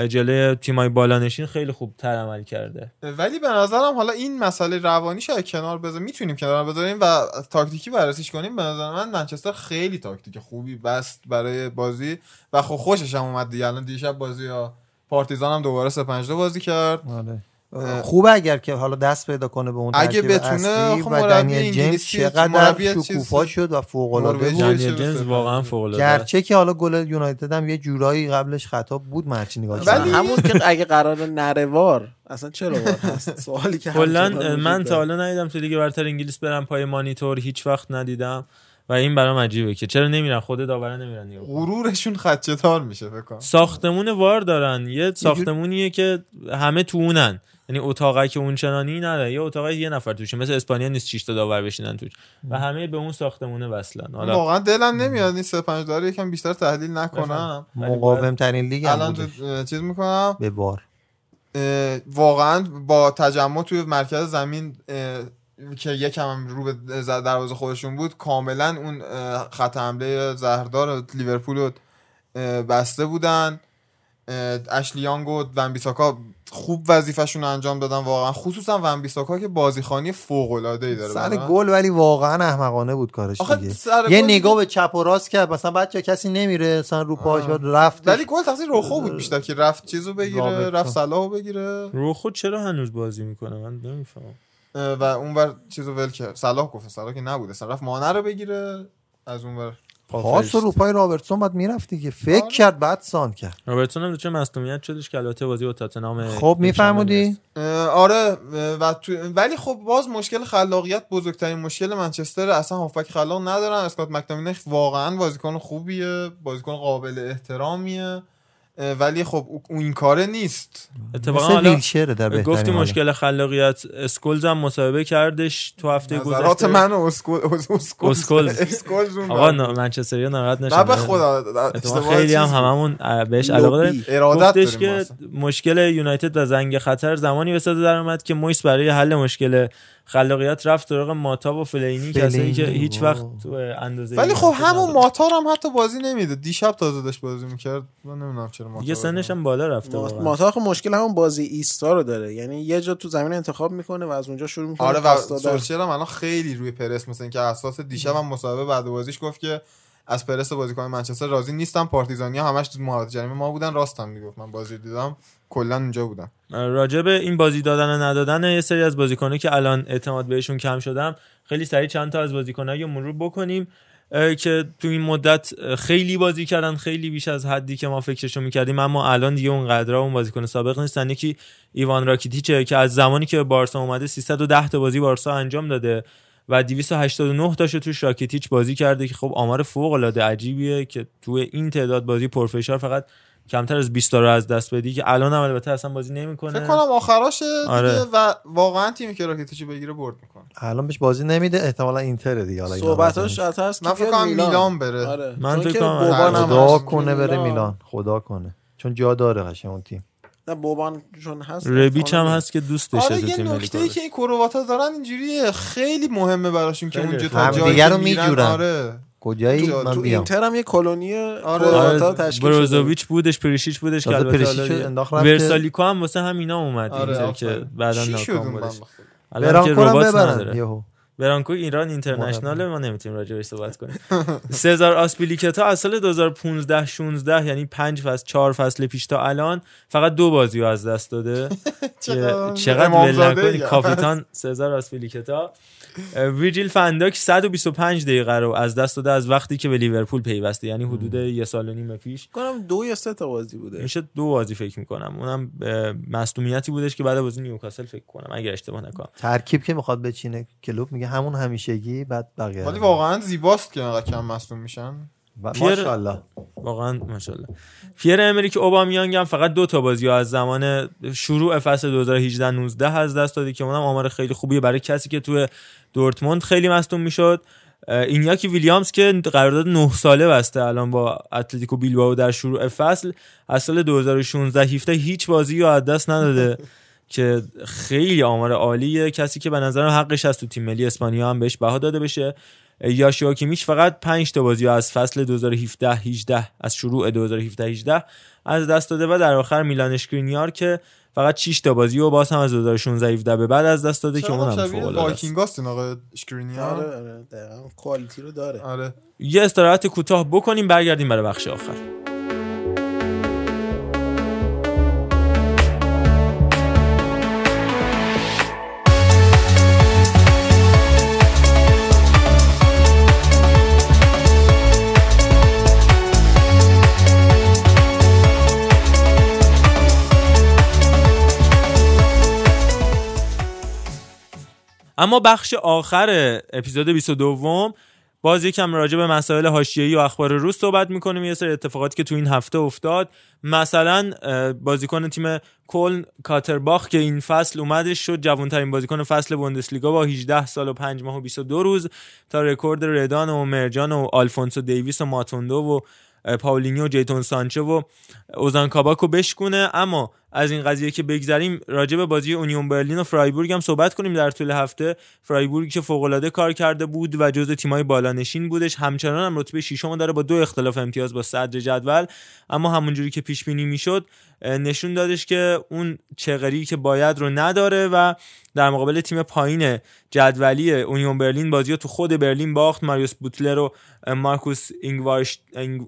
جلوی تیمای بالانشین خیلی خوب تر عمل کرده. ولی به نظرم حالا این مسئله روانی شاید کنار بذاریم می‌تونیم کنار بذاریم و تاکتیکی بررسیش کنیم. به نظر من منچستر خیلی تاکتیک خوبی بست برای بازی و خب خوشش هم اومد دیگه. الان دیشب بازی ها پارتیزان هم دوباره 3 5 بازی کرد. آره. خوبه اگر که حالا دست پیدا کنه به اون اگه بتونه، خب و مربی دنیل جیمز چقدر شکوفا شد و فوق العاده. بود چه جیمز. واقعا فوق العاده گرچه که حالا گل یونایتد هم یه جورایی قبلش خطا بود مرچی نگاه ولی-. همون که اگه قرار نره وار اصلا چرا وار هست سوالی که کلا من. تا حالا ندیدم تو لیگ برتر انگلیس برم پای مانیتور هیچ وقت ندیدم و این برام عجیبه که چرا نمیرن خود داورا نمیرن نگاه. غرورشون خدچه تار میشه فکر کنم ساختمون وار دارن یه ساختمونیه که همه تو اونن یعنی اتاقی که اون چنانی نداره. یه اتاقی یه نفر توشه. مثل اسپانیا نیست 6 تا داور بشینن توش. و همه به اون ساختمونه وصلن. حالا واقعا دلم نمیاد این 3 5 داره یکم بیشتر تحلیل نکنم. مقاوم ترین لیگ الان چیز می‌کنم؟ به بار واقعا با تجمع توی مرکز زمین که یکم هم رو به دروازه خودشون بود کاملا اون خط حمله زهردار لیورپول رو بسته بودن. اه، اشلی یانگ و ون بیساکا خوب وظیفه‌شون رو انجام دادن واقعا. خصوصا ون بیساکا که بازیخانی فوق العاده ای داره سر. گل ولی واقعا احمقانه بود کارش دیگه. یه نگاه به چپ و راست کرد مثلا بچه کسی نمیره مثلا رو پاش بعد رفت. ولی گل تقصیر روخو بود بیشتر که رفت چیزو بگیره. رفت صلاحو بگیره. رو خود چرا هنوز بازی می‌کنه؟ من نمی‌فهمم. و اونور چیزو ول کرد. صلاح گفت صلاح که نبود اصلا رفت مانه رو بگیره از اونور پاس رو پای رابرتسون بعد می‌رفت دیگه. فکر آره. کرد بعد سان کرد. رابرتسون هم چه مصونیت شدش که البته بازی با تاتنهام خب میفهمودی آره و تو ولی خب باز مشکل خلاقیت بزرگترین مشکل منچستر اصلا هافبک خلاق ندارن. اسکات مکتامینی واقعا بازیکن خوبیه بازیکن قابل احترامیه. ولی خب او- اون این کاره نیست اتفاقا در گفتی. مشکل خلاقیت اسکولز هم مصاحبه کردش تو هفته نظرات گذشته من و اسکول اسکول اسکولز. اسکولز اون آقا ناراحت نشن نه به خدا خیلی هم. هممون بهش علاقه داریم ارادت گفتش که. مشکل یونایتد و زنگ خطر زمانی به صدا در اومد که مویس برای حل مشکل خلاقیت رفت سراغ ماتا و فلینی کسایی که هیچ. وقت تو اندازه ولی خب همون. ماتار هم حتی بازی نمیده دیشب تازه داشت بازی می‌کرد من نمی‌دونم چرا ماتار دیگه سنش هم بالا رفته واقعا. ماتاخ مشکل همون بازی ایستا رو داره یعنی یه جا تو زمین انتخاب می‌کنه و از اونجا شروع می‌کنه آره و. سولشر هم الان خیلی روی پرس مثل اینکه اساس دیشب هم مصاحبه بعد بازیش گفت که از پرس بازیکن منچستر راضی نیستم پارتیزانیا همش تو محوطه جریمه ما بودن راستم می‌گفت من بازی دیدم کلا اونجا بودم. راجع این بازی دادن و ندادن یه سری از بازیکنایی که الان اعتماد بهشون کم شدم خیلی سریع چند تا از بازیکنایی رو مرور بکنیم که تو این مدت خیلی بازی کردن خیلی بیش از حدی که ما فکرشو می‌کردیم اما الان دیگه اون قدرها اون بازیکن سابق نیستن. یکی ایوان راکیتیچه که از زمانی که بارسا اومده 310 تا بازی بارسا انجام داده و 289 تاشو توش راکیتیچ بازی کرده که خب آمار فوق العاده عجیبیه که تو این تعداد بازی پرفشار فقط کمتر از 20 تا رو از دست بدی که الان هم البته اصلا بازی نمی‌کنه فکر کنم آخراشه دیگه آره. و واقعا تیمی که راکیتیچو بگیره برد می‌کنه الان بهش بازی نمیده احتمالا اینتر دیگه حالا صحبتاش هست من فکر کنم میلان بره. آره. من فکر کنم خدا. کنه بره میلان. خدا کنه چون جا داره قشنگ اون تیم نه بوبان چون هست ربیچ هم هست که دوست داشته آره تو یه تیم ملی نکته ای که. این کرواتا دارن اینجوریه خیلی مهمه براشون که. اونجا تا جایی رو میرن میجورن. آره کجایی؟ تو- من تو بیام اینتر هم یه کلونی آره. آره. تشکیل بروزوویچ بودش پریشیچ بودش که البته ورسالیکو هم واسه همینا اومد آره اینتر که. بعدا ناکام بودش؟ الان که ربات نداره. برانکو ایران اینترنشنال ما نمی‌تونیم راجع بهش صحبت کنیم. سزار آسپیلیکتا از سال 2015 16 یعنی 5 فصل 4 فصل پیش تا الان فقط دو بازی رو از دست داده. چقدر که- چقدر ول امامزاده نکنی ای. کاپیتان سزار آسپیلیکتا ویجیل فنداک 125 دقیقه رو از دست داده از وقتی که به لیورپول پیوسته یعنی حدود یه سال و نیم پیش. کنم دو یا سه تا بازی بوده. میشه دو بازی فکر می‌کنم. اونم اه، مصدومیتی بودش که بعد بازی نیوکاسل فکر کنم اگر اشتباه نکنم. ترکیب که می‌خواد بچینه کلوب میگه همون همیشگی بعد بقیه ولی واقعا زیباست که انقدر کم مصدوم میشن. پیر- ماشاءالله. واقعا ماشاءالله. پیر امریک اوبامیانگ هم فقط دو تا بازی رو از زمان شروع فصل 2018 19 از دست داده که اونم آمار خیلی خوبیه. برای کسی که توی دورتموند خیلی مصدوم می‌شد اینیاکی ویلیامز که قرارداد 9 ساله بسته الان با اتلتیکو بیلبائو در شروع فصل از سال 2016 17 هیچ بازی رو از دست نداده. که خیلی آمار عالیه. کسی که به نظرم حقش از تو تیم ملی اسپانیا هم بهش بها داده بشه. یاشوا کیمیش فقط 5 تا بازی از فصل 2017 18 از شروع 2017 18 از دست داده و در آخر میلان اشکرینیار که فقط 6 تا بازی و باز هم از 2016 17 به بعد از دست داده که اونم فوق العاده است. این آقا اشکرینیان آره آره کوالیتی رو داره. آره. یه استراحت کوتاه بکنیم برگردیم برای بخش آخر. اما بخش آخر اپیزود 22 باز یکم راجع به مسائل حاشیه‌ای و اخبار روز صحبت می‌کنیم. یه سری اتفاقاتی که تو این هفته افتاد. مثلا بازیکن تیم کلن کاترباخ که این فصل اومدش شد جوانترین بازیکن فصل بوندسلیگا با 18 سال و 5 ماه و 22 روز تا رکورد ردان و مرجان و آلفونسو دیویس و ماتوندو و پاولینیو جیدون سانچو و اوزان کاباکو بشکونه. اما از این قضیه که بگذریم راجع به بازی اونیون برلین و فرایبورگ هم صحبت کنیم در طول هفته. فرایبورگ که فوق کار کرده بود و جزو تیمای بالانشین بودش. همچنان هم رتبه ششم داره با دو اختلاف امتیاز با صدر جدول. اما همونجوری که پیش بینی می‌شد نشون دادش که اون چغری که باید رو نداره و در مقابل تیم پایین جدولی اونیون برلین بازی رو تو خود برلین باخت. ماریوس بوتلر و مارکوس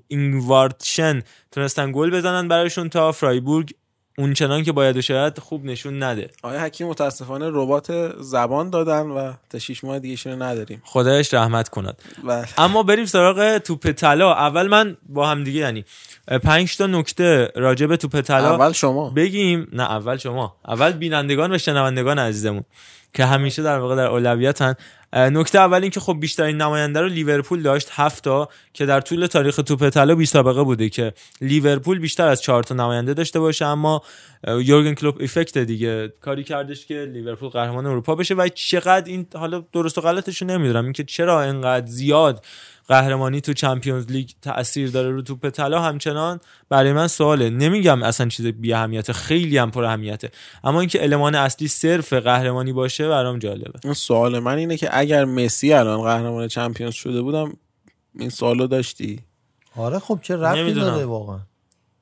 اینگواردشن تونستن گل بزنن برایشون تا فرایبورگ اون چنان که باید و شاید خوب نشون نده. آیا حکیم متاسفانه ربات زبان دادن و تا شیش ماه دیگه نداریم. خدایش رحمت کند. و اما بریم سراغ توپ طلا. اول من با هم دیگه یعنی پنج تا نکته راجع به توپ طلا اول شما. بگیم. نه اول شما. اول بینندگان و شنوندگان عزیزمون. که همیشه در واقع در اولویتن. نکته اول این که خب بیشترین نماینده رو لیورپول داشت هفت تا که در طول تاریخ توپ طلا بی سابقه بوده که لیورپول بیشتر از چهار تا نماینده داشته باشه اما یورگن کلوپ افکت دیگه. کاری کردش که لیورپول قهرمان اروپا بشه و چقدر این حالا درست و غلطش رو نمی‌دونم اینکه چرا اینقدر زیاد قهرمانی تو چمپیونز لیگ تاثیر داره رو توپ طلا. همچنان برای من سواله. نمیگم اصلا چیز بی اهمیته. خیلی هم پر اهمیته. اما اینکه المان اصلی صرف قهرمانی باشه برام جالبه. این سوال من اینه که اگر مسی الان قهرمان چمپیونز شده بودم این سوالو داشتی؟ آره خب چه ربطی نمی‌دونم. داره واقعا؟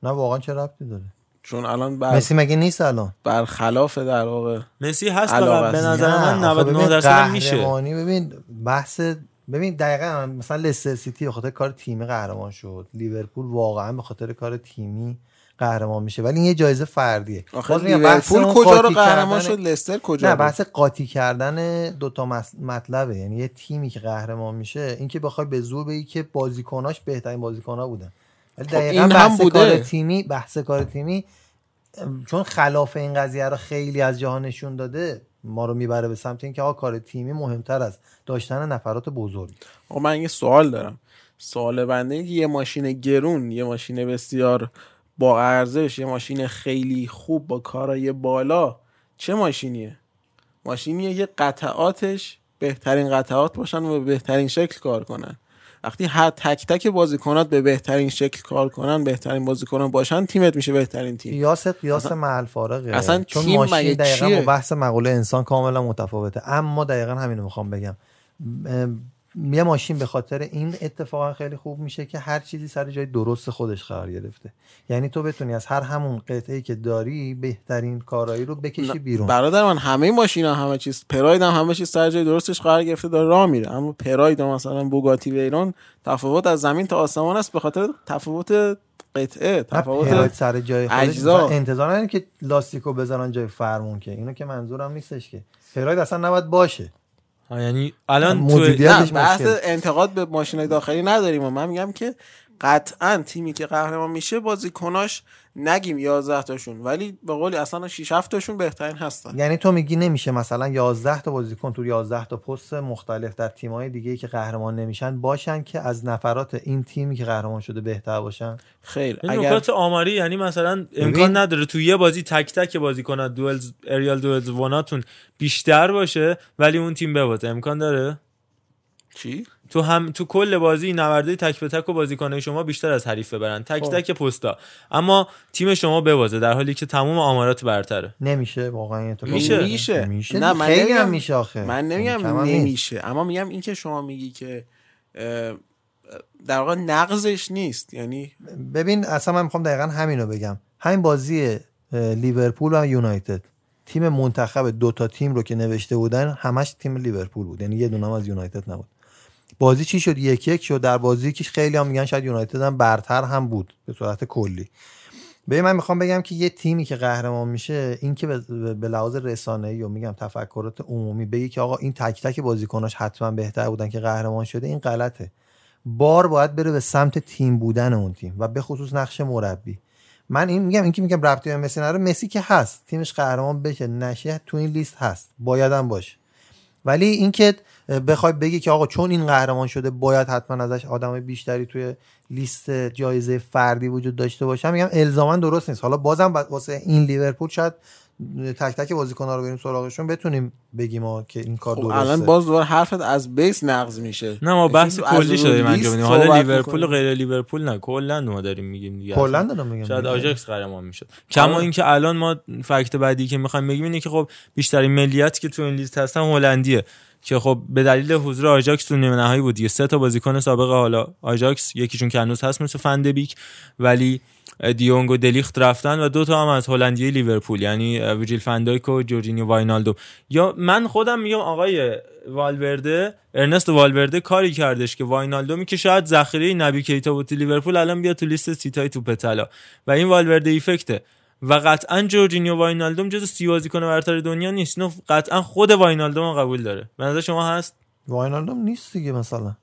نه واقعا چه ربطی داره؟ چون الان بر مسی مگه نیست الان؟ برخلاف در واقع مسی هست به از- نظر من آخه 99 ببین درصد میشه. قهرمانی ببین بحث ببین دقیقا مثلا لستر سیتی به خاطر کار تیمی قهرمان شد. لیورپول واقعا به خاطر کار تیمی قهرمان میشه. ولی این یه جایزه فردیه. باز لیورپول کجا رو قهرمان کردن- شد؟ لستر کجا نه؟ بحث قاطی کردن دوتا مس- مطلبه. یعنی یه تیمی که قهرمان میشه اینکه بخوای به زور بگی که بازیکناش بهترین بازیکنها بودن. ولی دقیقا این هم بحث بوده. کار تیمی بحث کار تیمی چون خلاف این قضیه رو خیلی از جهان نشون داده. ما رو می‌بره به سمت اینکه کار تیمی مهمتر از داشتن نفرات بزرگ. آقا من یه سوال دارم. سوال بنده یه ماشین گرون یه ماشین بسیار با ارزش یه ماشین خیلی خوب با کارای بالا چه ماشینیه؟ ماشینیه که قطعاتش بهترین قطعات باشن و به بهترین شکل کار کنن. وقتی هر تک تک بازیکنات به بهترین شکل کار کنن بهترین بازیکنان باشن تیمت میشه بهترین تیم. قیاس قیاس محل فارقه اصلا چون تیم ماشین مگه دقیقا چیه؟ با بحث مقوله انسان کاملا متفاوته. اما دقیقا همینو می‌خوام بگم. یه ماشین به خاطر این اتفاقا خیلی خوب میشه که هر چیزی سر جای درست خودش قرار گرفته. یعنی تو بتونی از هر همون قطعه که داری بهترین کارایی رو بکشی بیرون. برادر من همه ماشینا همه چیز پراید هم همه چیز سر جای درستش قرار گرفته داره راه میره. اما پراید مثلا بوگاتی ویرون تفاوت از زمین تا آسمان است به خاطر تفاوت قطعه تفاوت سر جای اجزا. انتظار نداری که لاستیکو بذارن جای فرمون که. اینو که منظورم نیستش که. پراید اصلا نباید باشه. یعنی الان تو بحث. انتقاد به ماشین داخلی نداریم و من میگم که قطعا تیمی که قهرمان میشه بازیکناش نگیم 11 تاشون ولی به قولی اصلا 6 7 تاشون بهترین هستن. یعنی تو میگی نمیشه مثلا 11 تا بازیکن تو 11 تا پست مختلف در تیم‌های دیگه ای که قهرمان نمیشن باشن که از نفرات این تیمی که قهرمان شده بهتر باشن؟ خیر این اگر نکات آماری یعنی مثلا امکان ببین- نداره تو یه بازی تک تک بازی کنن دوئلز اریال دوئلز واناتون بیشتر باشه ولی اون تیم ببازه. امکان داره؟ چی؟ تو هم تو کل بازی نورده تک به تک و بازیکنان شما بیشتر از حریف ببرن. تک خب. تک پستا. اما تیم شما ببازه در حالی که تمام آمارات برتره. نمیشه واقعا این اتفاق میشه. میشه. میشه. نه من خیلی نمیگم هم میشه آخه. من نمیگم هم نیست. نمیشه. اما میگم این که شما میگی که در واقع نقضش نیست. یعنی ببین اصلا من می‌خوام دقیقا همینو بگم. همین بازی لیورپول و یونایتد. تیم منتخب دو تا تیم رو که نوشته بودن همش تیم لیورپول بود. یعنی یه دونه از یونایتد نبود. بازی چی شد؟ یک یک شد. در بازی که خیلی هم میگن شاید یونایتد هم برتر هم بود به صورت کلی. ببین من می‌خوام بگم که یه تیمی که قهرمان میشه این که به- به لحاظ رسانه‌ای و میگم تفکرات عمومی بگی که آقا این تک تک بازیکناش حتما بهتر بودن که قهرمان شده این غلطه. بار باید بره به سمت تیم بودن اون تیم و به خصوص نقش مربی. من این میگم این که میگم ربطی به مسی نداره مسی که هست. تیمش قهرمان بشه. نشه تو این لیست هست. بایدم باشه. ولی اینکه بخوای بگی که آقا چون این قهرمان شده باید حتما ازش آدم بیشتری توی لیست جایزه فردی وجود داشته باشه. میگم الزاما درست نیست. حالا بازم با- واسه این لیورپول شاید تک تک بازیکن‌ها رو بریم سراغشون بتونیم بگیم ما که این کار خب درسته الان باز دوباره حرفت از base نقض میشه نه ما بحث یکی از کلی شده انجام لیست میدیم حالا لیورپول و. غیر لیورپول نه کلا ما داریم میگیم دیگه کلا. دارم میگم شاید. آژاکس قهرمان می‌شد کما اینکه الان ما fact بعدی که می‌خوایم بگیم اینه که خب بیشترین ملیت که تو این لیست هستن هلندیه که خب به دلیل حضور آژاکس تو نیمه نهایی بود دیگه سه تا بازیکن سابق حالا آژاکس یکیشون که هنوز هست مثل فندبیک ولی دیونگ و دلیخت رفتن و دو تا هم از هلندی لیورپول یعنی ویرجیل فندایک و جورجینیو واینالدو. یا من خودم میگم آقای والورده ارنست والورده کاری کردش که واینالدومی که شاید ذخیره نبی کیتا بود لیورپول الان بیاد تو لیست سیتای توپ طلا و این والورده effect ه. و قطعا جورجینیو واینالدوم جز سی بازیکن برتر دنیا نیست. اینو قطعا خود واینالدوم قبول داره. به نظر شما هست؟ واینالدوم نیست دیگه مثلا.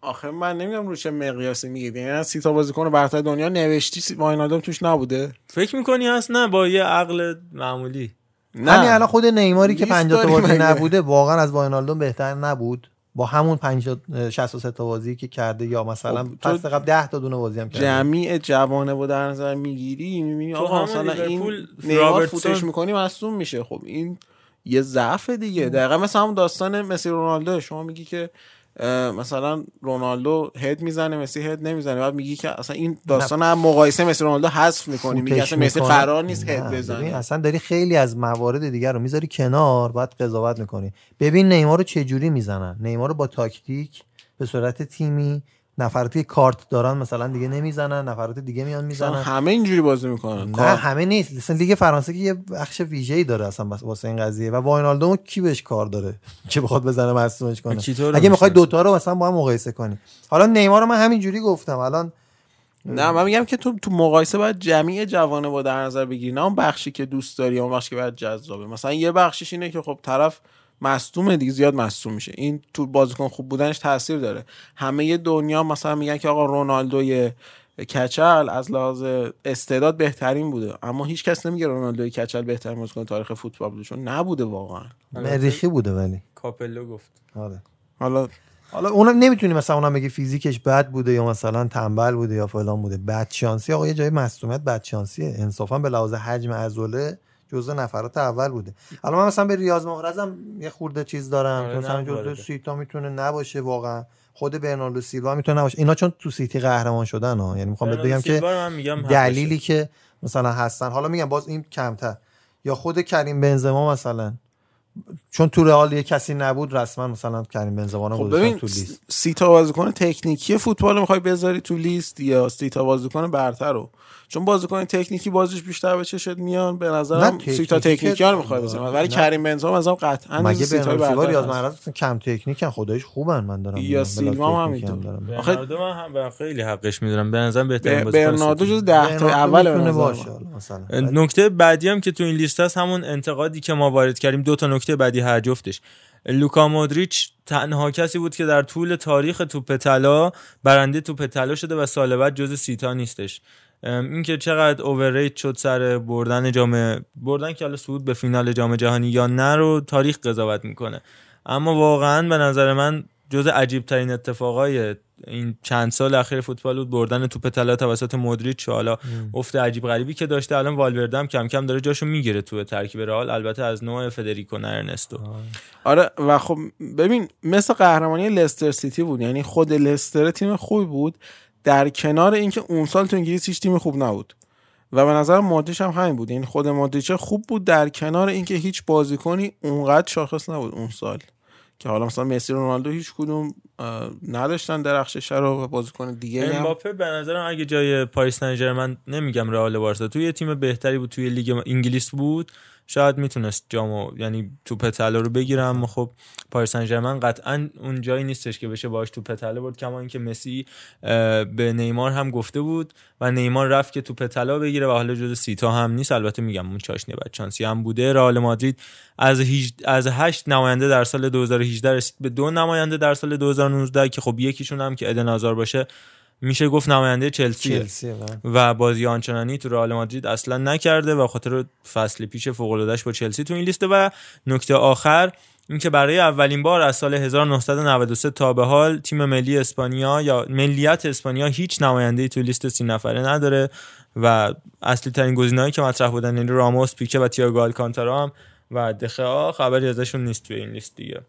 آخه من نمی‌دونم رو چه مقیاسی میگید یعنی از سی تا بازیکن برتر دنیا نوشتی واینالدوم توش نبوده. فکر می‌کنی هست؟ نه با یه عقل معمولی. نه. همین الان خود نیماری که لیست 50 تا بازی؟ نبوده واقعا از واینالدوم بهتر نبود. با همون 50 63 تا بازی که کرده یا مثلا خب، پس قبل 10 تا دونه بازی هم کرده. جمعی جوانه با در نظر می‌گیری می‌بینی آقا مثلا این نیمار. فوتش می‌کنی مصدوم میشه. خب این یه ضعف دیگه. دقیقا مثل همون داستان مسی رونالدو. شما میگی که مثلا رونالدو هد می‌زنه مسی هد نمی‌زنه. بعد میگی که اصلا این داستان هم مقایسه مسی رونالدو حذف می‌کنی. میگی اصلا مسی. قرار نیست هد بزنه. اصلا داری خیلی از موارد دیگر رو می‌ذاری کنار بعد قضاوت می‌کنی. ببین نیمار رو چه جوری می‌زنن؟ نیمار رو با تاکتیک به صورت تیمی نفراتی کارت دارن مثلا دیگه نمی‌زنن نفرات دیگه میان می‌زنن. همه اینجوری بازی می‌کنن. نه همه نیست. مثلا لیگ فرانسه که یه بخش ویژه‌ای داره اصلا واسه این قضیه. و واینالدوم کی بهش کار داره؟ که بخواد بزنه مصدومش کنه؟ اگه می‌خوای؟ دوتا رو مثلا با هم مقایسه کنی. حالا نیمار رو من همینجوری گفتم. الان نه من میگم که تو تو مقایسه باید جمعی جوانه با در نظر بگیری. نه اون بخشی که دوست داری اون بخشی که باید جذابه. مثلا یه بخشش اینه که خب طرف مصدومه دیگه زیاد مصدوم میشه. این تو بازیکن خوب بودنش تاثیر داره. همه دنیا مثلا میگن که آقا رونالدوی کچل از لحاظ استعداد بهترین بوده. اما هیچ کس نمیگه رونالدوی کچل بهترین بازیکن تاریخ فوتبال بوده چون نبوده واقعا. مریخی بوده ولی. کاپلو گفت. آره. حالا حالا اونم نمی‌تونی مثلا اونم بگی فیزیکش بد بوده یا مثلا تنبل بوده یا فلان بوده. بد شانسی آقا یه جای مصونیت بد شانسیه. انصافا به لحاظ حجم عضله جزء نفرات اول بوده. حالا من مثلا به ریاض محرزم یه خورده چیز دارم. آره، که مثلا جزء. سیتا می‌تونه نباشه واقعا. خود برناردو سیلوا می‌تونه نباشه. اینا چون تو سیتی قهرمان شدن ها. یعنی می‌خوام بهت بگم که. دلیلی که مثلا هستن. حالا میگم باز این کمتر. یا خود کریم بنزما مثلا. چون تو رئال یه کسی نبود رسما مثلا کریم بنزما رو خب ببین تو لیست. سی تا بازیکن تکنیکی فوتبال رو می‌خوای بذاری تو لیست یا سی تا بازیکن برتر رو؟ چون بازیکن تکنیکی بازیش بیشتر به چشت میان به نظرم نه، سی تا تکنیکی ها رو می‌خوای بذاری ولی. کریم بنزما مثلا قطعا مگه سی تا برناردو سیلوا برتر ریاض هست. محرز اصلا کم تکنیکن خدایش خوبن من دارم یا. سیلوا هم همینطور. دارم. آخه- من هم به خیلی حقش می‌دونم به نظرم بهترین بازیکن برناردو. جز ده تا برناردو اول باشه نکته بعدی هم که تو این لیست هست همون انتقادی که ما وارد کردیم دو تا نکته بعدی هر جفتش لوکا مودریچ تنها کسی بود که در طول تاریخ توپ طلا برنده توپ طلا شده و سال بعد جز سیتا نیستش اینکه چقدر اوورریت شد سر بردن جام بردن که حالا صعود به فینال جام جهانی یا نه رو تاریخ قضاوت می‌کنه. اما واقعا به نظر من جز عجیب ترین اتفاقای این چند سال اخیر فوتبال بود بردن توپ طلا توسط مودریچ حالا افت عجیب غریبی که داشته الان والورده هم کم کم داره جاشو می‌گیره تو ترکیب رئال البته از نوع فدریکو نه ارنستو. آره و خب ببین مثل قهرمانی لستر سیتی بود یعنی خود لستر تیم خوبی بود. در کنار اینکه اون سال تو انگلیس هیچ تیم خوب نبود. و به نظر مودریچ هم همین بود. یعنی خود مودریچ خوب بود در کنار اینکه هیچ بازیکنی اونقدر شاخص نبود اون سال. که حالا مثلا مسی رونالدو هیچ کدوم نداشتن درخشش رو و بازیکن دیگه امباپه به نظرم اگه جای پاریس سن ژرمن نمیگم رئال بارسا توی یه تیم بهتری بود توی لیگ انگلیس بود. شاید می‌تونست جامو یعنی توپ طلا رو بگیره اما خب پاریس سن ژرمن قطعا اون جایی نیستش که بشه باش توپ طلا برد کما اینکه مسی به نیمار هم گفته بود و نیمار رفت که توپ طلا بگیره و حالا جز سیتا هم نیست. البته میگم اون چاشنی بدشانسی هم بوده. رئال مادرید از هیج... از 8 نماینده در سال 2018 رسید به دو نماینده در سال 2019 که خب یکیشون هم که ادن آزار باشه میشه گفت نماینده چلسی بله. و بازی آنچنانی تو رئال مادرید اصلا نکرده و خاطر فصل پیش فوق با چلسی تو این لیسته. و نکته آخر اینکه برای اولین بار از سال 1993 تا به حال تیم ملی اسپانیا یا ملیت اسپانیا هیچ نماینده تو لیست سی نفره نداره. و اصلی ترین گزینه‌هایی که مطرح بودن یعنی راموس، پیکه و تییاگو آلکانتارا هم و دخیا خبری ازشون نیست توی این لیست دیگه.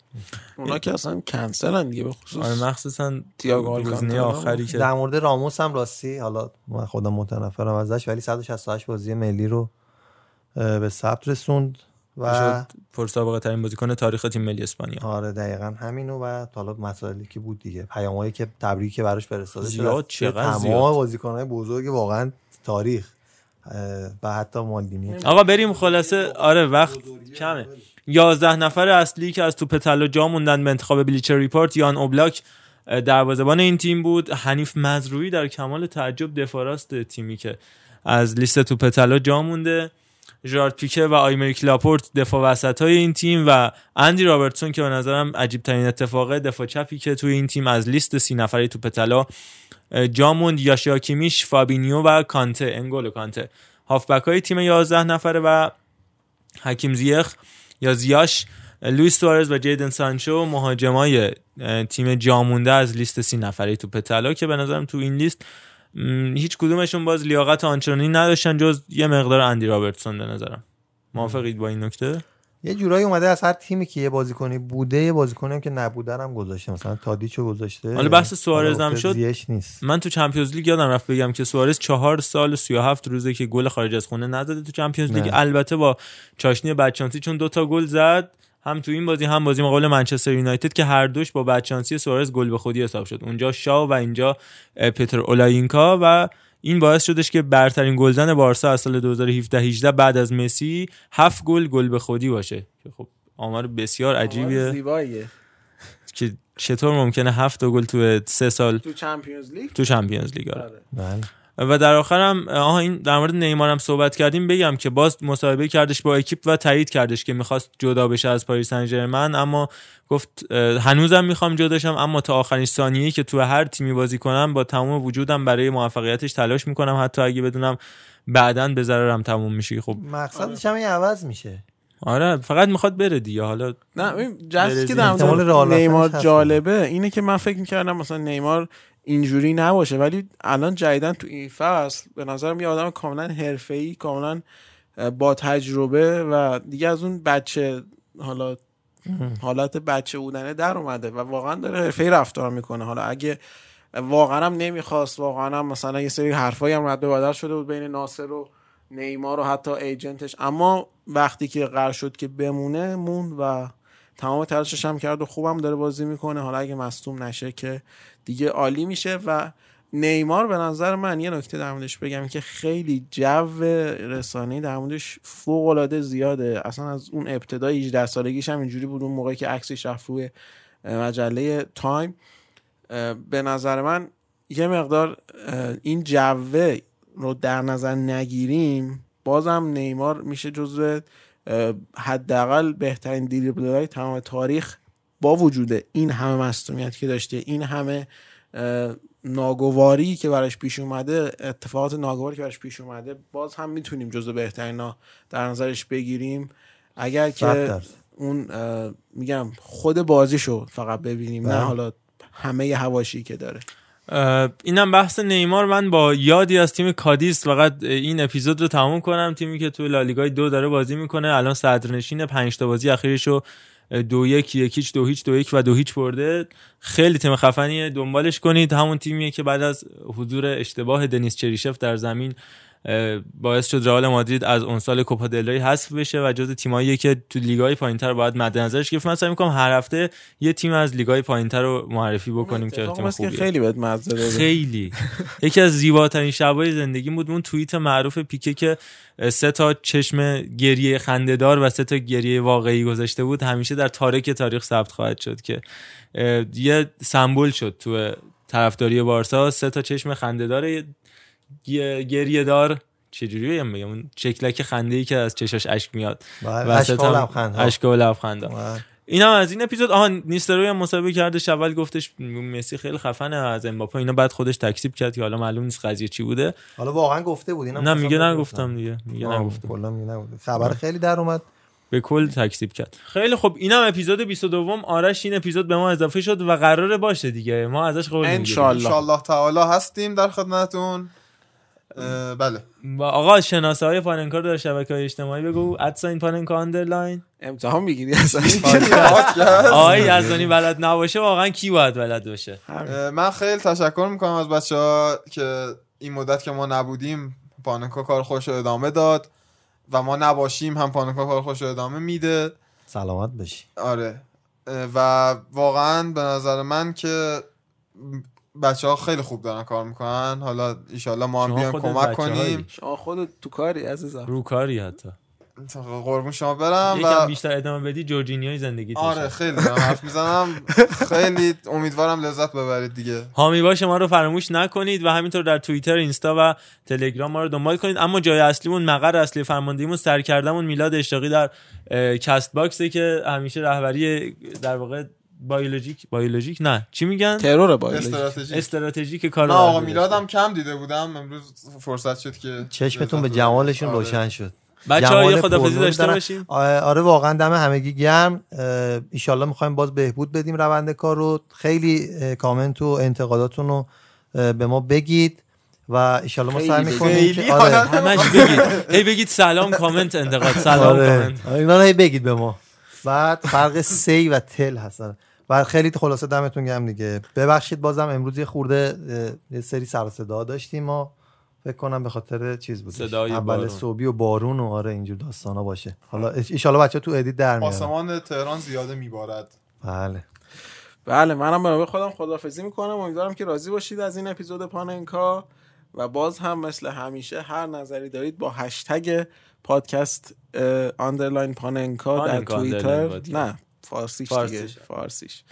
اونا که اصلا کنسلن دیگه به آره خصوص مخصوصا تییاگو آخری که در مورد راموس هم راستی حالا من خودم متنفرم ازش ولی 168 بازی ملی رو به ثبت رسوند و پرسابقه ترین بازیکن تاریخ تیم ملی اسپانیا. آره دقیقا همینو و حالا مسائلی که بود دیگه. پیامایی که تبریکی براش فرستاده شد زیاد، چقدر تمام. بازیکن‌های بزرگ واقعا تاریخ. و حتی مالدینی. آقا بریم خلاصه. آره وقت کمه. یازده نفر اصلی که از توپ طلا جا موندن به انتخاب Bleacher Report یان اوبلاک دروازه‌بان این تیم بود. حنیف مزروعی در کمال تعجب دفاع راست تیمی که از لیست توپ طلا جا مونده. ژارد پیکه و آیمریک لاپورت دفاع وسط های این تیم و اندی رابرتسون که به نظرم عجیب ترین اتفاقه دفاع چپی که توی این تیم از لیست سی نفره توپ طلا اه، جا موند یاشوا کیمیش فابینیو و کانته انگولو کانته. هافبک های تیم 11 نفره و حکیم زیخ یا زیاش لوئیس سوارز و جیدن سانچو مهاجمای تیم جامونده از لیست سی نفره توپ طلا که به نظرم تو این لیست هیچ کدومشون باز لیاقت آنچنانی نداشتن جز یه مقدار اندی رابرتسون به نظرم. موافقید با این نکته؟ یه جورایی اومده از هر تیمی که یه بازیکنی بوده یه بازیکنی که نبوده هم گذاشته. مثلا تادیچو گذاشته. حالا بحث سوارز هم شد. نیست. من تو Champions League یادم رفت بگم که سوارز چهار سال و 37 روزه که گل خارج از خونه نزده تو Champions League. البته با چاشنی بدشانسی چون دوتا گل زد هم تو این بازی هم بازی مقابل منچستر یونایتد که هر دوش با بدشانسی سوارز گل به خودی حساب شد. اونجا شاو و اینجا پتر اولاینکا و این باعث شدش که برترین گلزن بارسا از سال 2017 18 بعد از مسی هفت گل گل به خودی باشه. که خب آمار بسیار عجیبیه. زیباییه. که چطور ممکنه هفت گل تو سه سال تو Champions League؟ تو Champions League آره. بله. و در آخرم آها این در مورد نیمار هم صحبت کردیم بگم که باز مصاحبه کردش با اکیپ و تایید کردش که می‌خواست جدا بشه از پاریس سن ژرمن اما گفت هنوزم می‌خوام جداشم اما تا آخرین ثانیه‌ای که تو هر تیمی بازی کنم با تمام وجودم برای موفقیتش تلاش می‌کنم حتی اگه بدونم بعدا به ضررم تموم میشه خب مقصدش هم این عوض میشه آره فقط می‌خواد بره دیگه حالا نه جستی که در نیمار. جالبه اینه که من فکر می‌کردم مثلا نیمار اینجوری نباشه. ولی الان جدیدن تو این فصل به نظرم یه آدم کاملا حرفه‌ای کاملا با تجربه و دیگه از اون بچه حالا حالت بچه بودنه در اومده و واقعا داره حرفه‌ای رفتار می‌کنه. حالا اگه واقعا هم نمی‌خواست واقعا هم مثلا یه سری حرفایی هم رد بدل شده بود بین ناصر و نیمار و حتی ایجنتش. اما وقتی که قرار شد که بمونه مون و تمام تلاشش هم کرد و خوبم داره بازی می‌کنه. حالا اگه مصدوم نشه که دیگه عالی میشه و نیمار به نظر من یه نکته در موردش بگم که خیلی جو رسانه‌ای در موردش فوق العاده زیاده. اصلا از اون ابتدای 18 سالگیش هم اینجوری بود اون موقعی که عکسش رفت روی مجله تایم. به نظر من یه مقدار این جوه رو در نظر نگیریم بازم نیمار میشه جزو حداقل بهترین دریبلرهای تمام تاریخ با وجود این همه مصدومیت که داشته این همه ناگواری که براش پیش اومده اتفاقات ناگواری که براش پیش اومده باز هم می‌تونیم جزو بهترین در نظرش بگیریم. اگر که درصد. اون میگم خود بازیشو فقط ببینیم نه بله. حالا همه هواشی که داره. اینم بحث نیمار. من با یادی از تیم کادیس فقط این اپیزود رو تموم کنم. تیمی که تو لالیگای دو داره بازی می‌کنه. الان صدرنشین پنج تا بازی اخیرش رو دو یک یکیچ دو هیچ دو یک و دو هیچ برده. خیلی تیم خفنیه. دنبالش کنید. همون تیمیه که بعد از حضور اشتباه دنیس چریشف در زمین باعث شد رئال مادرید از اون سال کوپا دل ری حذف بشه و جز تیمایی که تو لیگای پایینتر باید مد نظرش گرفت. من سعی می‌کنم هر هفته یه تیم از لیگای پایینتر رو معرفی بکنیم که تیم خوبیه. خیلی بهت مزه خیلی. یکی از زیباترین شبای زندگی بود اون توییت معروف پیکه که سه تا چشم گریه خندهدار و سه تا گریه واقعی گذاشته بود همیشه در تاریک تاریخ ثبت خواهد شد که یه سمبل شد تو طرفداری بارسا. سه تا چشم خندهدار گریه دار. چجوری بگم بگم؟ اون چکلک خنده ای که از چشاش اشک میاد. بله، وسط هم. اشک‌ها و لبخندها. بله. اینا از این اپیزود. آها نیستروی هم مسابقه کردش. اول گفتش مسی خیلی خفنه از امباپه اینا. بعد خودش تکذیب کرد که حالا معلوم نیست قضیه چی بوده. حالا واقعا گفته بود اینا نه میگه نگفتم. دیگه. میگه نگفتم. کلا میگه نگفته. خبر خیلی در اومد. به کل تکذیب کرد. خیلی خب اینم اپیزود 22 آرش این اپیزود به ما اضافه شد و قراره باشه دیگه. ما ازش قول می‌گیریم انشالله. انشالله. تعالی هستیم در خدمتتون. بله. و آقا شناسه های پاننکا رو در شبکه های اجتماعی بگو. at sign پاننکا underline امتحان می‌گیری؟ اصلا آقای یزدانی بلد نباشه واقعا کی باید بلد باشه؟ من خیلی تشکر می‌کنم از بچه ها که این مدت که ما نبودیم پاننکا کار خوش رو ادامه داد و ما نباشیم هم پاننکا کار خوش رو ادامه میده. سلامت بشی آره. و واقعا به نظر من که بچه ها خیلی خوب دارن کار می‌کنن. حالا ایشالله ما هم بیان کمک. کنیم. شما خودت تو کاری عزیزم. روکاری حتی. قربون شما برم یکم و بیشتر ادامه بدی جورجینیای زندگی آره خیلی دارم حرف می‌زنم. خیلی امیدوارم لذت ببرید دیگه. حامی باش ما رو فراموش نکنید و همینطور در توییتر اینستا و تلگرام ما رو دنبال کنید. اما جای اصلیمون مقر اصلی فرماندهیمون سرکردمون میلاد اشتاقی در Castbox ه که همیشه رهبری در واقع بیولوژیک بیولوژیک نه. چی میگن? ترور با استراتژی استراتژیک کار آقا. میلادم کم دیده بودم. امروز فرصت شد که چشمتون به جمالشون. آره. روشن شد. یه جمال خدافظی پرنور داشته. باشیم آره آره، واقعا دم همگی گرم. ایشالله می‌خوایم باز بهبود بدیم روند کار رو. خیلی کامنت و انتقاداتون رو به ما بگید و ایشالله ما سعی. می‌کنیم خیلی. که آره. همش بگید. هی بگید سلام کامنت انتقاد. سلام آره. کامنت. آره، اینا هی بگید به ما. بعد فرق سی و تل هستن. و خیلی خلاصه دمتون گرم دیگه. ببخشید بازم امروز یه خورده یه سری سر و صدا داشتیم ما فکر کنم به خاطر چیز بود اول. صبحی و بارون و آره اینجور داستانا باشه. حالا ایشالله بچه‌ها تو edit در میارن. آسمان تهران زیاده میبارد. بله. بله منم برای خودم خدافزی می‌کنم. امیدوارم که راضی باشید از این اپیزود پاننکا و باز هم مثل همیشه هر نظری دارید با هشتگ پادکست underline پاننکا در توییتر. نه. فارسیش دیگه فارسیش. فارسیش.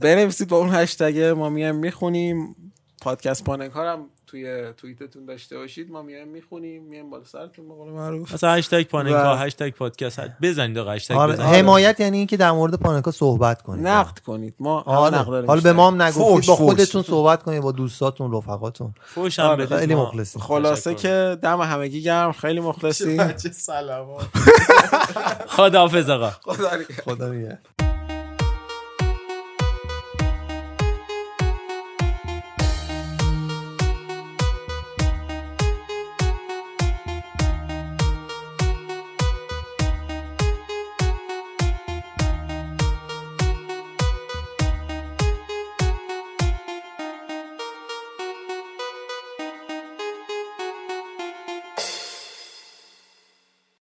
بنویسید با اون هشتگ ما میایم می‌خونیم. پادکست پاننکا هم توی توییتتون داشته باشید ما میایم می‌خونیم میایم بالا سرتون به قول معروف مثلا هشتگ پاننکا و- هشتگ پادکست هست. بزنید آقا هشتگ آره بزنید حمایت یعنی اینکه در مورد پاننکا صحبت کنید نقد کنید ما آره. نقد داریم حالا به. ما هم نگفتید با. خودتون صحبت کنید با دوستاتون رفقاتون فوش هم آره، بدید خیلی ما. مخلصیم خلاصه. که دم همگی گرم خیلی مخلصیم بچه سلام خداحافظ آقا خدا نگهدار.